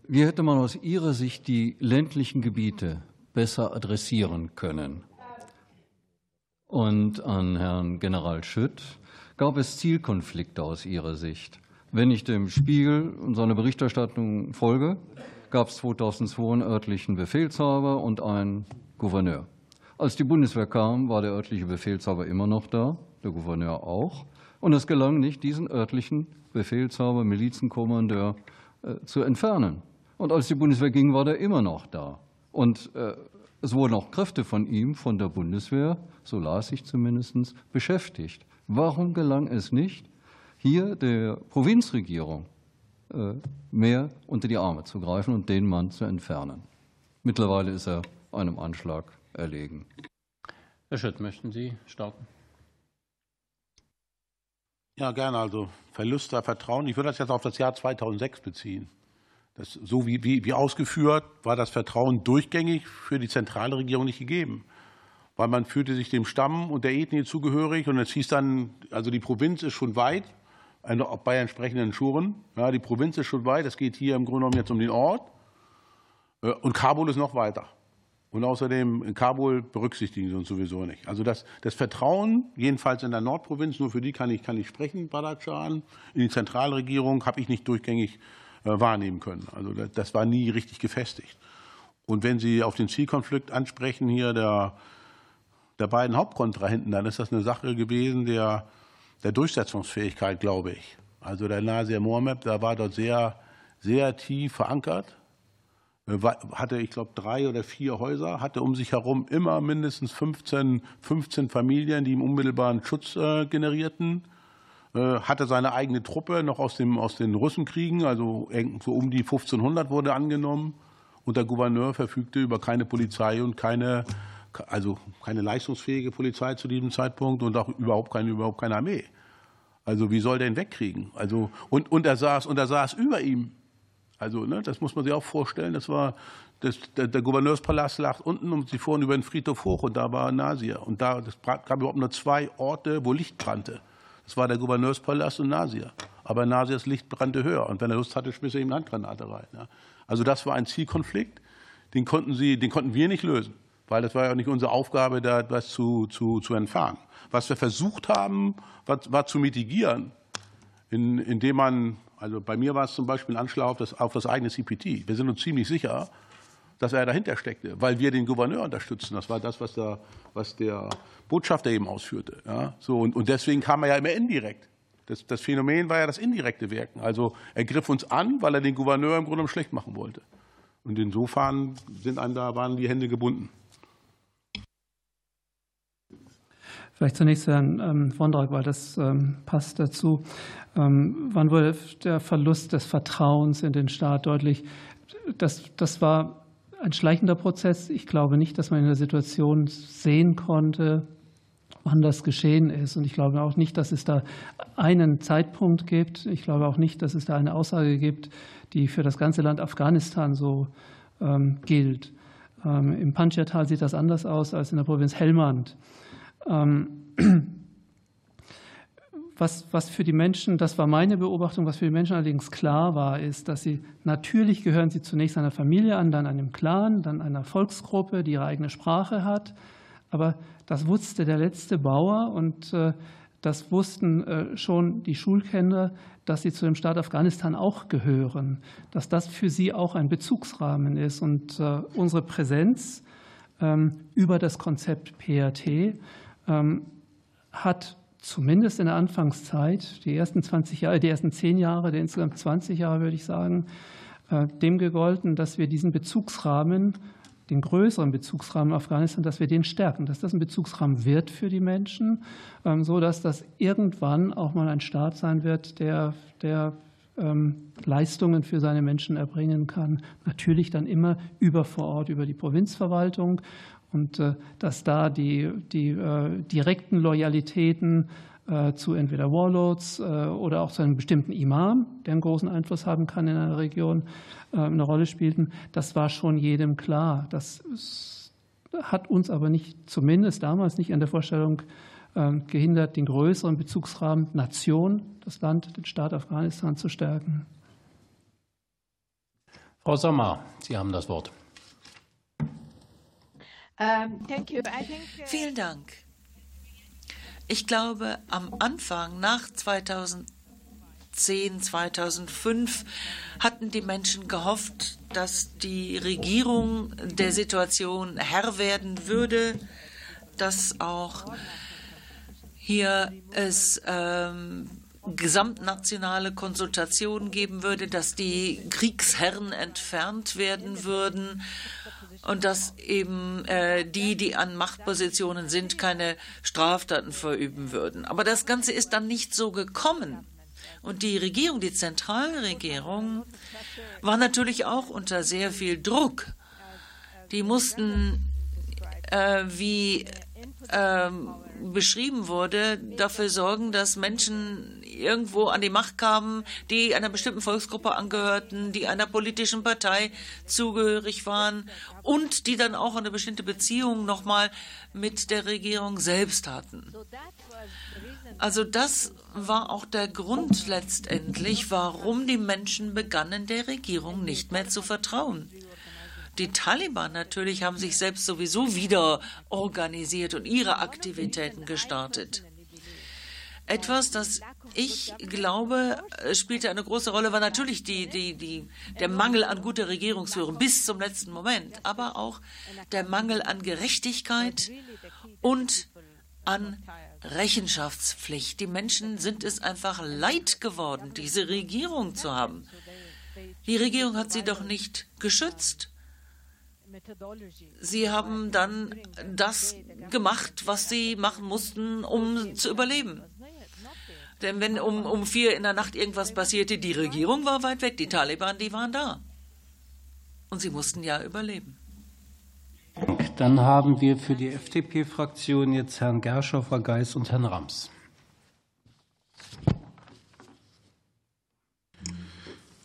Speaker 16: Wie hätte man aus Ihrer Sicht die ländlichen Gebiete besser adressieren können? Und an Herrn General Schütt, gab es Zielkonflikte aus Ihrer Sicht? Wenn ich dem Spiegel und seiner Berichterstattung folge, gab es 2002 einen örtlichen Befehlshaber und einen Gouverneur. Als die Bundeswehr kam, war der örtliche Befehlshaber immer noch da, der Gouverneur auch. Und es gelang nicht, diesen örtlichen Befehlshaber, Milizenkommandeur äh, zu entfernen. Und als die Bundeswehr ging, war der immer noch da. Und äh, es wurden auch Kräfte von ihm, von der Bundeswehr, so las ich zumindest, beschäftigt. Warum gelang es nicht, hier der Provinzregierung äh, mehr unter die Arme zu greifen und den Mann zu entfernen? Mittlerweile ist er einem Anschlag erlegen.
Speaker 1: Herr Schütt, möchten Sie starten?
Speaker 5: Ja, gerne. Also Verlust der Vertrauen. Ich würde das jetzt auf das Jahr 2006 beziehen. Das, so wie, wie, wie ausgeführt, war das Vertrauen durchgängig für die zentrale Regierung nicht gegeben. Weil man fühlte sich dem Stamm und der Ethnie zugehörig und es hieß dann, also die Provinz ist schon weit, bei entsprechenden Schuren. Ja, die Provinz ist schon weit, es geht hier im Grunde genommen jetzt um den Ort. Äh, und Kabul ist noch weiter. Und außerdem in Kabul berücksichtigen sie uns sowieso nicht. Also das, das Vertrauen, jedenfalls in der Nordprovinz, nur für die kann ich, kann ich sprechen, Badakschan, in die Zentralregierung habe ich nicht durchgängig wahrnehmen können. Also das, war nie richtig gefestigt. Und wenn Sie auf den Zielkonflikt ansprechen hier der, der beiden Hauptkontrahenten, dann ist das eine Sache gewesen der, der Durchsetzungsfähigkeit, glaube ich. Also der Nasir Mohammed, da war dort sehr, sehr tief verankert äh, hatte, ich glaube, drei oder vier Häuser, hatte um sich herum immer mindestens 15, 15 Familien, die ihm unmittelbaren Schutz äh, generierten, äh, hatte seine eigene Truppe noch aus, dem, aus den Russenkriegen, also so um die 1500 wurde angenommen. Und der Gouverneur verfügte über keine Polizei und keine, also keine leistungsfähige Polizei zu diesem Zeitpunkt und auch überhaupt keine, überhaupt keine Armee. Also wie soll der ihn wegkriegen? Also, und, und, er saß, und er saß über ihm also ne, das muss man sich auch vorstellen. Das war das, der, der, Gouverneurspalast lag unten und sie fuhren über den Friedhof hoch und da war Nasir. Und da es gab überhaupt nur zwei Orte, wo Licht brannte. Das war der Gouverneurspalast und Nasir. Aber Nasirs Licht brannte höher und wenn er Lust hatte, schmiss er ihm eine Handgranate rein. Also das war ein Zielkonflikt, den konnten, sie, den konnten wir nicht lösen, weil das war ja nicht unsere Aufgabe, da etwas zu, zu, zu entfahren. Was wir versucht haben, war, war zu mitigieren, in, indem man also bei mir war es zum Beispiel ein Anschlag auf das, auf das eigene CPT. Wir sind uns ziemlich sicher, dass er dahinter steckte, weil wir den Gouverneur unterstützen. Das war das, was der, was der Botschafter eben ausführte. Ja, so, und, und deswegen kam er ja immer indirekt. Das, das Phänomen war ja das indirekte Wirken. Also er griff uns an, weil er den Gouverneur im Grunde schlecht machen wollte. Und insofern sind einem da, waren die Hände gebunden.
Speaker 6: Vielleicht zunächst Herrn ähm, Wondrak, weil das ähm, passt dazu. Ähm, wann wurde der Verlust des Vertrauens in den Staat deutlich? Das, das war ein schleichender Prozess. Ich glaube nicht, dass man in der Situation sehen konnte, wann das geschehen ist. Und ich glaube auch nicht, dass es da einen Zeitpunkt gibt. Ich glaube auch nicht, dass es da eine Aussage gibt, die für das ganze Land Afghanistan so ähm, gilt. Ähm, Im Panjshir-Tal sieht das anders aus als in der Provinz Helmand. Ähm, was, was für die Menschen, das war meine Beobachtung, was für die Menschen allerdings klar war, ist, dass sie natürlich gehören sie zunächst einer Familie an, dann einem Clan, dann einer Volksgruppe, die ihre eigene Sprache hat. Aber das wusste der letzte Bauer und äh, das wussten äh, schon die Schulkinder, dass sie zu dem Staat Afghanistan auch gehören, dass das für sie auch ein Bezugsrahmen ist. Und äh, unsere Präsenz ähm, über das Konzept PRT ähm, hat zumindest in der Anfangszeit, die ersten 20 Jahre, die ersten 10 Jahre, die insgesamt 20 Jahre, würde ich sagen, äh, dem gegolten, dass wir diesen Bezugsrahmen, den größeren Bezugsrahmen Afghanistan, dass wir den stärken, dass das ein Bezugsrahmen wird für die Menschen, ähm, so dass das irgendwann auch mal ein Staat sein wird, der, der ähm, Leistungen für seine Menschen erbringen kann. Natürlich dann immer über vor Ort, über die Provinzverwaltung und äh, dass da die, die äh, direkten Loyalitäten äh, zu entweder Warlords oder auch zu einem bestimmten Imam, der einen großen Einfluss haben kann in einer Region, eine Rolle spielten, das war schon jedem klar. Das hat uns aber nicht, zumindest damals nicht an der Vorstellung gehindert, den größeren Bezugsrahmen Nation, das Land, den Staat Afghanistan zu stärken.
Speaker 1: Frau Sommer, Sie haben das Wort.
Speaker 4: Um, uh, Vielen Dank. Ich glaube, am Anfang, nach 2010, 2005, hatten die Menschen gehofft, dass die Regierung der Situation Herr werden würde, dass auch hier es ähm, gesamtnationale Konsultationen geben würde, dass die Kriegsherren entfernt werden würden und dass eben äh, die, die an Machtpositionen sind, keine Straftaten verüben würden. Aber das Ganze ist dann nicht so gekommen. Und die Regierung, die Zentralregierung, war natürlich auch unter sehr viel Druck. Die mussten, äh, wie äh, beschrieben wurde, dafür sorgen, dass Menschen irgendwo an die Macht kamen, die einer bestimmten Volksgruppe angehörten, die einer politischen Partei zugehörig waren und die dann auch eine bestimmte Beziehung nochmal mit der Regierung selbst hatten. Also das war auch der Grund letztendlich, warum die Menschen begannen, der Regierung nicht mehr zu vertrauen. Die Taliban natürlich haben sich selbst sowieso wieder organisiert und ihre Aktivitäten gestartet. Etwas, das ich glaube, spielte eine große Rolle, war natürlich die, die, die, der Mangel an guter Regierungsführung bis zum letzten Moment, aber auch der Mangel an Gerechtigkeit und an Rechenschaftspflicht. Die Menschen sind es einfach leid geworden, diese Regierung zu haben. Die Regierung hat sie doch nicht geschützt. Sie haben dann das gemacht, was sie machen mussten, um zu überleben. Denn wenn um, um vier in der Nacht irgendwas passierte, die Regierung war weit weg, die Taliban, die waren da. Und sie mussten ja überleben.
Speaker 1: Dann haben wir für die FDP-Fraktion jetzt Herrn Gerschoffer, Geis und Herrn Rams.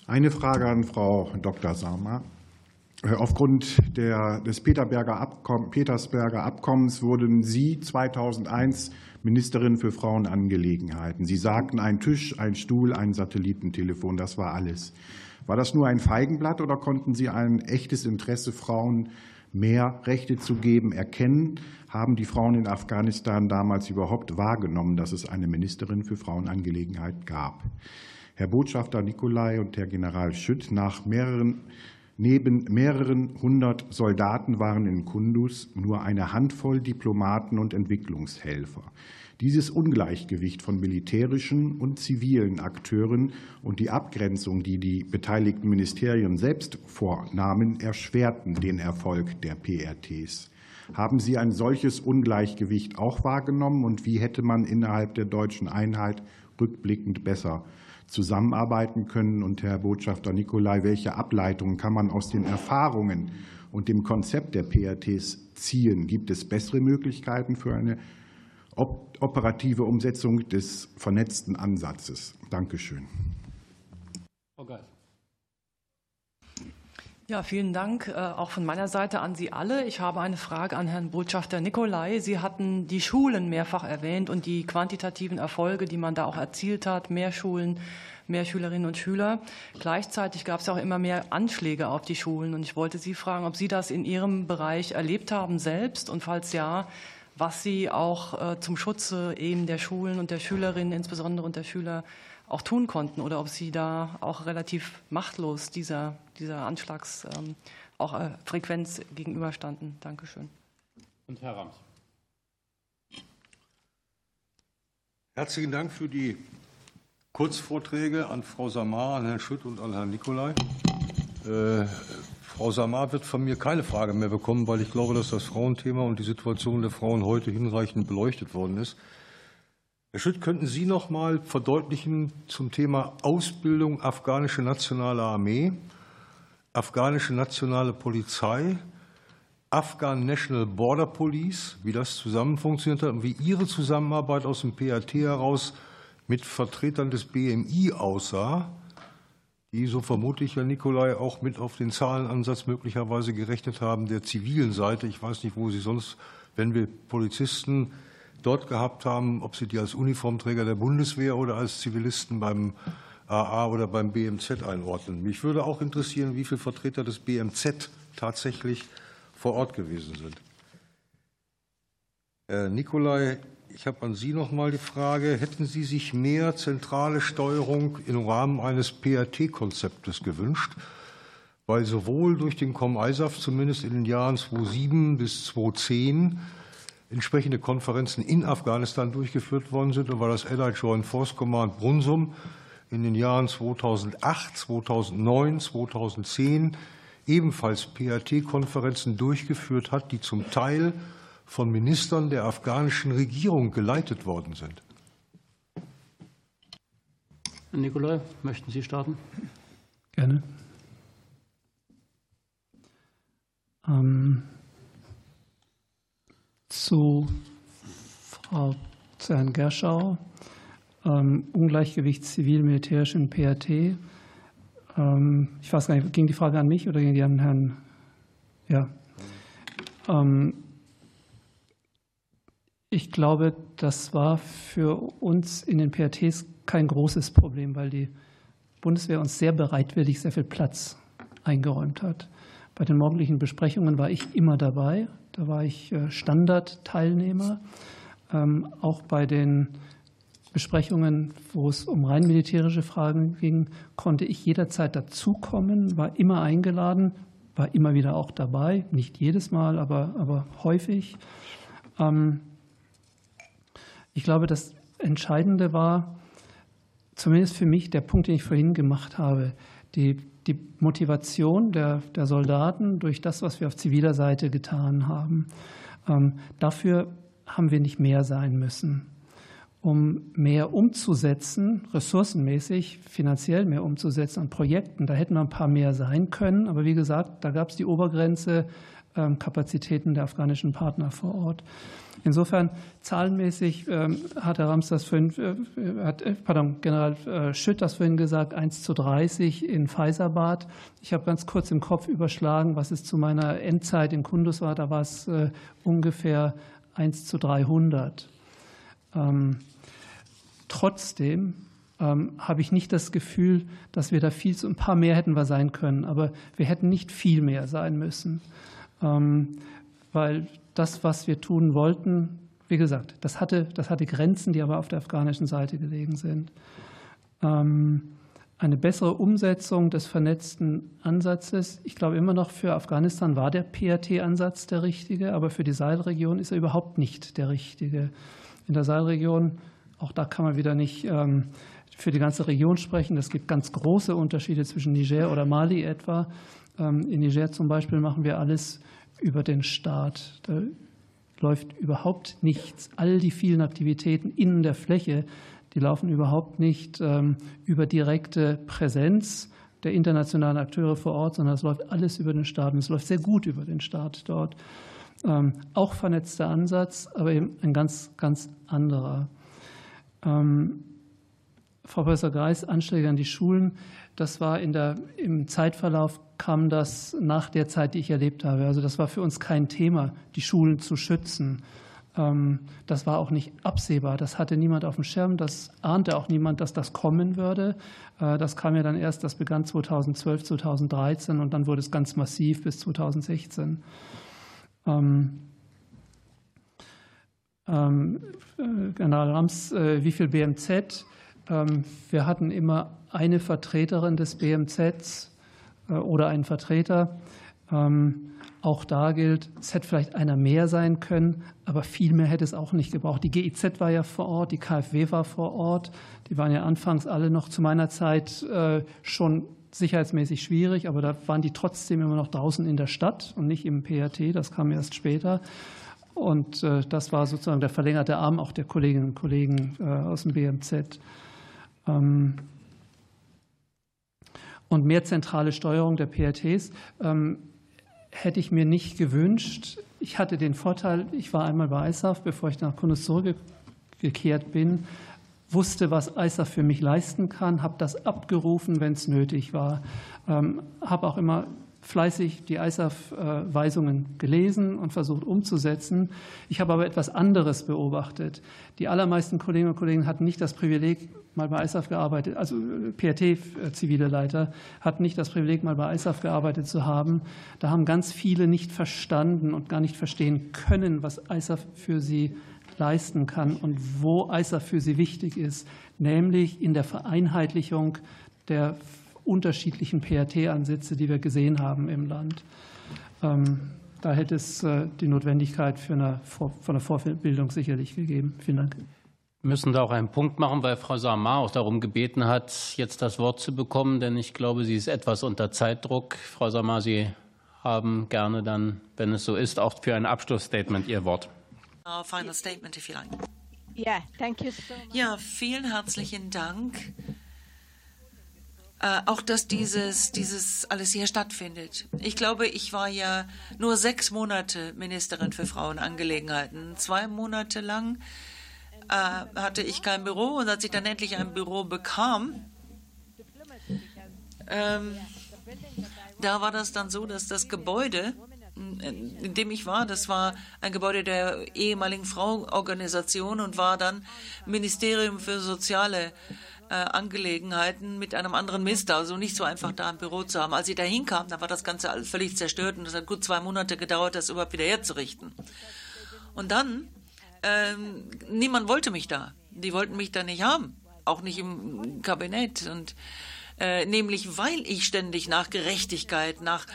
Speaker 17: Eine Frage an Frau Dr. Sama. Äh, aufgrund der, des Petersberger, Abkomm, Petersberger Abkommens wurden Sie 2001 Ministerin für Frauenangelegenheiten. Sie sagten, ein Tisch, ein Stuhl, ein Satellitentelefon, das war alles. War das nur ein Feigenblatt oder konnten Sie ein echtes Interesse, Frauen mehr Rechte zu geben, erkennen? Haben die Frauen in Afghanistan damals überhaupt wahrgenommen, dass es eine Ministerin für Frauenangelegenheiten gab? Herr Botschafter Nikolai und Herr General Schütt, nach mehreren Neben mehreren hundert Soldaten waren in Kunduz nur eine Handvoll Diplomaten und Entwicklungshelfer. Dieses Ungleichgewicht von militärischen und zivilen Akteuren und die Abgrenzung, die die beteiligten Ministerien selbst vornahmen, erschwerten den Erfolg der PRTs. Haben Sie ein solches Ungleichgewicht auch wahrgenommen und wie hätte man innerhalb der deutschen Einheit rückblickend besser zusammenarbeiten können. Und Herr Botschafter Nikolai, welche Ableitungen kann man aus den Erfahrungen und dem Konzept der PRTs ziehen? Gibt es bessere Möglichkeiten für eine operative Umsetzung des vernetzten Ansatzes? Dankeschön. Frau Geis.
Speaker 18: Ja, vielen Dank äh, auch von meiner Seite an Sie alle. Ich habe eine Frage an Herrn Botschafter Nikolai. Sie hatten die Schulen mehrfach erwähnt und die quantitativen Erfolge, die man da auch erzielt hat. Mehr Schulen, mehr Schülerinnen und Schüler. Gleichzeitig gab es auch immer mehr Anschläge auf die Schulen. Und ich wollte Sie fragen, ob Sie das in Ihrem Bereich erlebt haben selbst und falls ja, was Sie auch äh, zum Schutze eben der Schulen und der Schülerinnen, insbesondere und der Schüler, auch tun konnten oder ob Sie da auch relativ machtlos dieser, dieser Anschlagsfrequenz ähm, äh, gegenüberstanden. Dankeschön.
Speaker 1: Und Herr Rams.
Speaker 19: Herzlichen Dank für die Kurzvorträge an Frau Samar, an Herrn Schütt und an Herrn Nikolai. Äh, Frau Samar wird von mir keine Frage mehr bekommen, weil ich glaube, dass das Frauenthema und die Situation der Frauen heute hinreichend beleuchtet worden ist. Herr Schütt, könnten Sie noch mal verdeutlichen zum Thema Ausbildung afghanische nationale Armee, afghanische nationale Polizei, Afghan National Border Police, wie das zusammen funktioniert hat und wie Ihre Zusammenarbeit aus dem PAT heraus mit Vertretern des BMI aussah, die, so vermutlich Herr Nikolai, auch mit auf den Zahlenansatz möglicherweise gerechnet haben der zivilen Seite. Ich weiß nicht, wo Sie sonst, wenn wir Polizisten dort gehabt haben, ob sie die als Uniformträger der Bundeswehr oder als Zivilisten beim AA oder beim BMZ einordnen. Mich würde auch interessieren, wie viele Vertreter des BMZ tatsächlich vor Ort gewesen sind. Herr Nikolai, ich habe an Sie noch mal die Frage, hätten Sie sich mehr zentrale Steuerung im Rahmen eines PRT-Konzeptes gewünscht? Weil sowohl durch den Com-ISAF zumindest in den Jahren 2007 bis 2010 entsprechende Konferenzen in Afghanistan durchgeführt worden sind und weil das Allied Joint Force Command Brunsum in den Jahren 2008, 2009, 2010 ebenfalls PAT-Konferenzen durchgeführt hat, die zum Teil von Ministern der afghanischen Regierung geleitet worden sind.
Speaker 8: Herr Nikolai, möchten Sie starten?
Speaker 6: Gerne. Ähm, zu Frau zu Herrn Gerschau, ähm, Ungleichgewicht zivil-militärisch in PRT. Ähm, ich weiß gar nicht, ging die Frage an mich oder ging die an Herrn? Ja. Ähm, ich glaube, das war für uns in den PRTs kein großes Problem, weil die Bundeswehr uns sehr bereitwillig sehr viel Platz eingeräumt hat. Bei den morgendlichen Besprechungen war ich immer dabei. Da war ich äh, Standardteilnehmer. Auch bei den Besprechungen, wo es um rein militärische Fragen ging, konnte ich jederzeit dazukommen, war immer eingeladen, war immer wieder auch dabei, nicht jedes Mal, aber, aber häufig. Ähm, ich glaube, das Entscheidende war, zumindest für mich, der Punkt, den ich vorhin gemacht habe, die, die Motivation der, der Soldaten durch das, was wir auf ziviler Seite getan haben. Ähm, dafür haben wir nicht mehr sein müssen um mehr umzusetzen, ressourcenmäßig, finanziell mehr umzusetzen an Projekten. Da hätten wir ein paar mehr sein können. Aber wie gesagt, da gab es die Obergrenze ähm, Kapazitäten der afghanischen Partner vor Ort. Insofern zahlenmäßig ähm, hat Herr Rams das vorhin, äh, hat, äh, pardon, General äh, Schütt das vorhin gesagt, 1 zu 30 in Pfizerbad. Ich habe ganz kurz im Kopf überschlagen, was es zu meiner Endzeit in Kundus war. Da war es ungefähr 1 zu 300. Trotzdem ähm, habe ich nicht das Gefühl, dass wir da viel, ein paar mehr hätten wir sein können, aber wir hätten nicht viel mehr sein müssen, ähm, weil das, was wir tun wollten, wie gesagt, das hatte, das hatte Grenzen, die aber auf der afghanischen Seite gelegen sind. Ähm, eine bessere Umsetzung des vernetzten Ansatzes. Ich glaube immer noch, für Afghanistan war der PRT-Ansatz der richtige, aber für die Sahelregion ist er überhaupt nicht der richtige. In der Sahelregion auch da kann man wieder nicht ähm, für die ganze Region sprechen. Es gibt ganz große Unterschiede zwischen Niger oder Mali etwa. Ähm, in Niger zum Beispiel machen wir alles über den Staat. Da läuft überhaupt nichts. All die vielen Aktivitäten in der Fläche, die laufen überhaupt nicht ähm, über direkte Präsenz der internationalen Akteure vor Ort, sondern es läuft alles über den Staat. Und es läuft sehr gut über den Staat dort. Auch vernetzter Ansatz, aber eben ein ganz, ganz anderer. Ähm, Frau Professor Greis, Anschläge an die Schulen, das war in der, im Zeitverlauf kam das nach der Zeit, die ich erlebt habe. Also das war für uns kein Thema, die Schulen zu schützen. Ähm, das war auch nicht absehbar. Das hatte niemand auf dem Schirm. Das ahnte auch niemand, dass das kommen würde. Äh, das kam ja dann erst, das begann 2012, 2013 und dann wurde es ganz massiv bis 2016. Ähm, äh, General Rams, äh, wie viel BMZ? Ähm, wir hatten immer eine Vertreterin des BMZs äh, oder einen Vertreter. Ähm, auch da gilt, es hätte vielleicht einer mehr sein können, aber viel mehr hätte es auch nicht gebraucht. Die GIZ war ja vor Ort, die KfW war vor Ort. Die waren ja anfangs alle noch zu meiner Zeit schon sicherheitsmäßig schwierig, aber da waren die trotzdem immer noch draußen in der Stadt und nicht im PRT. Das kam erst später. Und äh, das war sozusagen der verlängerte Arm auch der Kolleginnen und Kollegen äh, aus dem BMZ. Ähm, und mehr zentrale Steuerung der PRTs ähm, hätte ich mir nicht gewünscht. Ich hatte den Vorteil, ich war einmal bei ISAF, bevor ich nach Kundus zurückgekehrt bin, wusste, was ISAF für mich leisten kann, habe das abgerufen, wenn es nötig war, ähm, habe auch immer fleißig die ISAF-Weisungen gelesen und versucht umzusetzen. Ich habe aber etwas anderes beobachtet. Die allermeisten Kolleginnen und Kollegen hatten nicht das Privileg, mal bei ISAF gearbeitet, also PRT-zivile Leiter hatten nicht das Privileg, mal bei ISAF gearbeitet zu haben. Da haben ganz viele nicht verstanden und gar nicht verstehen können, was ISAF für sie leisten kann und wo ISAF für sie wichtig ist, nämlich in der Vereinheitlichung der unterschiedlichen PRT-Ansätze, die wir gesehen haben im Land. Ähm, da hätte es die Notwendigkeit für eine, von einer Vorbildung sicherlich gegeben. Vielen Dank.
Speaker 1: Wir müssen da auch einen Punkt machen, weil Frau Samar auch darum gebeten hat, jetzt das Wort zu bekommen, denn ich glaube, sie ist etwas unter Zeitdruck. Frau Samar, Sie haben gerne dann, wenn es so ist, auch für ein Abschlussstatement Ihr Wort.
Speaker 4: Our final statement, if you like.
Speaker 2: Yeah, thank you so much.
Speaker 4: Ja, vielen herzlichen Dank. Äh, auch dass dieses, dieses alles hier stattfindet. Ich glaube, ich war ja nur sechs Monate Ministerin für Frauenangelegenheiten. Zwei Monate lang äh, hatte ich kein Büro und als ich dann endlich ein Büro bekam, ähm, da war das dann so, dass das Gebäude, in dem ich war, das war ein Gebäude der ehemaligen Frauenorganisation und war dann Ministerium für soziale äh, Angelegenheiten mit einem anderen Mister, also nicht so einfach da ein Büro zu haben. Als ich da hinkam, da war das Ganze völlig zerstört und es hat gut zwei Monate gedauert, das überhaupt wieder herzurichten. Und dann, ähm, niemand wollte mich da. Die wollten mich da nicht haben, auch nicht im Kabinett. Und äh, nämlich weil ich ständig nach Gerechtigkeit, nach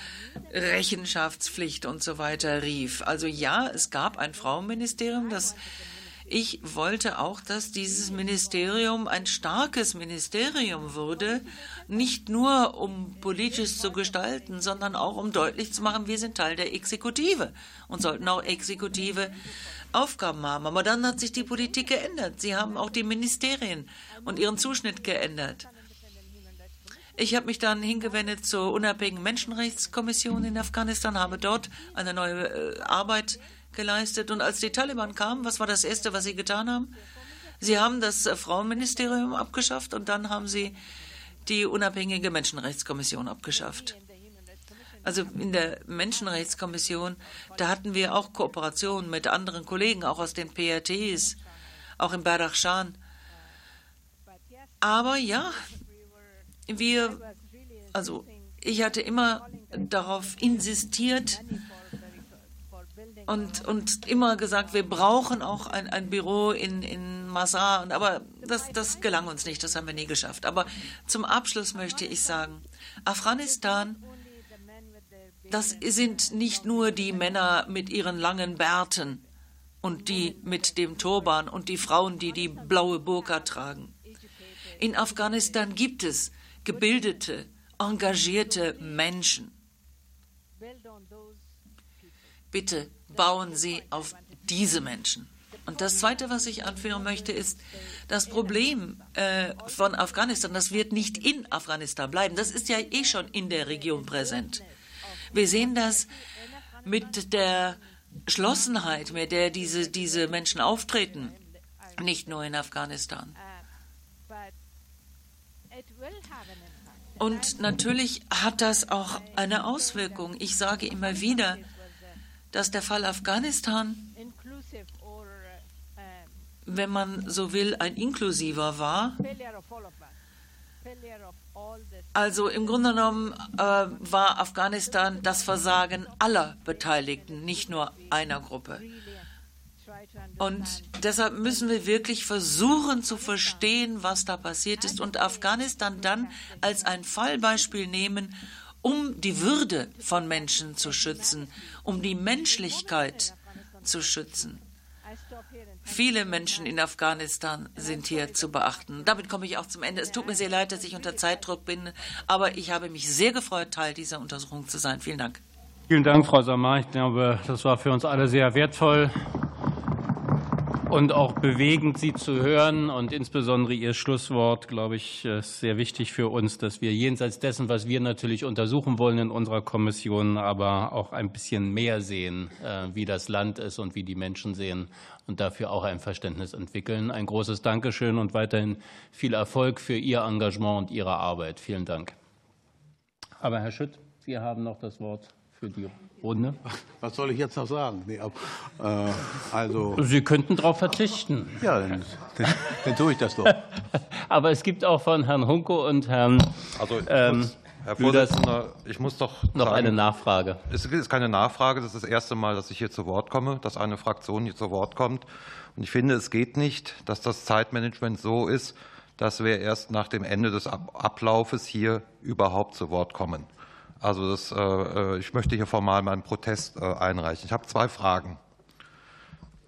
Speaker 4: Rechenschaftspflicht und so weiter rief. Also ja, es gab ein Frauenministerium, das ich wollte auch, dass dieses Ministerium ein starkes Ministerium wurde, nicht nur um politisch zu gestalten, sondern auch um deutlich zu machen, wir sind Teil der Exekutive und sollten auch exekutive Aufgaben haben. Aber dann hat sich die Politik geändert. Sie haben auch die Ministerien und ihren Zuschnitt geändert. Ich habe mich dann hingewendet zur unabhängigen Menschenrechtskommission in Afghanistan, habe dort eine neue äh, Arbeit geleistet. Und als die Taliban kamen, was war das Erste, was sie getan haben? Sie haben das äh, Frauenministerium abgeschafft und dann haben sie die unabhängige Menschenrechtskommission abgeschafft. Also in der Menschenrechtskommission, da hatten wir auch Kooperationen mit anderen Kollegen, auch aus den PRTs, auch in Badakhshan. Aber ja, wir, also ich hatte immer darauf insistiert und, und immer gesagt, wir brauchen auch ein, ein Büro in, in Masar. Aber das, das gelang uns nicht, das haben wir nie geschafft. Aber zum Abschluss möchte ich sagen, Afghanistan, das sind nicht nur die Männer mit ihren langen Bärten und die mit dem Turban und die Frauen, die die blaue Burka tragen. In Afghanistan gibt es gebildete, engagierte Menschen. Bitte bauen Sie auf diese Menschen. Und das Zweite, was ich anführen möchte, ist das Problem äh, von Afghanistan. Das wird nicht in Afghanistan bleiben. Das ist ja eh schon in der Region präsent. Wir sehen das mit der Geschlossenheit, mit der diese, diese Menschen auftreten, nicht nur in Afghanistan. Und natürlich hat das auch eine Auswirkung. Ich sage immer wieder, dass der Fall Afghanistan, wenn man so will, ein inklusiver war. Also im Grunde genommen äh, war Afghanistan das Versagen aller Beteiligten, nicht nur einer Gruppe. Und deshalb müssen wir wirklich versuchen zu verstehen, was da passiert ist und Afghanistan dann als ein Fallbeispiel nehmen, um die Würde von Menschen zu schützen, um die Menschlichkeit zu schützen. Viele Menschen in Afghanistan sind hier zu beachten. Damit komme ich auch zum Ende. Es tut mir sehr leid, dass ich unter Zeitdruck bin, aber ich habe mich sehr gefreut, Teil dieser Untersuchung zu sein. Vielen Dank.
Speaker 1: Vielen Dank, Frau Samar. Ich glaube, das war für uns alle sehr wertvoll und auch bewegend, Sie zu hören. Und insbesondere Ihr Schlusswort, glaube ich, ist sehr wichtig für uns, dass wir jenseits dessen, was wir natürlich untersuchen wollen in unserer Kommission, aber auch ein bisschen mehr sehen, äh, wie das Land ist und wie die Menschen sehen und dafür auch ein Verständnis entwickeln. Ein großes Dankeschön und weiterhin viel Erfolg für Ihr Engagement und Ihre Arbeit. Vielen Dank. Aber Herr Schütt, Sie haben noch das Wort für die Runde.
Speaker 5: Was soll ich jetzt noch sagen? Nee, ab, äh, also
Speaker 1: Sie könnten darauf verzichten.
Speaker 5: Ja, dann, dann, dann, tue ich das doch.
Speaker 1: Aber es gibt auch von Herrn Hunko und Herrn.
Speaker 20: Also, ähm, Herr Vorsitzender, ich muss doch
Speaker 1: noch sagen, eine Nachfrage.
Speaker 20: Es ist keine Nachfrage. Das ist das erste Mal, dass ich hier zu Wort komme, dass eine Fraktion hier zu Wort kommt. Und ich finde, es geht nicht, dass das Zeitmanagement so ist, dass wir erst nach dem Ende des Ablaufes hier überhaupt zu Wort kommen. Also das, ich möchte hier formal meinen Protest einreichen. Ich habe zwei Fragen.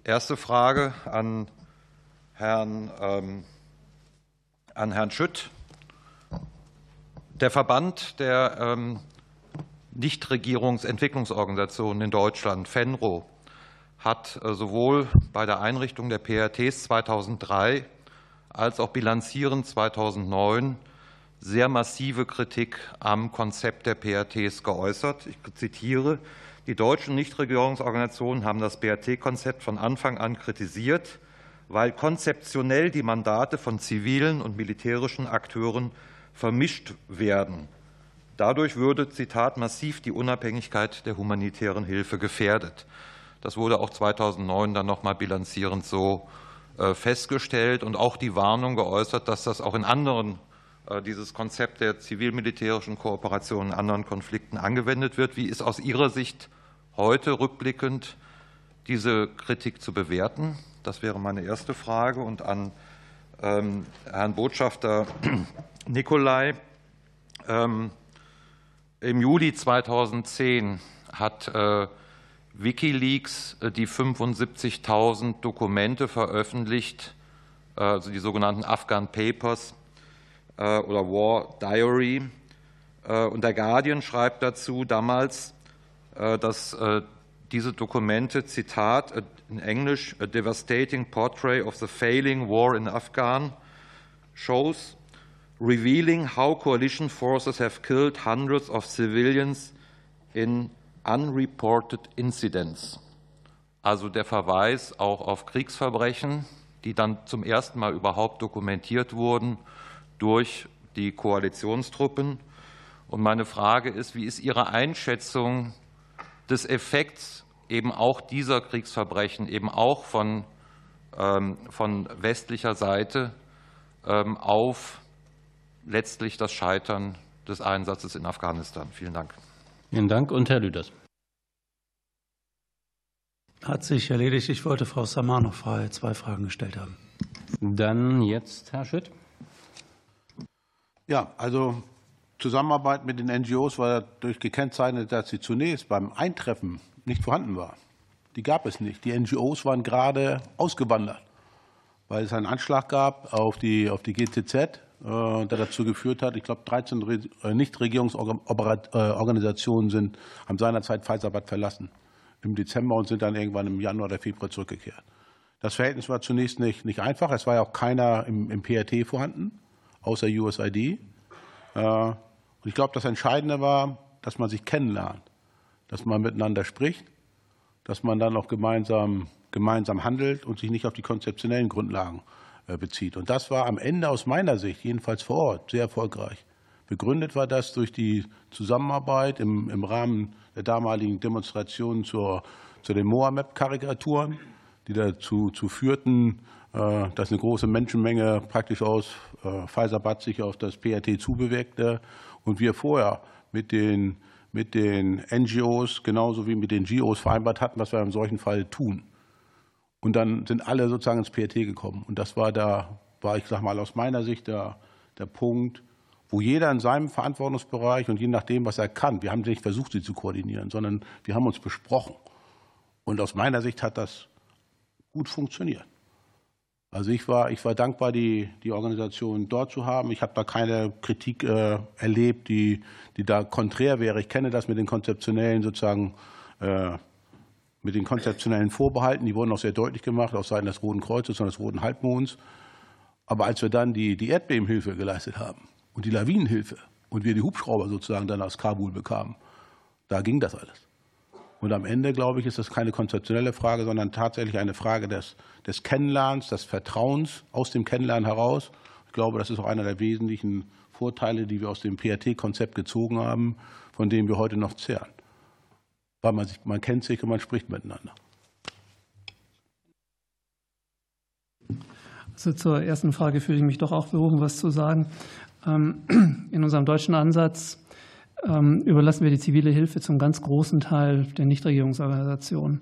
Speaker 20: Erste Frage an Herrn, ähm, an Herrn Schütt. Der Verband der ähm, Nichtregierungsentwicklungsorganisationen in Deutschland, FENRO, hat äh, sowohl bei der Einrichtung der PRTs 2003 als auch bilanzierend 2009 sehr massive Kritik am Konzept der PRTs geäußert. Ich zitiere, die deutschen Nichtregierungsorganisationen haben das BRT-Konzept von Anfang an kritisiert, weil konzeptionell die Mandate von zivilen und militärischen Akteuren vermischt werden. Dadurch würde, Zitat, massiv die Unabhängigkeit der humanitären Hilfe gefährdet. Das wurde auch 2009 dann noch mal bilanzierend so äh, festgestellt und auch die Warnung geäußert, dass das auch in anderen dieses Konzept der zivil-militärischen Kooperation in anderen Konflikten angewendet wird. Wie ist aus Ihrer Sicht heute rückblickend diese Kritik zu bewerten? Das wäre meine erste Frage. Und an ähm, Herrn Botschafter Nikolai. Ähm, Im Juli 2010 hat äh, Wikileaks äh, die 75.000 Dokumente veröffentlicht, äh, also die sogenannten Afghan Papers oder War Diary. Und der Guardian schreibt dazu damals, dass diese Dokumente, Zitat, in Englisch, a devastating portrait of the failing war in Afghan, shows, revealing how coalition forces have killed hundreds of civilians in unreported incidents. Also der Verweis auch auf Kriegsverbrechen, die dann zum ersten Mal überhaupt dokumentiert wurden durch die Koalitionstruppen. Und meine Frage ist, wie ist Ihre Einschätzung des Effekts eben auch dieser Kriegsverbrechen, eben auch von, ähm, von westlicher Seite ähm, auf letztlich das Scheitern des Einsatzes in Afghanistan? Vielen Dank.
Speaker 1: Vielen Dank. Und Herr Lüders.
Speaker 21: Hat sich erledigt. Ich wollte Frau Samar noch zwei Fragen gestellt haben.
Speaker 1: Dann jetzt Herr Schütt.
Speaker 5: Ja, also Zusammenarbeit mit den NGOs war dadurch gekennzeichnet, dass sie zunächst beim Eintreffen nicht vorhanden war. Die gab es nicht. Die NGOs waren gerade ausgewandert, weil es einen Anschlag gab auf die, auf die GTZ, äh, der dazu geführt hat, ich glaube, 13 äh, Nichtregierungsorganisationen sind, haben seinerzeit Pfizerbad verlassen im Dezember und sind dann irgendwann im Januar oder Februar zurückgekehrt. Das Verhältnis war zunächst nicht, nicht einfach. Es war ja auch keiner im, im PRT vorhanden, außer USID. Äh, und ich glaube, das Entscheidende war, dass man sich kennenlernt, dass man miteinander spricht, dass man dann auch gemeinsam, gemeinsam handelt und sich nicht auf die konzeptionellen Grundlagen äh, bezieht. Und das war am Ende aus meiner Sicht, jedenfalls vor Ort, sehr erfolgreich. Begründet war das durch die Zusammenarbeit im, im Rahmen der damaligen Demonstrationen zu den Mohammed-Karikaturen, die dazu zu führten, äh, dass eine große Menschenmenge praktisch aus äh, Pfizer-Bad sich auf das PRT zubewegte und wir vorher mit den, mit den NGOs genauso wie mit den GOs vereinbart hatten, was wir in solchen Fall tun. Und dann sind alle sozusagen ins PRT gekommen. Und das war da, war ich sag mal aus meiner Sicht der, der Punkt, wo jeder in seinem Verantwortungsbereich und je nachdem, was er kann, wir haben nicht versucht, sie zu koordinieren, sondern wir haben uns besprochen. Und aus meiner Sicht hat das gut funktioniert. Also ich war, ich war dankbar, die, die Organisation dort zu haben. Ich habe da keine Kritik äh, erlebt, die, die da konträr wäre. Ich kenne das mit den konzeptionellen sozusagen äh, mit den konzeptionellen Vorbehalten, die wurden auch sehr deutlich gemacht, auf Seiten des Roten Kreuzes und des Roten Halbmonds. Aber als wir dann die, die Erdbebenhilfe geleistet haben und die Lawinenhilfe und wir die Hubschrauber sozusagen dann aus Kabul bekamen, da ging das alles. Und am Ende, glaube ich, ist das keine konzeptionelle Frage, sondern tatsächlich eine Frage des, des Kennenlernens, des Vertrauens aus dem Kennenlernen heraus. Ich glaube, das ist auch einer der wesentlichen Vorteile, die wir aus dem PRT-Konzept gezogen haben, von dem wir heute noch zehren weil man, sich, man kennt sich und man spricht miteinander.
Speaker 6: Also zur ersten Frage fühle ich mich doch auch berufen, was zu sagen. Ähm, in unserem deutschen Ansatz ähm, überlassen wir die zivile Hilfe zum ganz großen Teil der Nichtregierungsorganisationen.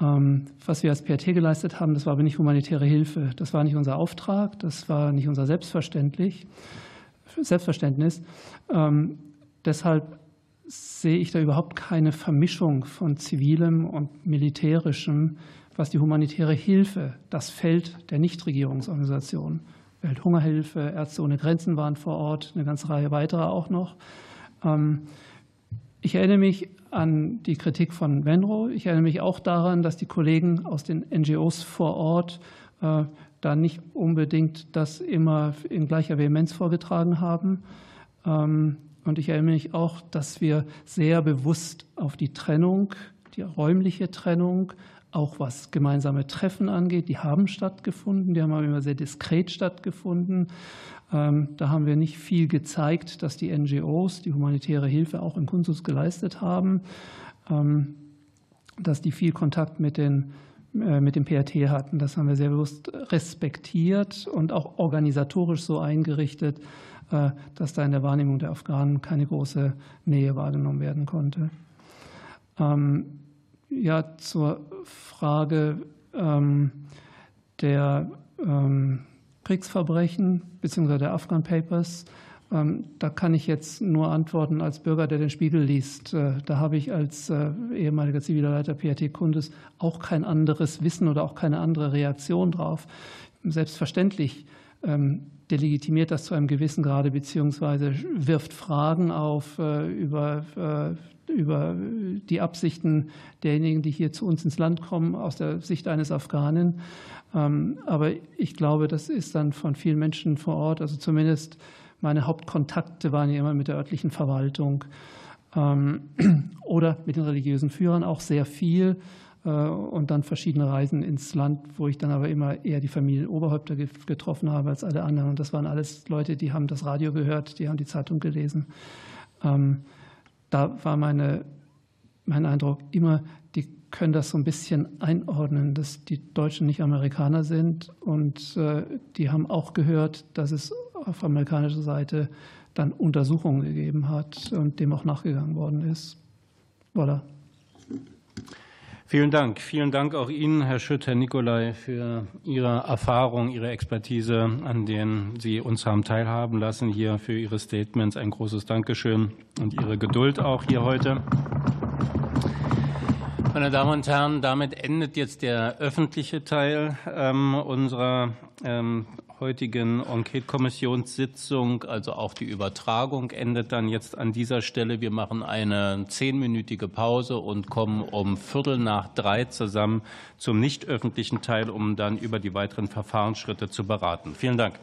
Speaker 6: Ähm, was wir als PRT geleistet haben, das war aber nicht humanitäre Hilfe. Das war nicht unser Auftrag, das war nicht unser Selbstverständlich, Selbstverständnis. Deshalb sehe ich da überhaupt keine Vermischung von zivilem und militärischem, was die humanitäre Hilfe, das Feld der Nichtregierungsorganisationen, Welthungerhilfe, Ärzte ohne Grenzen waren vor Ort, eine ganze Reihe weiterer auch noch. Ähm, ich erinnere mich an die Kritik von Venro. Ich erinnere mich auch daran, dass die Kollegen aus den NGOs vor Ort äh, da nicht unbedingt das immer in gleicher Vehemenz vorgetragen haben. Ähm, und ich erinnere mich auch, dass wir sehr bewusst auf die Trennung, die räumliche Trennung, auch was gemeinsame Treffen angeht, die haben stattgefunden, die haben aber immer sehr diskret stattgefunden. Ähm, da haben wir nicht viel gezeigt, dass die NGOs die humanitäre Hilfe auch im Kunsthaus geleistet haben, ähm, dass die viel Kontakt mit den äh, mit dem PRT hatten. Das haben wir sehr bewusst respektiert und auch organisatorisch so eingerichtet, äh, dass da in der Wahrnehmung der Afghanen keine große Nähe wahrgenommen werden konnte. Ähm, ja, zur Frage der Kriegsverbrechen bzw. der Afghan Papers ähm, da kann ich jetzt nur antworten als Bürger, der den Spiegel liest. Äh, da habe ich als äh, ehemaliger ziviler Leiter PRT Kundes auch kein anderes Wissen oder auch keine andere Reaktion drauf. Selbstverständlich ähm, delegitimiert das zu einem gewissen Grade beziehungsweise wirft Fragen auf äh, über, über die Absichten derjenigen, die hier zu uns ins Land kommen, aus der Sicht eines Afghanen. Ähm, aber ich glaube, das ist dann von vielen Menschen vor Ort, also zumindest meine Hauptkontakte waren ja immer mit der örtlichen Verwaltung ähm, oder mit den religiösen Führern auch sehr viel äh, und dann verschiedene Reisen ins Land, wo ich dann aber immer eher die Familienoberhäupter getroffen habe als alle anderen. Und das waren alles Leute, die haben das Radio gehört, die haben die Zeitung gelesen. Ähm, da war meine, mein Eindruck immer, können das so ein bisschen einordnen, dass die Deutschen nicht Amerikaner sind und äh, die haben auch gehört, dass es auf amerikanischer Seite dann Untersuchungen gegeben hat und dem auch nachgegangen worden ist. Voilà.
Speaker 1: Vielen Dank. Vielen Dank auch Ihnen, Herr Schütt, Herr Nicolai, für Ihre Erfahrung, Ihre Expertise, an denen Sie uns haben teilhaben lassen, hier für Ihre Statements. Ein großes Dankeschön und Ihre Geduld auch hier heute. Meine Damen und Herren, damit endet jetzt der öffentliche Teil ähm, unserer ähm, heutigen Enquete-Kommissionssitzung, also auch die Übertragung, endet dann jetzt an dieser Stelle. Wir machen eine zehnminütige Pause und kommen um Viertel nach drei zusammen zum nicht öffentlichen Teil, um dann über die weiteren Verfahrensschritte zu beraten. Vielen Dank.